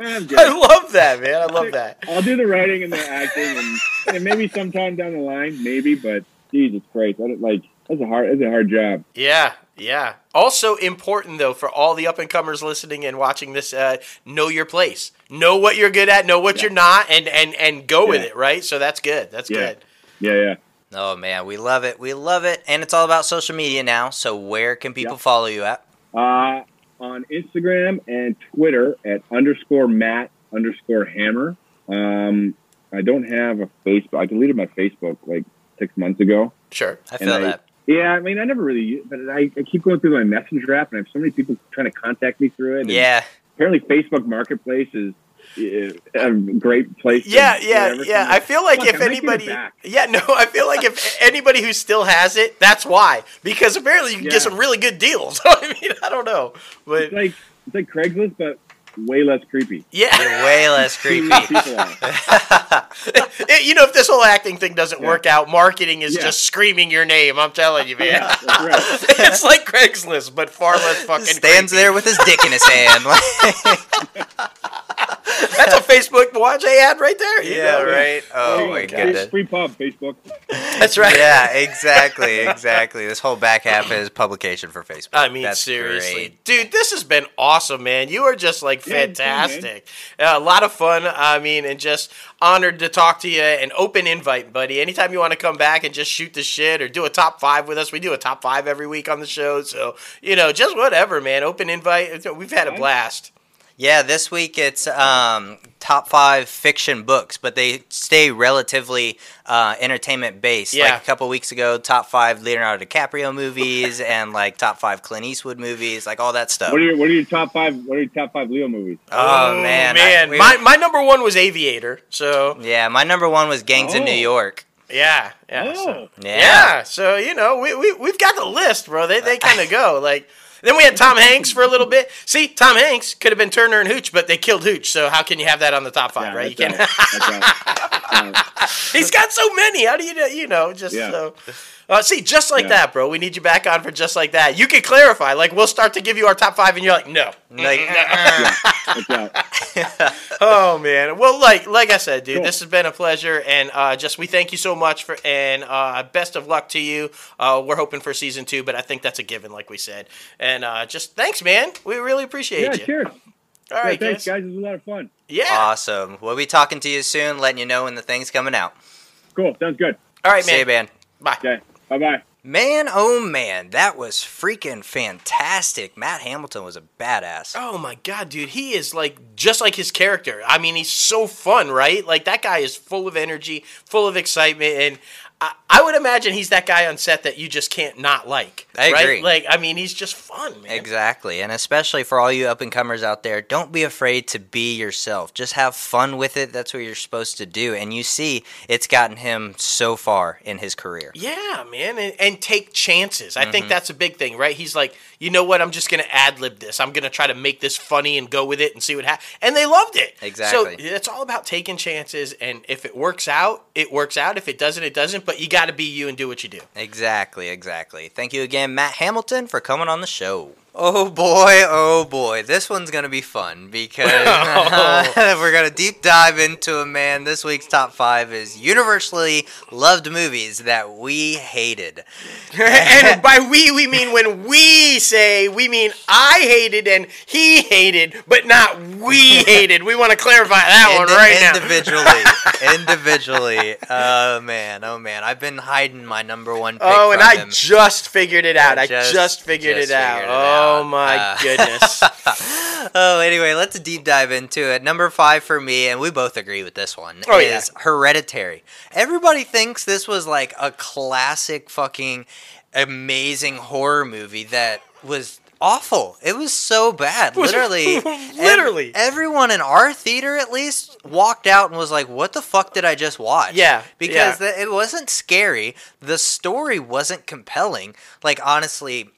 S4: I'm good.
S2: I love that, man. I love that.
S4: I'll do the writing and the acting, and, and maybe sometime down the line, maybe. But Jesus Christ, I don't, like that's a hard that's a hard job.
S2: Yeah, yeah. Also important though for all the up and comers listening and watching this, uh, know your place, know what you're good at, know what
S4: Yeah.
S2: you're not, and and and go with it. Right. So that's good. That's
S4: Yeah.
S2: good.
S4: Yeah, yeah.
S1: Oh man, we love it. We love it. And it's all about social media now. So where can people
S4: Yep.
S1: follow you at?
S4: Uh, on Instagram and Twitter at underscore Matt underscore Hammer. Um, I don't have a Facebook. I deleted my Facebook like six months ago.
S2: Sure.
S1: I feel
S4: And I-
S1: that.
S4: Yeah, I mean, I never really, but I, I keep going through my Messenger app, and I have so many people trying to contact me through it.
S1: Yeah.
S4: Apparently, Facebook Marketplace is a great place. to-
S2: Yeah, yeah, yeah. I feel like
S4: Fuck,
S2: if
S4: I might get it
S2: anybody, yeah, no, I feel like if anybody who still has it, that's why. Because apparently you can
S4: Yeah.
S2: get some really good deals. I mean, I don't know, but
S4: It's like it's like Craigslist, but way less creepy.
S2: yeah,
S1: You're way less creepy.
S4: People
S2: you know, if this whole acting thing doesn't
S4: Yeah.
S2: work out, marketing is
S4: Yeah.
S2: just screaming your name. I'm telling you, man.
S4: Yeah, right.
S2: it's like Craigslist, but far less fucking.
S1: Stands
S2: creepy.
S1: there with his dick in his hand.
S2: That's a Facebook watch ad right there. you
S1: yeah,
S2: know?
S1: right. Oh
S4: There
S1: my
S4: go.
S1: goodness.
S4: Free pub, Facebook.
S2: That's right.
S1: Yeah, exactly, exactly. This whole back half is publication for Facebook.
S2: I mean,
S1: That's
S2: seriously,
S1: great.
S2: dude, this has been awesome, man. You are just like
S4: Yeah,
S2: fantastic. Uh, a lot of fun. I mean, and just honored to talk to you. An open invite, buddy. Anytime you want to come back and just shoot the shit or do a top five with us, we do a top five every week on the show. So you know, just whatever, man. Open invite. We've had a blast.
S1: Yeah, this week it's um, top five fiction books, but they stay relatively uh, entertainment based.
S2: Yeah.
S1: Like a couple weeks ago, top five Leonardo DiCaprio movies and like top five Clint Eastwood movies, like all that stuff.
S4: What are your What are your top five? What are your top five Leo movies?
S1: oh, man, I-
S2: man!
S1: we-
S2: my my number one was Aviator. So
S1: yeah, my number one was Gangs in New
S4: Oh.
S1: York.
S2: yeah, yeah.
S4: Oh.
S2: so-
S1: Yeah.
S2: Yeah, so you know, we we we've got the list, bro. They they kind of go like. Then we had Tom Hanks for a little bit. See, Tom Hanks could have been Turner and Hooch, but they killed Hooch. So how can you have that on the top five,
S4: Yeah,
S2: right? You can't.
S4: right. Right.
S2: He's got so many. How do you you know just
S4: Yeah.
S2: so? Uh, see, just like
S4: Yeah.
S2: that, bro. We need you back on for just like that. You can clarify. Like we'll start to give you our top five, and you're like, no.
S1: Like,
S4: That's right.
S2: Oh man. Well, like like I said, dude,
S4: Cool.
S2: this has been a pleasure, and uh, just we thank you so much for, and uh, best of luck to you. Uh, we're hoping for season two, but I think that's a given, like we said. And uh, just thanks, man. We really appreciate
S4: Yeah,
S2: you.
S4: cheers.
S2: All
S4: Yeah, thanks,
S2: guys.
S4: guys. It was a lot of fun.
S2: Yeah.
S1: awesome. We'll be talking to you soon, letting you know when the thing's coming out.
S4: Cool. Sounds good.
S2: All right, man.
S1: See you,
S2: man.
S1: man.
S2: Bye.
S4: Okay. Bye bye.
S1: Man, oh man, that was freaking fantastic. Matt Hamilton was a badass.
S2: Oh my god, dude, he is like just like his character. I mean, he's so fun, right? Like that guy is full of energy, full of excitement, and I, I would imagine he's that guy on set that you just can't not like.
S1: I
S2: right?
S1: agree.
S2: Like, I mean, he's just fun, man.
S1: Exactly. And especially for all you up and comers out there, don't be afraid to be yourself. Just have fun with it. That's what you're supposed to do. And you see, it's gotten him so far in his career.
S2: Yeah, man, and, and take chances. I
S1: Mm-hmm.
S2: think that's a big thing, right? He's like, you know what? I'm just gonna ad lib this. I'm gonna try to make this funny and go with it and see what happens. And they loved it.
S1: Exactly.
S2: So it's all about taking chances, and if it works out, it works out. If it doesn't, it doesn't. But you got to be you and do what you do.
S1: Exactly, exactly. Thank you again, Matt Hamilton, for coming on the show. Oh boy, oh boy, this one's gonna be fun because oh. we're gonna deep dive into a man. This week's top five is universally loved movies that we hated.
S2: and by we, we mean when we say we mean I hated and he hated, but not we hated. We want to clarify that one
S1: Indi-
S2: right now.
S1: individually, individually. Oh man, oh man, I've been hiding my number one. Pick
S2: Oh, and I
S1: him.
S2: just figured it out. I
S1: Just-
S2: just, figured
S1: just
S2: it out.
S1: figured it
S2: oh
S1: out.
S2: my
S1: Uh,
S2: goodness.
S1: oh, anyway, let's deep dive into it. Number five for me, and we both agree with this one,
S2: Oh, yeah.
S1: is Hereditary. Everybody thinks this was like a classic fucking amazing horror movie that was awful. It was so bad.
S2: Was-
S1: Literally. ev-
S2: literally.
S1: everyone in our theater, at least, walked out and was like, what the fuck did I just watch?
S2: Yeah,
S1: Because
S2: yeah.
S1: the- it wasn't scary. The story wasn't compelling. Like, honestly,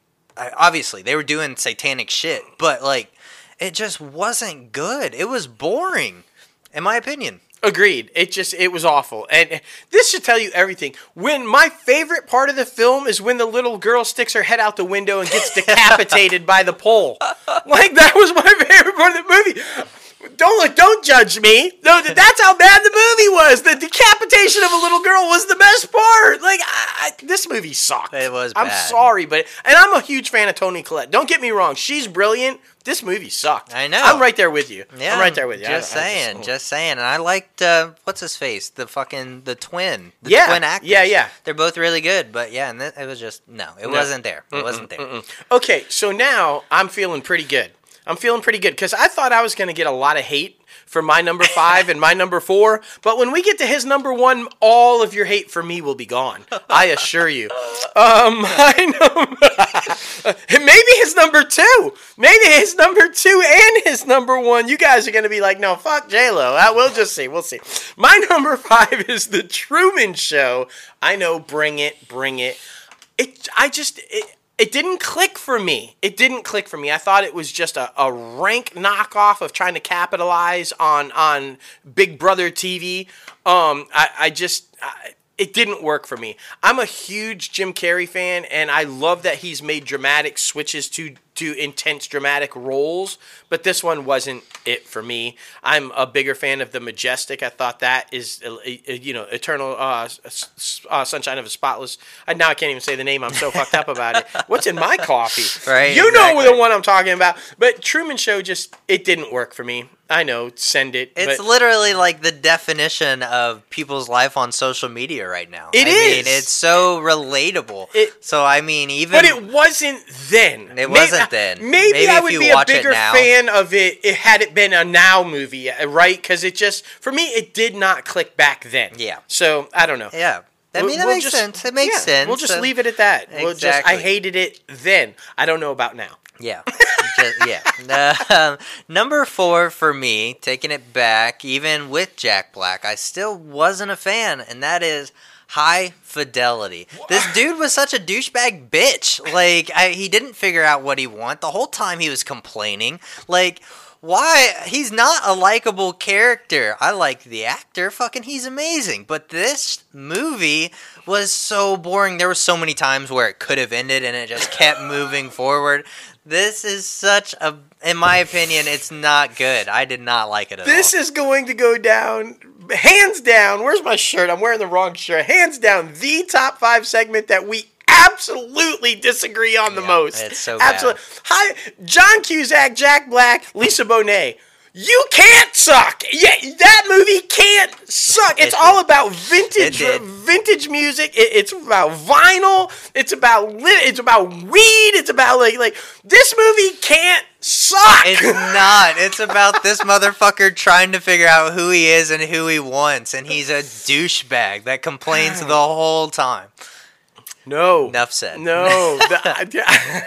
S1: obviously they were doing satanic shit, but like it just wasn't good. It was boring, in my opinion.
S2: Agreed. It just it was awful. And this should tell you everything. When my favorite part of the film is when the little girl sticks her head out the window and gets decapitated by the pole. Like that was my favorite part of the movie. Don't look, don't judge me. No, that's how bad the movie was. The decapitation of a little girl was the best part. Like I, I, this movie sucked.
S1: It was
S2: I'm sorry, but and I'm a huge fan of Toni Collette. Don't get me wrong. She's brilliant. This movie sucked.
S1: I know.
S2: I'm right there with you.
S1: Yeah,
S2: I'm right there with you.
S1: Just
S2: I
S1: saying, just, saying. And I liked uh, what's his face, the fucking the twin, the
S2: Yeah,
S1: twin actors.
S2: yeah, yeah.
S1: They're both really good, but yeah, and th- it was just no, it wasn't there. It wasn't there.
S2: Okay, so now I'm feeling pretty good. I'm feeling pretty good because I thought I was going to get a lot of hate for my number five and my number four. But when we get to his number one, all of your hate for me will be gone. I assure you. Um, I know. maybe his number two. Maybe his number two and his number one. You guys are going to be like, no, fuck J Lo. Uh, We'll just see. We'll see. My number five is the Truman Show. I know. Bring it. Bring it. It. I just. It, it didn't click for me. It didn't click for me. I thought it was just a, a rank knockoff of trying to capitalize on on Big Brother TV. Um, I, I just I, it didn't work for me. I'm a huge Jim Carrey fan, and I love that he's made dramatic switches to to intense dramatic roles. But this one wasn't it for me. I'm a bigger fan of the Majestic. I thought that is uh, uh, you know Eternal uh, uh, Sunshine of a Spotless. I, now I can't even say the name. I'm so fucked up about it. What's in my coffee?
S1: Right,
S2: You know
S1: exactly.
S2: the one I'm talking about. But Truman Show just it didn't work for me. I know, send it.
S1: It's
S2: but
S1: literally like the definition of people's life on social media right now.
S2: It
S1: I mean, it's so relatable.
S2: It-
S1: so I mean, even
S2: but it wasn't then.
S1: It
S2: May-
S1: then.
S2: Maybe,
S1: Maybe
S2: I would be a bigger fan of it, it had it been a now movie, uh, right? Because it just for me it did not click back then.
S1: Yeah.
S2: So I don't know.
S1: Yeah. I mean, that
S2: we'll
S1: makes
S2: just-
S1: sense. It makes
S2: yeah,
S1: sense.
S2: We'll just
S1: Uh,
S2: leave it at that. We'll just I hated it then. I don't know about now.
S1: Yeah. Just- yeah. Um, number four for me, taking it back, even with Jack Black, I still wasn't a fan, and that is High Fidelity. This dude was such a douchebag bitch. Like, I, he didn't figure out what he wanted. The whole time he was complaining. Like, why? He's not a likable character. I like the actor. Fucking, he's amazing. But this movie was so boring. There were so many times where it could have ended and it just kept moving forward. This is such a, in my opinion, it's not good. I did not like it at
S2: This
S1: all.
S2: This is going to go down, hands down. Where's my shirt? I'm wearing the wrong shirt. Hands down, the top five segment that we absolutely disagree on the
S1: Yeah,
S2: most.
S1: it's so bad.
S2: Hi, John Cusack, Jack Black, Lisa Bonet. You can't suck. Yeah, that movie can't suck. It's all about vintage, vintage music. It, it's about vinyl. It's about li- it's about weed. It's about like like this movie can't suck.
S1: It's not. It's about this motherfucker trying to figure out who he is and who he wants, and he's a douchebag that complains the whole time.
S2: no,
S1: Enough said.
S2: No, the- I,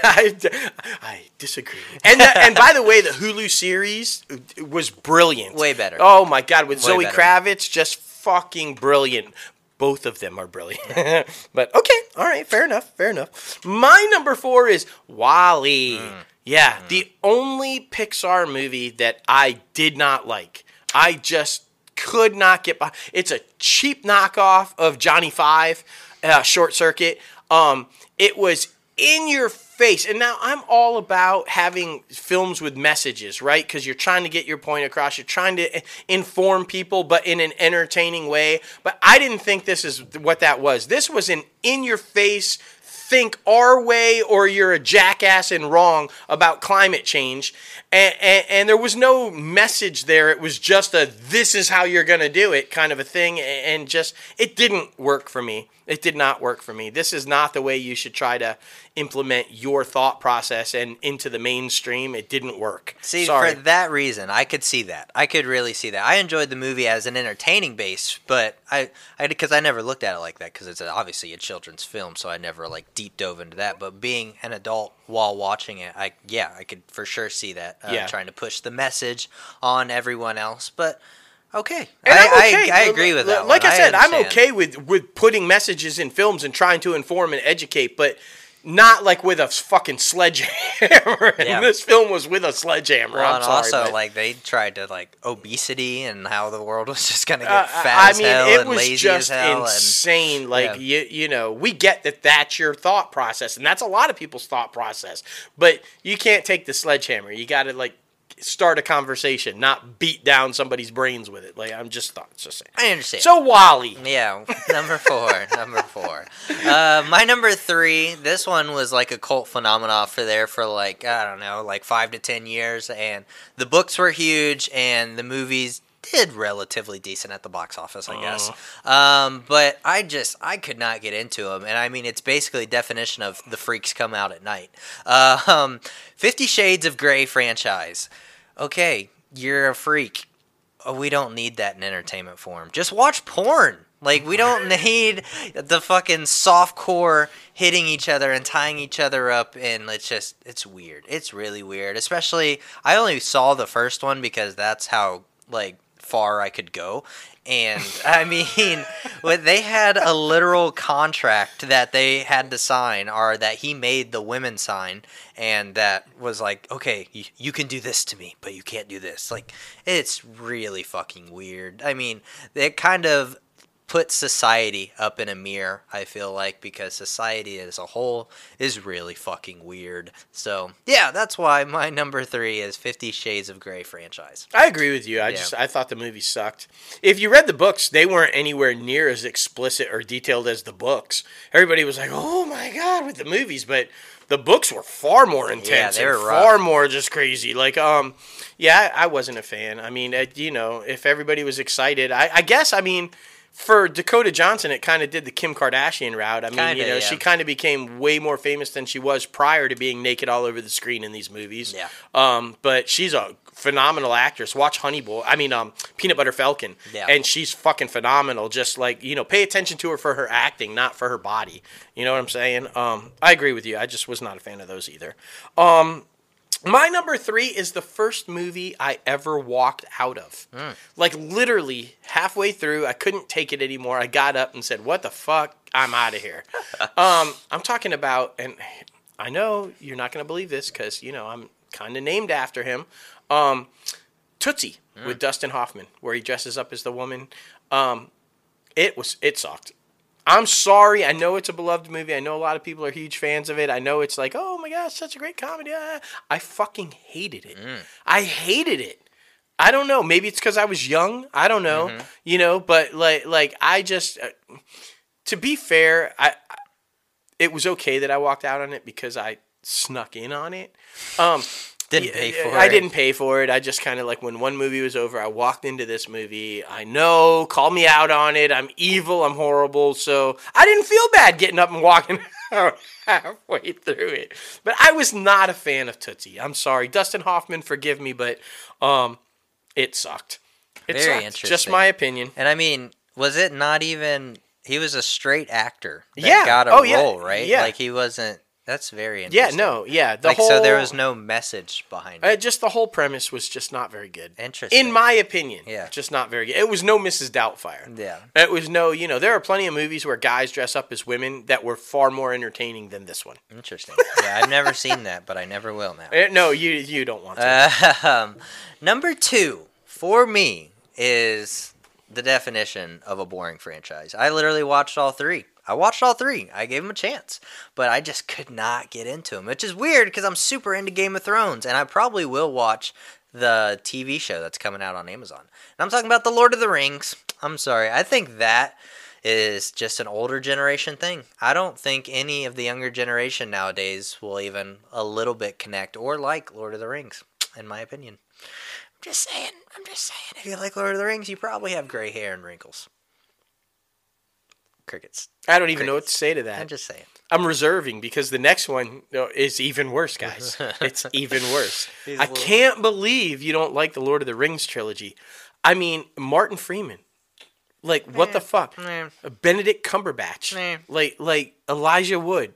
S2: I- I disagree. And the, and by the way, the Hulu series was brilliant.
S1: Way better.
S2: Oh my god, with
S1: Way
S2: Zoe
S1: better.
S2: Kravitz, just fucking brilliant. Both of them are brilliant. but okay, all right, fair enough, fair enough. My number four is WALL-E.
S1: Mm.
S2: Yeah, the only Pixar movie that I did not like. I just could not get by. It's a cheap knockoff of Johnny Five, uh, Short Circuit. Um, it was in your face, and now I'm all about having films with messages, right? Because you're trying to get your point across. You're trying to eh, inform people, but in an entertaining way. But I didn't think this is what that was. This was an in your face think our way or you're a jackass and wrong about climate change. And, and, and there was no message there. It was just a this is how you're going to do it kind of a thing. And just, it didn't work for me. It did not work for me. This is not the way you should try to implement your thought process and into the mainstream. It didn't work.
S1: See,
S2: Sorry.
S1: for that reason, I could see that. I could really see that. I enjoyed the movie as an entertaining base, but I, I because I never looked at it like that because it's a, obviously a children's film, so I never like deep dove into that. But being an adult while watching it, I yeah, I could for sure see that. Uh,
S2: Yeah.
S1: trying to push the message on everyone else, but okay,
S2: And
S1: I,
S2: I'm okay.
S1: I, I agree with that.
S2: Like
S1: one.
S2: I said, I'm okay with with putting messages in films and trying to inform and educate, but not like with a fucking sledgehammer. And
S1: Yeah.
S2: this film was with a sledgehammer.
S1: Well,
S2: I'm
S1: and
S2: sorry,
S1: also
S2: but-
S1: like they tried to like obesity and how the world was just gonna get
S2: Uh,
S1: fat
S2: I mean, it was just
S1: hell and
S2: insane. Like
S1: Yeah.
S2: you, you know, we get that that's your thought process, and that's a lot of people's thought process. But you can't take the sledgehammer. You got to like start a conversation, not beat down somebody's brains with it. Like I'm just thought, just saying.
S1: I understand.
S2: So WALL-E,
S1: Yeah, number four. number four. Uh, my number three. This one was like a cult phenomenon for there for like I don't know, like five to ten years, and the books were huge, and the movies did relatively decent at the box office, I guess. Um, but I just I could not get into them, and I mean it's basically definition of the freaks come out at night. Uh, um, Fifty Shades of Grey franchise. Okay, you're a freak. Oh, we don't need that in entertainment form. Just watch porn. Like we don't need the fucking soft core hitting each other and tying each other up and it's just it's weird. It's really weird. Especially I only saw the first one because that's how like far I could go. And I mean, they had a literal contract that they had to sign, or that he made the women sign, and that was like, okay, you, you can do this to me, but you can't do this. Like, it's really fucking weird. I mean, it kind of put society up in a mirror, I feel like, because society as a whole is really fucking weird. So, yeah, that's why my number three is Fifty Shades of Grey franchise.
S2: I agree with you. I
S1: Yeah.
S2: just I thought the movie sucked. If you read the books, they weren't anywhere near as explicit or detailed as the books. Everybody was like, "Oh my god!" with the movies, but the books were far more intense
S1: they
S2: and
S1: were rough.
S2: far more just crazy. Like, um, yeah, I, I wasn't a fan. I mean, uh, you know, if everybody was excited, I, I guess, I mean. For Dakota Johnson, it kind of did the Kim Kardashian route. I mean,
S1: Kinda,
S2: you know,
S1: yeah.
S2: she kind of became way more famous than she was prior to being naked all over the screen in these movies.
S1: Yeah.
S2: Um, but she's a phenomenal actress. Watch Honey Boy. I mean, um, Peanut Butter Falcon.
S1: Yeah.
S2: And she's fucking phenomenal. Just like you know, pay attention to her for her acting, not for her body. You know what I'm saying? Um, I agree with you. I just was not a fan of those either. Um, my number three is the first movie I ever walked out of. Like literally halfway through, I couldn't take it anymore. I got up and said, "What the fuck? I'm out of here." um, I'm talking about, and I know you're not going to believe this because you know I'm kind of named after him. Um, Tootsie with Dustin Hoffman, where he dresses up as the woman. Um, it was it sucked. I'm sorry. I know it's a beloved movie. I know a lot of people are huge fans of it. I know it's like, oh my gosh, such a great comedy. Ah. I fucking hated it. I hated it. I don't know. Maybe it's because I was young. I don't know. You know, but like, like I just, uh, to be fair, I, I- it was okay that I walked out on it because I snuck in on it. Um,
S1: Didn't pay for
S2: I
S1: it.
S2: didn't pay for it. I just kind of like when one movie was over, I walked into this movie. I know, call me out on it. I'm evil. I'm horrible. So I didn't feel bad getting up and walking out halfway through it. But I was not a fan of Tootsie. I'm sorry, Dustin Hoffman. Forgive me, but um, it sucked. It
S1: Very
S2: sucked. Just my opinion.
S1: And I mean, was it not even? He was a straight actor. That
S2: Yeah.
S1: got a
S2: Oh, yeah.
S1: role, right?
S2: Yeah.
S1: Like he wasn't. That's very interesting.
S2: Yeah.
S1: interesting.
S2: No. Yeah. The
S1: like
S2: whole,
S1: so, there was no message behind
S2: Uh,
S1: it.
S2: just the whole premise was just not very good.
S1: Interesting.
S2: In my opinion.
S1: Yeah.
S2: Just not very good. It was no Mrs. Doubtfire.
S1: Yeah.
S2: It was no, you know, there are plenty of movies where guys dress up as women that were far more entertaining than this one.
S1: Interesting. Yeah, I've never seen that, but I never will now.
S2: Eh, No, you you don't want to.
S1: Um, number two for me is the definition of a boring franchise. I literally watched all three. I watched all three. I gave them a chance, but I just could not get into them, which is weird because I'm super into Game of Thrones, and I probably will watch the TV show that's coming out on Amazon. And I'm talking about the Lord of the Rings. I'm sorry. I think that is just an older generation thing. I don't think any of the younger generation nowadays will even a little bit connect or like Lord of the Rings, in my opinion. I'm just saying. I'm just saying. If you like Lord of the Rings, you probably have gray hair and wrinkles. Crickets.
S2: I don't even know what to say to that.
S1: I'm just saying.
S2: I'm reserving because the next one is even worse, guys. it's even worse.
S1: These
S2: I
S1: little-
S2: can't believe you don't like the Lord of the Rings trilogy. I mean, Martin Freeman. Like, what the fuck?
S1: Meh.
S2: Benedict Cumberbatch,
S1: Meh.
S2: like like Elijah Wood.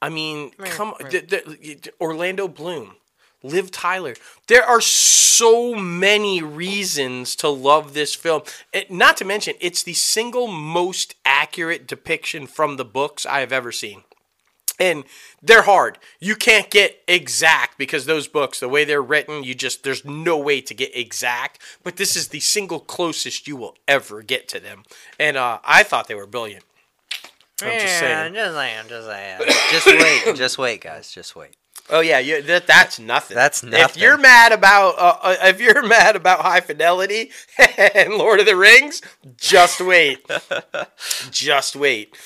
S2: I mean, come the, Orlando Bloom, Liv Tyler. There are so many reasons to love this film. It- not to mention, it's the single most accurate depiction from the books I have ever seen. And they're hard. You can't get exact because those books, the way they're written, you just there's no way to get exact. But this is the single closest you will ever get to them. And uh, I thought they were brilliant. I'm just saying.
S1: Just saying. Just saying. Just wait. Just wait, guys. Just wait.
S2: Oh yeah, you, that that's nothing.
S1: That's nothing.
S2: If you're mad about uh, uh, if you're mad about High Fidelity and Lord of the Rings, just wait. just wait.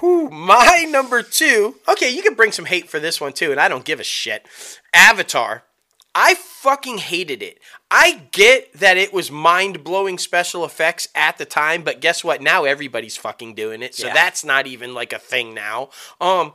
S2: Whew, my number two. Okay, you can bring some hate for this one too, and I don't give a shit. Avatar. I fucking hated it. I get that it was mind blowing special effects at the time, but guess what? Now everybody's fucking doing it, so
S1: Yeah.
S2: that's not even like a thing now. Um,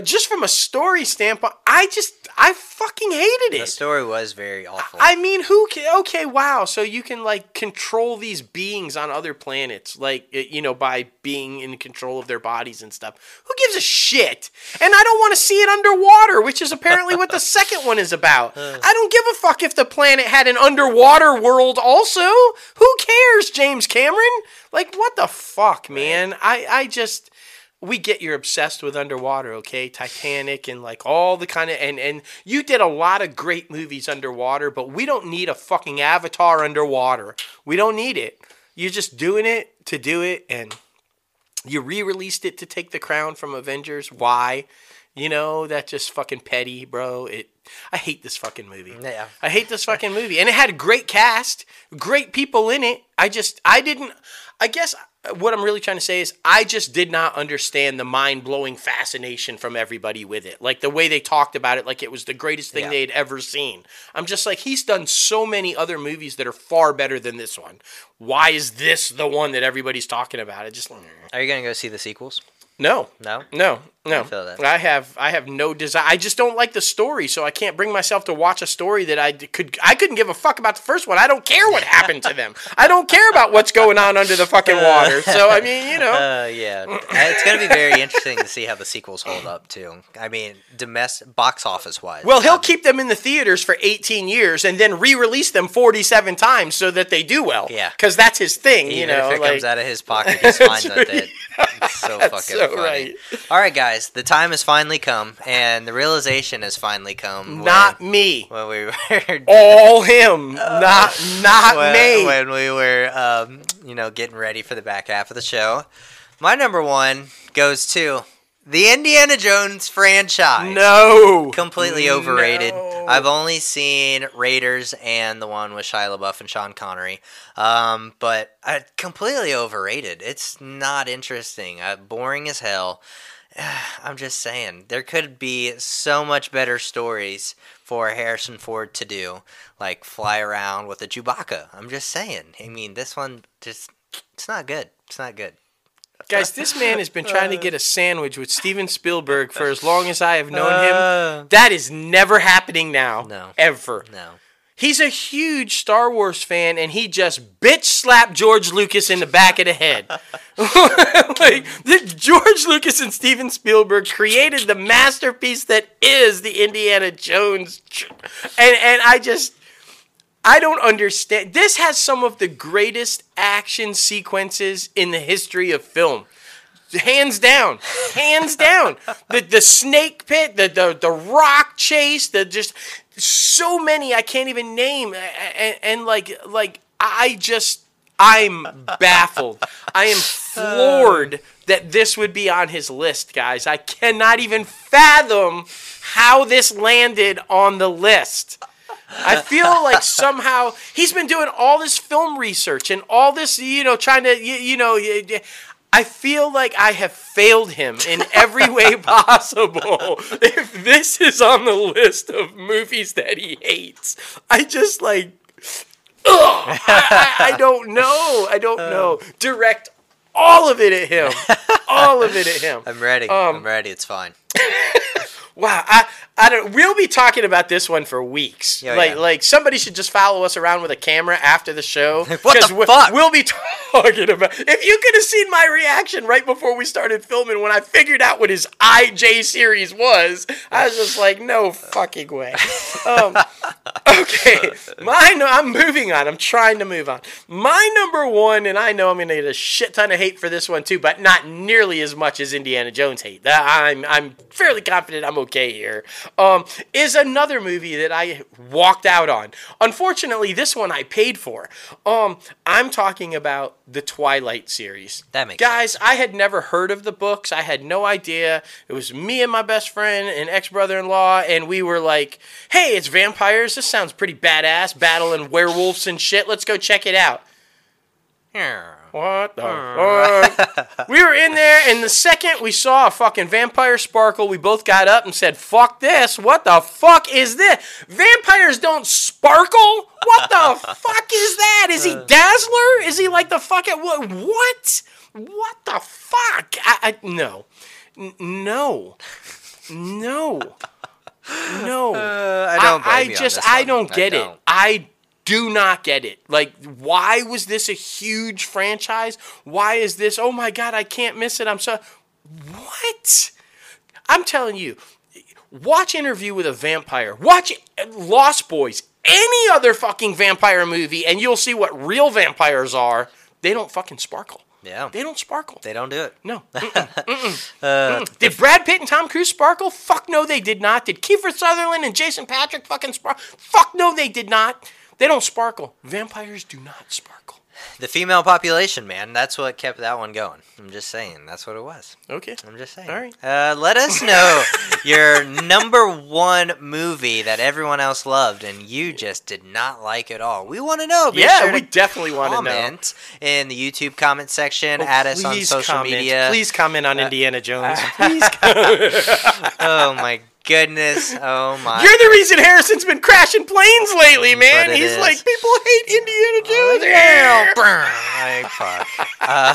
S2: just from a story standpoint, I just I fucking hated it.
S1: The story was very awful.
S2: I mean, who can? Okay, wow. So you can like control these beings on other planets, like uh, you know, by being in control of their bodies and stuff. Who gives a shit? And I don't want to see it underwater, which is apparently what the second one is about. I don't give a fuck if the planet had an underwater world. Also, who cares, James Cameron? Like, what the fuck, man? I I just we get you're obsessed with underwater, okay? Titanic and like all the kind of and and you did a lot of great movies underwater, but we don't need a fucking Avatar underwater. We don't need it. You're just doing it to do it and you re-released it to take the crown from Avengers. Why? You know, that's just fucking petty, bro. It I hate this fucking movie.
S1: Yeah.
S2: I hate this fucking movie. And it had a great cast, great people in it. I just I didn't I guess what I'm really trying to say is I just did not understand the mind blowing fascination from everybody with it. Like the way they talked about it, like it was the greatest thing
S1: Yeah.
S2: they had ever seen. I'm just like, he's done so many other movies that are far better than this one. Why is this the one that everybody's talking about? It just
S1: Are you gonna go see the sequels?
S2: No.
S1: No.
S2: No, no.
S1: that.
S2: I have I have no desire. I just don't like the story, so I can't bring myself to watch a story that I could. I couldn't give a fuck about the first one. I don't care what happened to them. I don't care about what's going on under the fucking water. So I mean, you know.
S1: Uh, yeah, Uh, it's gonna be very interesting to see how the sequels hold up too. I mean, domestic box office wise.
S2: Well, he'll keep them in the theaters for 18 years and then re-release them 47 times so that they do well.
S1: Yeah.
S2: because that's his thing.
S1: Even
S2: you know,
S1: if it
S2: like,
S1: comes out of his pocket, he's fine with it. It's so fucking
S2: so
S1: funny.
S2: right.
S1: All right, guys, the time has finally come, and the realization has finally come. when-
S2: not me.
S1: when we were
S2: All him, not not
S1: when,
S2: me.
S1: when we were, um, you know, getting ready for the back half of the show. My number one goes to the Indiana Jones franchise.
S2: no,
S1: Completely overrated.
S2: No.
S1: I've only seen Raiders and the one with Shia LaBeouf and Sean Connery, um, but uh, completely overrated. It's not interesting. Uh, boring as hell. I'm just saying there could be so much better stories for Harrison Ford to do, like fly around with a Chewbacca. I'm just saying. I mean, this one just it's not good. It's not good.
S2: Guys, this man has been trying to get a sandwich with Steven Spielberg for as long as I have known
S1: Uh.
S2: him. That is never happening now.
S1: No.
S2: Ever.
S1: No.
S2: He's a huge Star Wars fan and he just bitch slapped George Lucas in the back of the head. like George Lucas and Steven Spielberg created the masterpiece that is the Indiana Jones and and I just I don't understand. This has some of the greatest action sequences in the history of film. Hands down, hands down. The the snake pit, the the, the rock chase, the just so many I can't even name, and, and like like I just I'm baffled. I am floored that this would be on his list, guys. I cannot even fathom how this landed on the list. I feel like somehow he's been doing all this film research and all this, you know, trying to, you, you know, I feel like I have failed him in every way possible. If this is on the list of movies that he hates, I just like, ugh, I, I, I don't know. I don't know. Direct all of it at him. All of it at him.
S1: I'm ready.
S2: Um,
S1: I'm ready. It's fine.
S2: Wow, I, I don't. We'll be talking about this one for weeks.
S1: Yeah,
S2: like,
S1: yeah.
S2: like somebody should just follow us around with a camera after the show.
S1: What the
S2: we-
S1: fuck?
S2: We'll be talking about. If you could have seen my reaction right before we started filming when I figured out what his IJ series was, I was just like, no fucking way. Um, okay, my I'm moving on. I'm trying to move on. My number one, and I know I'm gonna get a shit ton of hate for this one too, but not nearly as much as Indiana Jones hate. That I'm I'm fairly confident I'm okay here. Um, is another movie that I walked out on. Unfortunately, this one I paid for. Um, I'm talking about the Twilight series.
S1: That makes
S2: guys. I had never heard of the books. I had no idea. It was me and my best friend and ex brother in law, and we were like, "Hey, it's vampires. This sounds pretty badass. Battling werewolves and shit. Let's go check it out." What the fuck? we were in there, and the second we saw a fucking vampire sparkle, we both got up and said, "Fuck this! What the fuck is this? Vampires don't sparkle. What the fuck is that? Is he Dazzler? Is he like the fucking what? What? What the fuck? I, I no, N- no, no, no.
S1: Uh, I don't.
S2: I,
S1: on
S2: just I don't get it.
S1: don't.
S2: I do not get it. Like, why was this a huge franchise? Why is this? Oh my god, I can't miss it. I'm so what? I'm telling you, watch Interview with a Vampire. Watch Lost Boys. Any other fucking vampire movie, and you'll see what real vampires are. They don't fucking sparkle.
S1: Yeah,
S2: They don't sparkle.
S1: they don't do it.
S2: No. Mm-mm, mm-mm, mm. Did Brad Pitt and Tom Cruise sparkle? Fuck no, they did not. Did Kiefer Sutherland and Jason Patric fucking sparkle? Fuck no, they did not. They don't sparkle. Vampires do not sparkle.
S1: The female population, man. That's what kept that one going. I'm just saying. That's what it was.
S2: Okay.
S1: I'm just saying.
S2: All right.
S1: Uh, let us know your number one movie that everyone else loved and you just did not like at all. We want to know. Be
S2: Yeah,
S1: sure
S2: we definitely want to know.
S1: in the YouTube comment section.
S2: Oh,
S1: add us on social
S2: comment.
S1: media.
S2: Please comment on Indiana Jones. Please.
S1: Oh my goodness. Oh my.
S2: You're the reason Harrison's been crashing planes lately, man.
S1: it
S2: He's
S1: is.
S2: like, people hate Indiana Jones.
S1: Yeah, like fuck.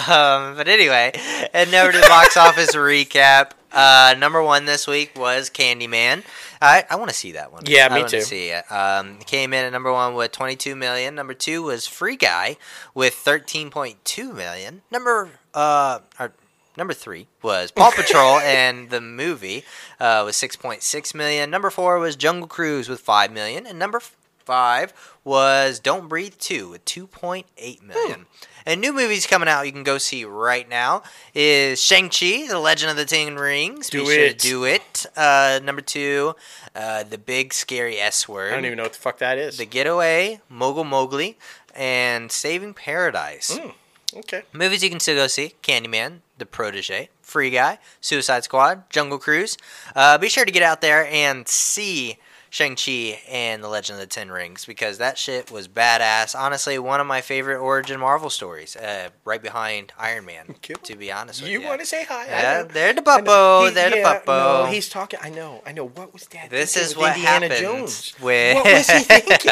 S1: Um, but anyway, and over to the box office recap. Uh, number one this week was Candyman. I, I want to see that one.
S2: Yeah,
S1: I
S2: me too.
S1: See it. Um, came in at number one with 22 million. Number two was Free Guy with 13.2 million. Number uh, or, number three was Paw Patrol and the movie uh, with 6.6 million. Number four was Jungle Cruise with 5 million, and number five was Don't Breathe 2 with 2.8 million. And new movies coming out you can go see right now is Shang-Chi, The Legend of the Ten Rings.
S2: Do
S1: Be sure to
S2: it.
S1: do it. Uh, number two, uh, The Big Scary S Word.
S2: I don't even know what the fuck that is.
S1: The Getaway, Mogul Mowgli, and Saving Paradise.
S2: Mm. Okay.
S1: Movies you can still go see: Candyman, The Protege, Free Guy, Suicide Squad, Jungle Cruise. Uh, be sure to get out there and see Shang-Chi and The Legend of the Ten Rings because that shit was badass. Honestly, one of my favorite origin Marvel stories, uh, right behind Iron Man. To be honest with
S2: You
S1: you,
S2: want to say hi?
S1: Yeah, they're the
S2: I know.
S1: puppo.
S2: He-
S1: They're the
S2: yeah. No, he's talking. I know. I know. What was that?
S1: This is what
S2: Indiana
S1: happened
S2: Jones.
S1: with-
S2: What was he thinking?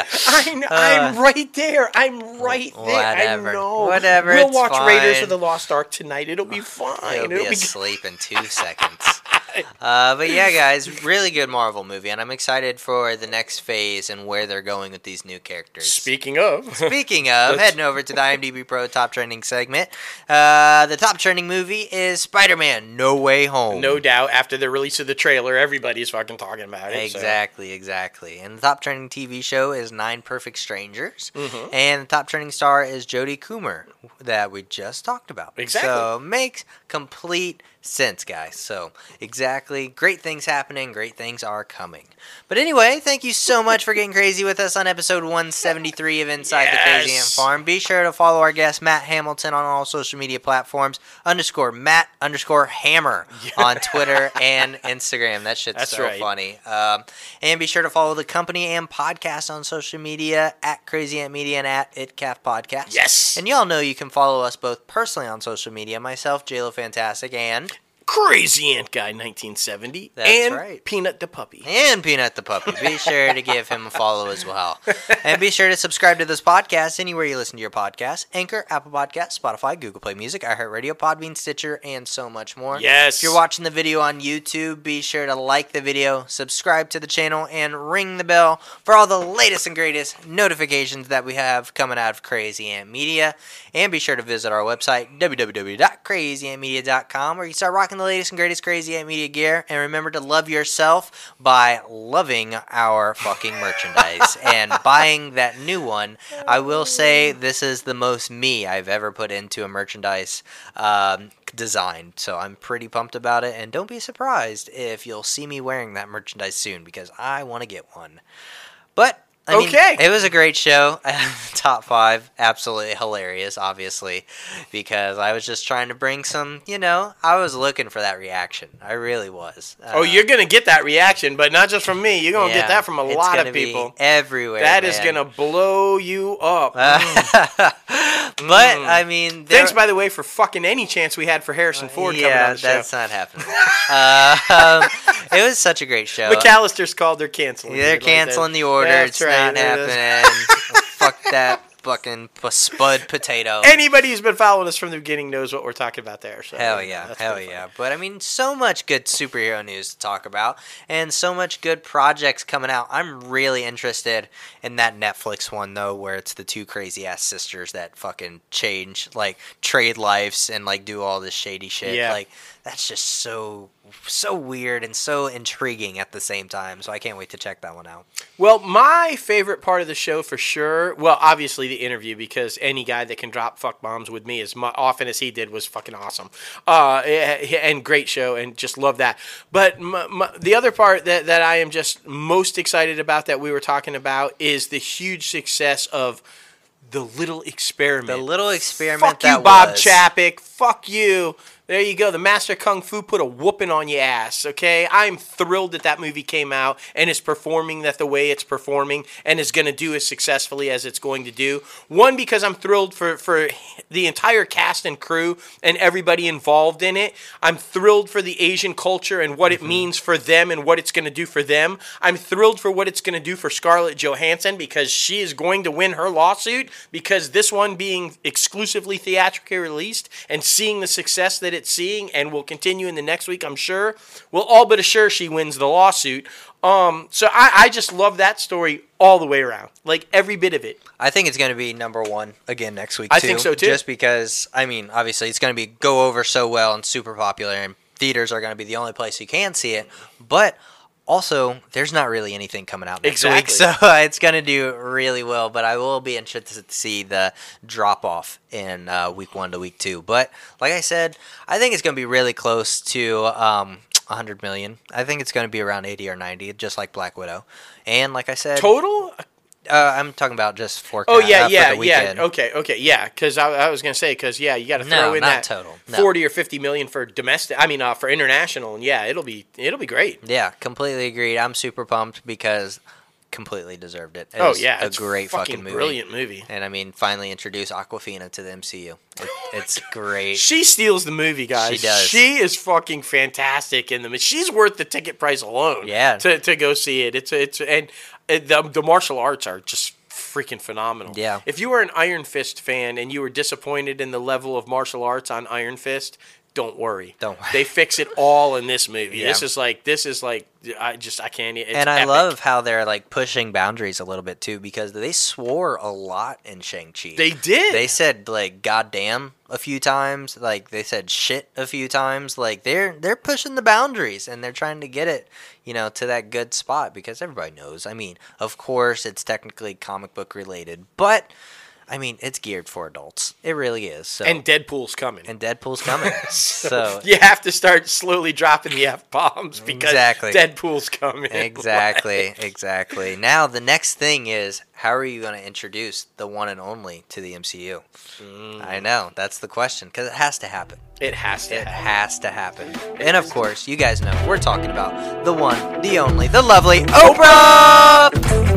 S2: I'm
S1: Uh,
S2: right there. I'm right there.
S1: whatever.
S2: I know.
S1: Whatever,
S2: We'll watch Raiders of the Lost Ark tonight. It'll be fine.
S1: He'll
S2: It'll be
S1: asleep in two seconds. Uh, but yeah, guys, really good Marvel movie, and I'm excited for the next phase and where they're going with these new characters.
S2: Speaking of,
S1: Speaking of, heading over to the IMDb Pro top trending segment, uh, the top trending movie is Spider-Man: No Way Home.
S2: no doubt, after the release of the trailer, everybody's fucking talking about it. so-
S1: Exactly, exactly. And the top trending TV show is Nine Perfect Strangers,
S2: Mhm.
S1: and the top trending star is Jodie Comer that we just talked about.
S2: Exactly.
S1: So makes complete sense, guys. So exactly, great things happening, great things are coming. But anyway, thank you so much for getting crazy with us on episode 173 of Inside the Crazy Ant Farm. Be sure to follow our guest Matt Hamilton on all social media platforms. Underscore Matt underscore Hammer on Twitter and Instagram. That shit's
S2: That's
S1: so
S2: right.
S1: funny. Um, and be sure to follow the company and podcast on social media at Crazy Ant Media and at ItCaf Podcast.
S2: Yes.
S1: And y'all know you can follow us both personally on social media. Myself, JLo Fantastic, and
S2: Crazy Ant Guy 1970
S1: That's
S2: and
S1: right.
S2: Peanut the Puppy.
S1: and Peanut the Puppy. Be sure to give him a follow as well. And be sure to subscribe to this podcast anywhere you listen to your podcast Anchor, Apple Podcasts, Spotify, Google Play Music, iHeartRadio, Podbean, Stitcher, and so much more.
S2: Yes.
S1: If you're watching the video on YouTube, be sure to like the video, subscribe to the channel, and ring the bell for all the latest and greatest notifications that we have coming out of Crazy Ant Media. And be sure to visit our website, www.crazyantmedia.com, where you can start rocking the latest and greatest Crazy Ant Media gear. And remember to love yourself by loving our fucking merchandise and buying that new one. I will say this is the most me I've ever put into a merchandise um, design. So I'm pretty pumped about it. And don't be surprised if you'll see me wearing that merchandise soon because I want to get one. But I mean,
S2: Okay.
S1: it was a great show. Top five, absolutely hilarious, obviously, because I was just trying to bring some. You know, I was looking for that reaction. I really was.
S2: Oh,
S1: Uh,
S2: you're gonna get that reaction, but not just from me. You're gonna
S1: yeah,
S2: get that from a lot of people.
S1: everywhere.
S2: That is
S1: man.
S2: gonna blow you up.
S1: but I mean, there-
S2: Thanks, by the way, for fucking any chance we had for Harrison Ford coming
S1: yeah,
S2: on the show.
S1: that's not happening. uh, um, it was such a great show.
S2: McAllister's called. They're canceling.
S1: They're
S2: it like that.
S1: canceling the order.
S2: That's
S1: it's
S2: right,
S1: not
S2: it is.
S1: happening. Fuck that fucking p- spud potato.
S2: Anybody who's been following us from the beginning knows what we're talking about there. So,
S1: Hell
S2: know,
S1: yeah, hell yeah.
S2: funny.
S1: But I mean, so much good superhero news to talk about, and so much good projects coming out. I'm really interested in that Netflix one though, where it's the two crazy ass sisters that fucking change, like trade lives and like do all this shady shit.
S2: Yeah.
S1: Like that's just so so weird and so intriguing at the same time. So I can't wait to check that one out.
S2: Well, my favorite part of the show for sure. Well, obviously the interview because any guy that can drop fuck bombs with me as often as he did was fucking awesome. Uh, eh, and great show and just love that. But m- m- the other part that that I am just most excited about that we were talking about is the huge success of the little experiment.
S1: The little experiment
S2: Fuck you, Bob
S1: was.
S2: Fuck you. There you go. The Master Kung Fu put a whooping on your ass. Okay, I'm thrilled that that movie came out and is performing that the way it's performing and is going to do as successfully as it's going to do. One because I'm thrilled for for the entire cast and crew and everybody involved in it. I'm thrilled for the Asian culture and what it mm-hmm. means for them and what it's going to do for them. I'm thrilled for what it's going to do for Scarlett Johansson because she is going to win her lawsuit because this one being exclusively theatrically released and seeing the success that it's seeing and will continue in the next week, I'm sure, will all but assure she wins the lawsuit. Um, so I, I just love that story all the way around, like every bit of it.
S1: I think it's going to be number one again next week.
S2: I
S1: too,
S2: think so, too.
S1: Just because, I mean, obviously it's going to be go over so well and super popular, and theaters are going to be the only place you can see it. But also, there's not really anything coming out next week, so it's going to do really well. But I will be interested to see the drop off in uh, week one to week two. But like I said, I think it's going to be really close to um, 100 million. I think it's going to be around 80 or 90, just like Black Widow. And like I said,
S2: Total?
S1: Uh, I'm talking about just forecast.
S2: Oh yeah, yeah, yeah. Okay, okay, yeah. Because I, I was gonna say, because yeah, you got to
S1: No,
S2: throw in that
S1: total. No.
S2: forty or fifty million for domestic. I mean, uh, for international, and yeah, it'll be it'll be great.
S1: Yeah, completely agreed. I'm super pumped because completely deserved it. It
S2: oh yeah,
S1: a great
S2: fucking,
S1: fucking movie.
S2: brilliant movie.
S1: And I mean, finally introduce Awkwafina to the MCU. It, it's great.
S2: She steals the movie, guys.
S1: She does.
S2: She is fucking fantastic in the. She's worth the ticket price alone.
S1: Yeah.
S2: To, to go see it. It's it's and uh, the the martial arts are just freaking phenomenal.
S1: Yeah.
S2: If you were an Iron Fist fan and you were disappointed in the level of martial arts on Iron Fist, don't worry.
S1: Don't worry.
S2: They fix it all in this movie.
S1: Yeah.
S2: This is like this is like I just I can't. It's
S1: and I
S2: epic.
S1: love how they're like pushing boundaries a little bit too because they swore a lot in Shang-Chi.
S2: They did.
S1: They said like goddamn a few times, like they said shit a few times. Like they're they're pushing the boundaries and they're trying to get it, you know, to that good spot because everybody knows. I mean, of course it's technically comic book related, but I mean, it's geared for adults. It really is. So
S2: and Deadpool's coming.
S1: and Deadpool's coming. so
S2: you have to start slowly dropping the f bombs because
S1: Exactly.
S2: Deadpool's coming.
S1: Exactly, exactly. Now the next thing is how are you going to introduce the one and only to the MCU? Mm. I know that's the question because it has to happen.
S2: It has to.
S1: It
S2: happen.
S1: has to happen. And of course, you guys know we're talking about the one, the only, the lovely Oprah.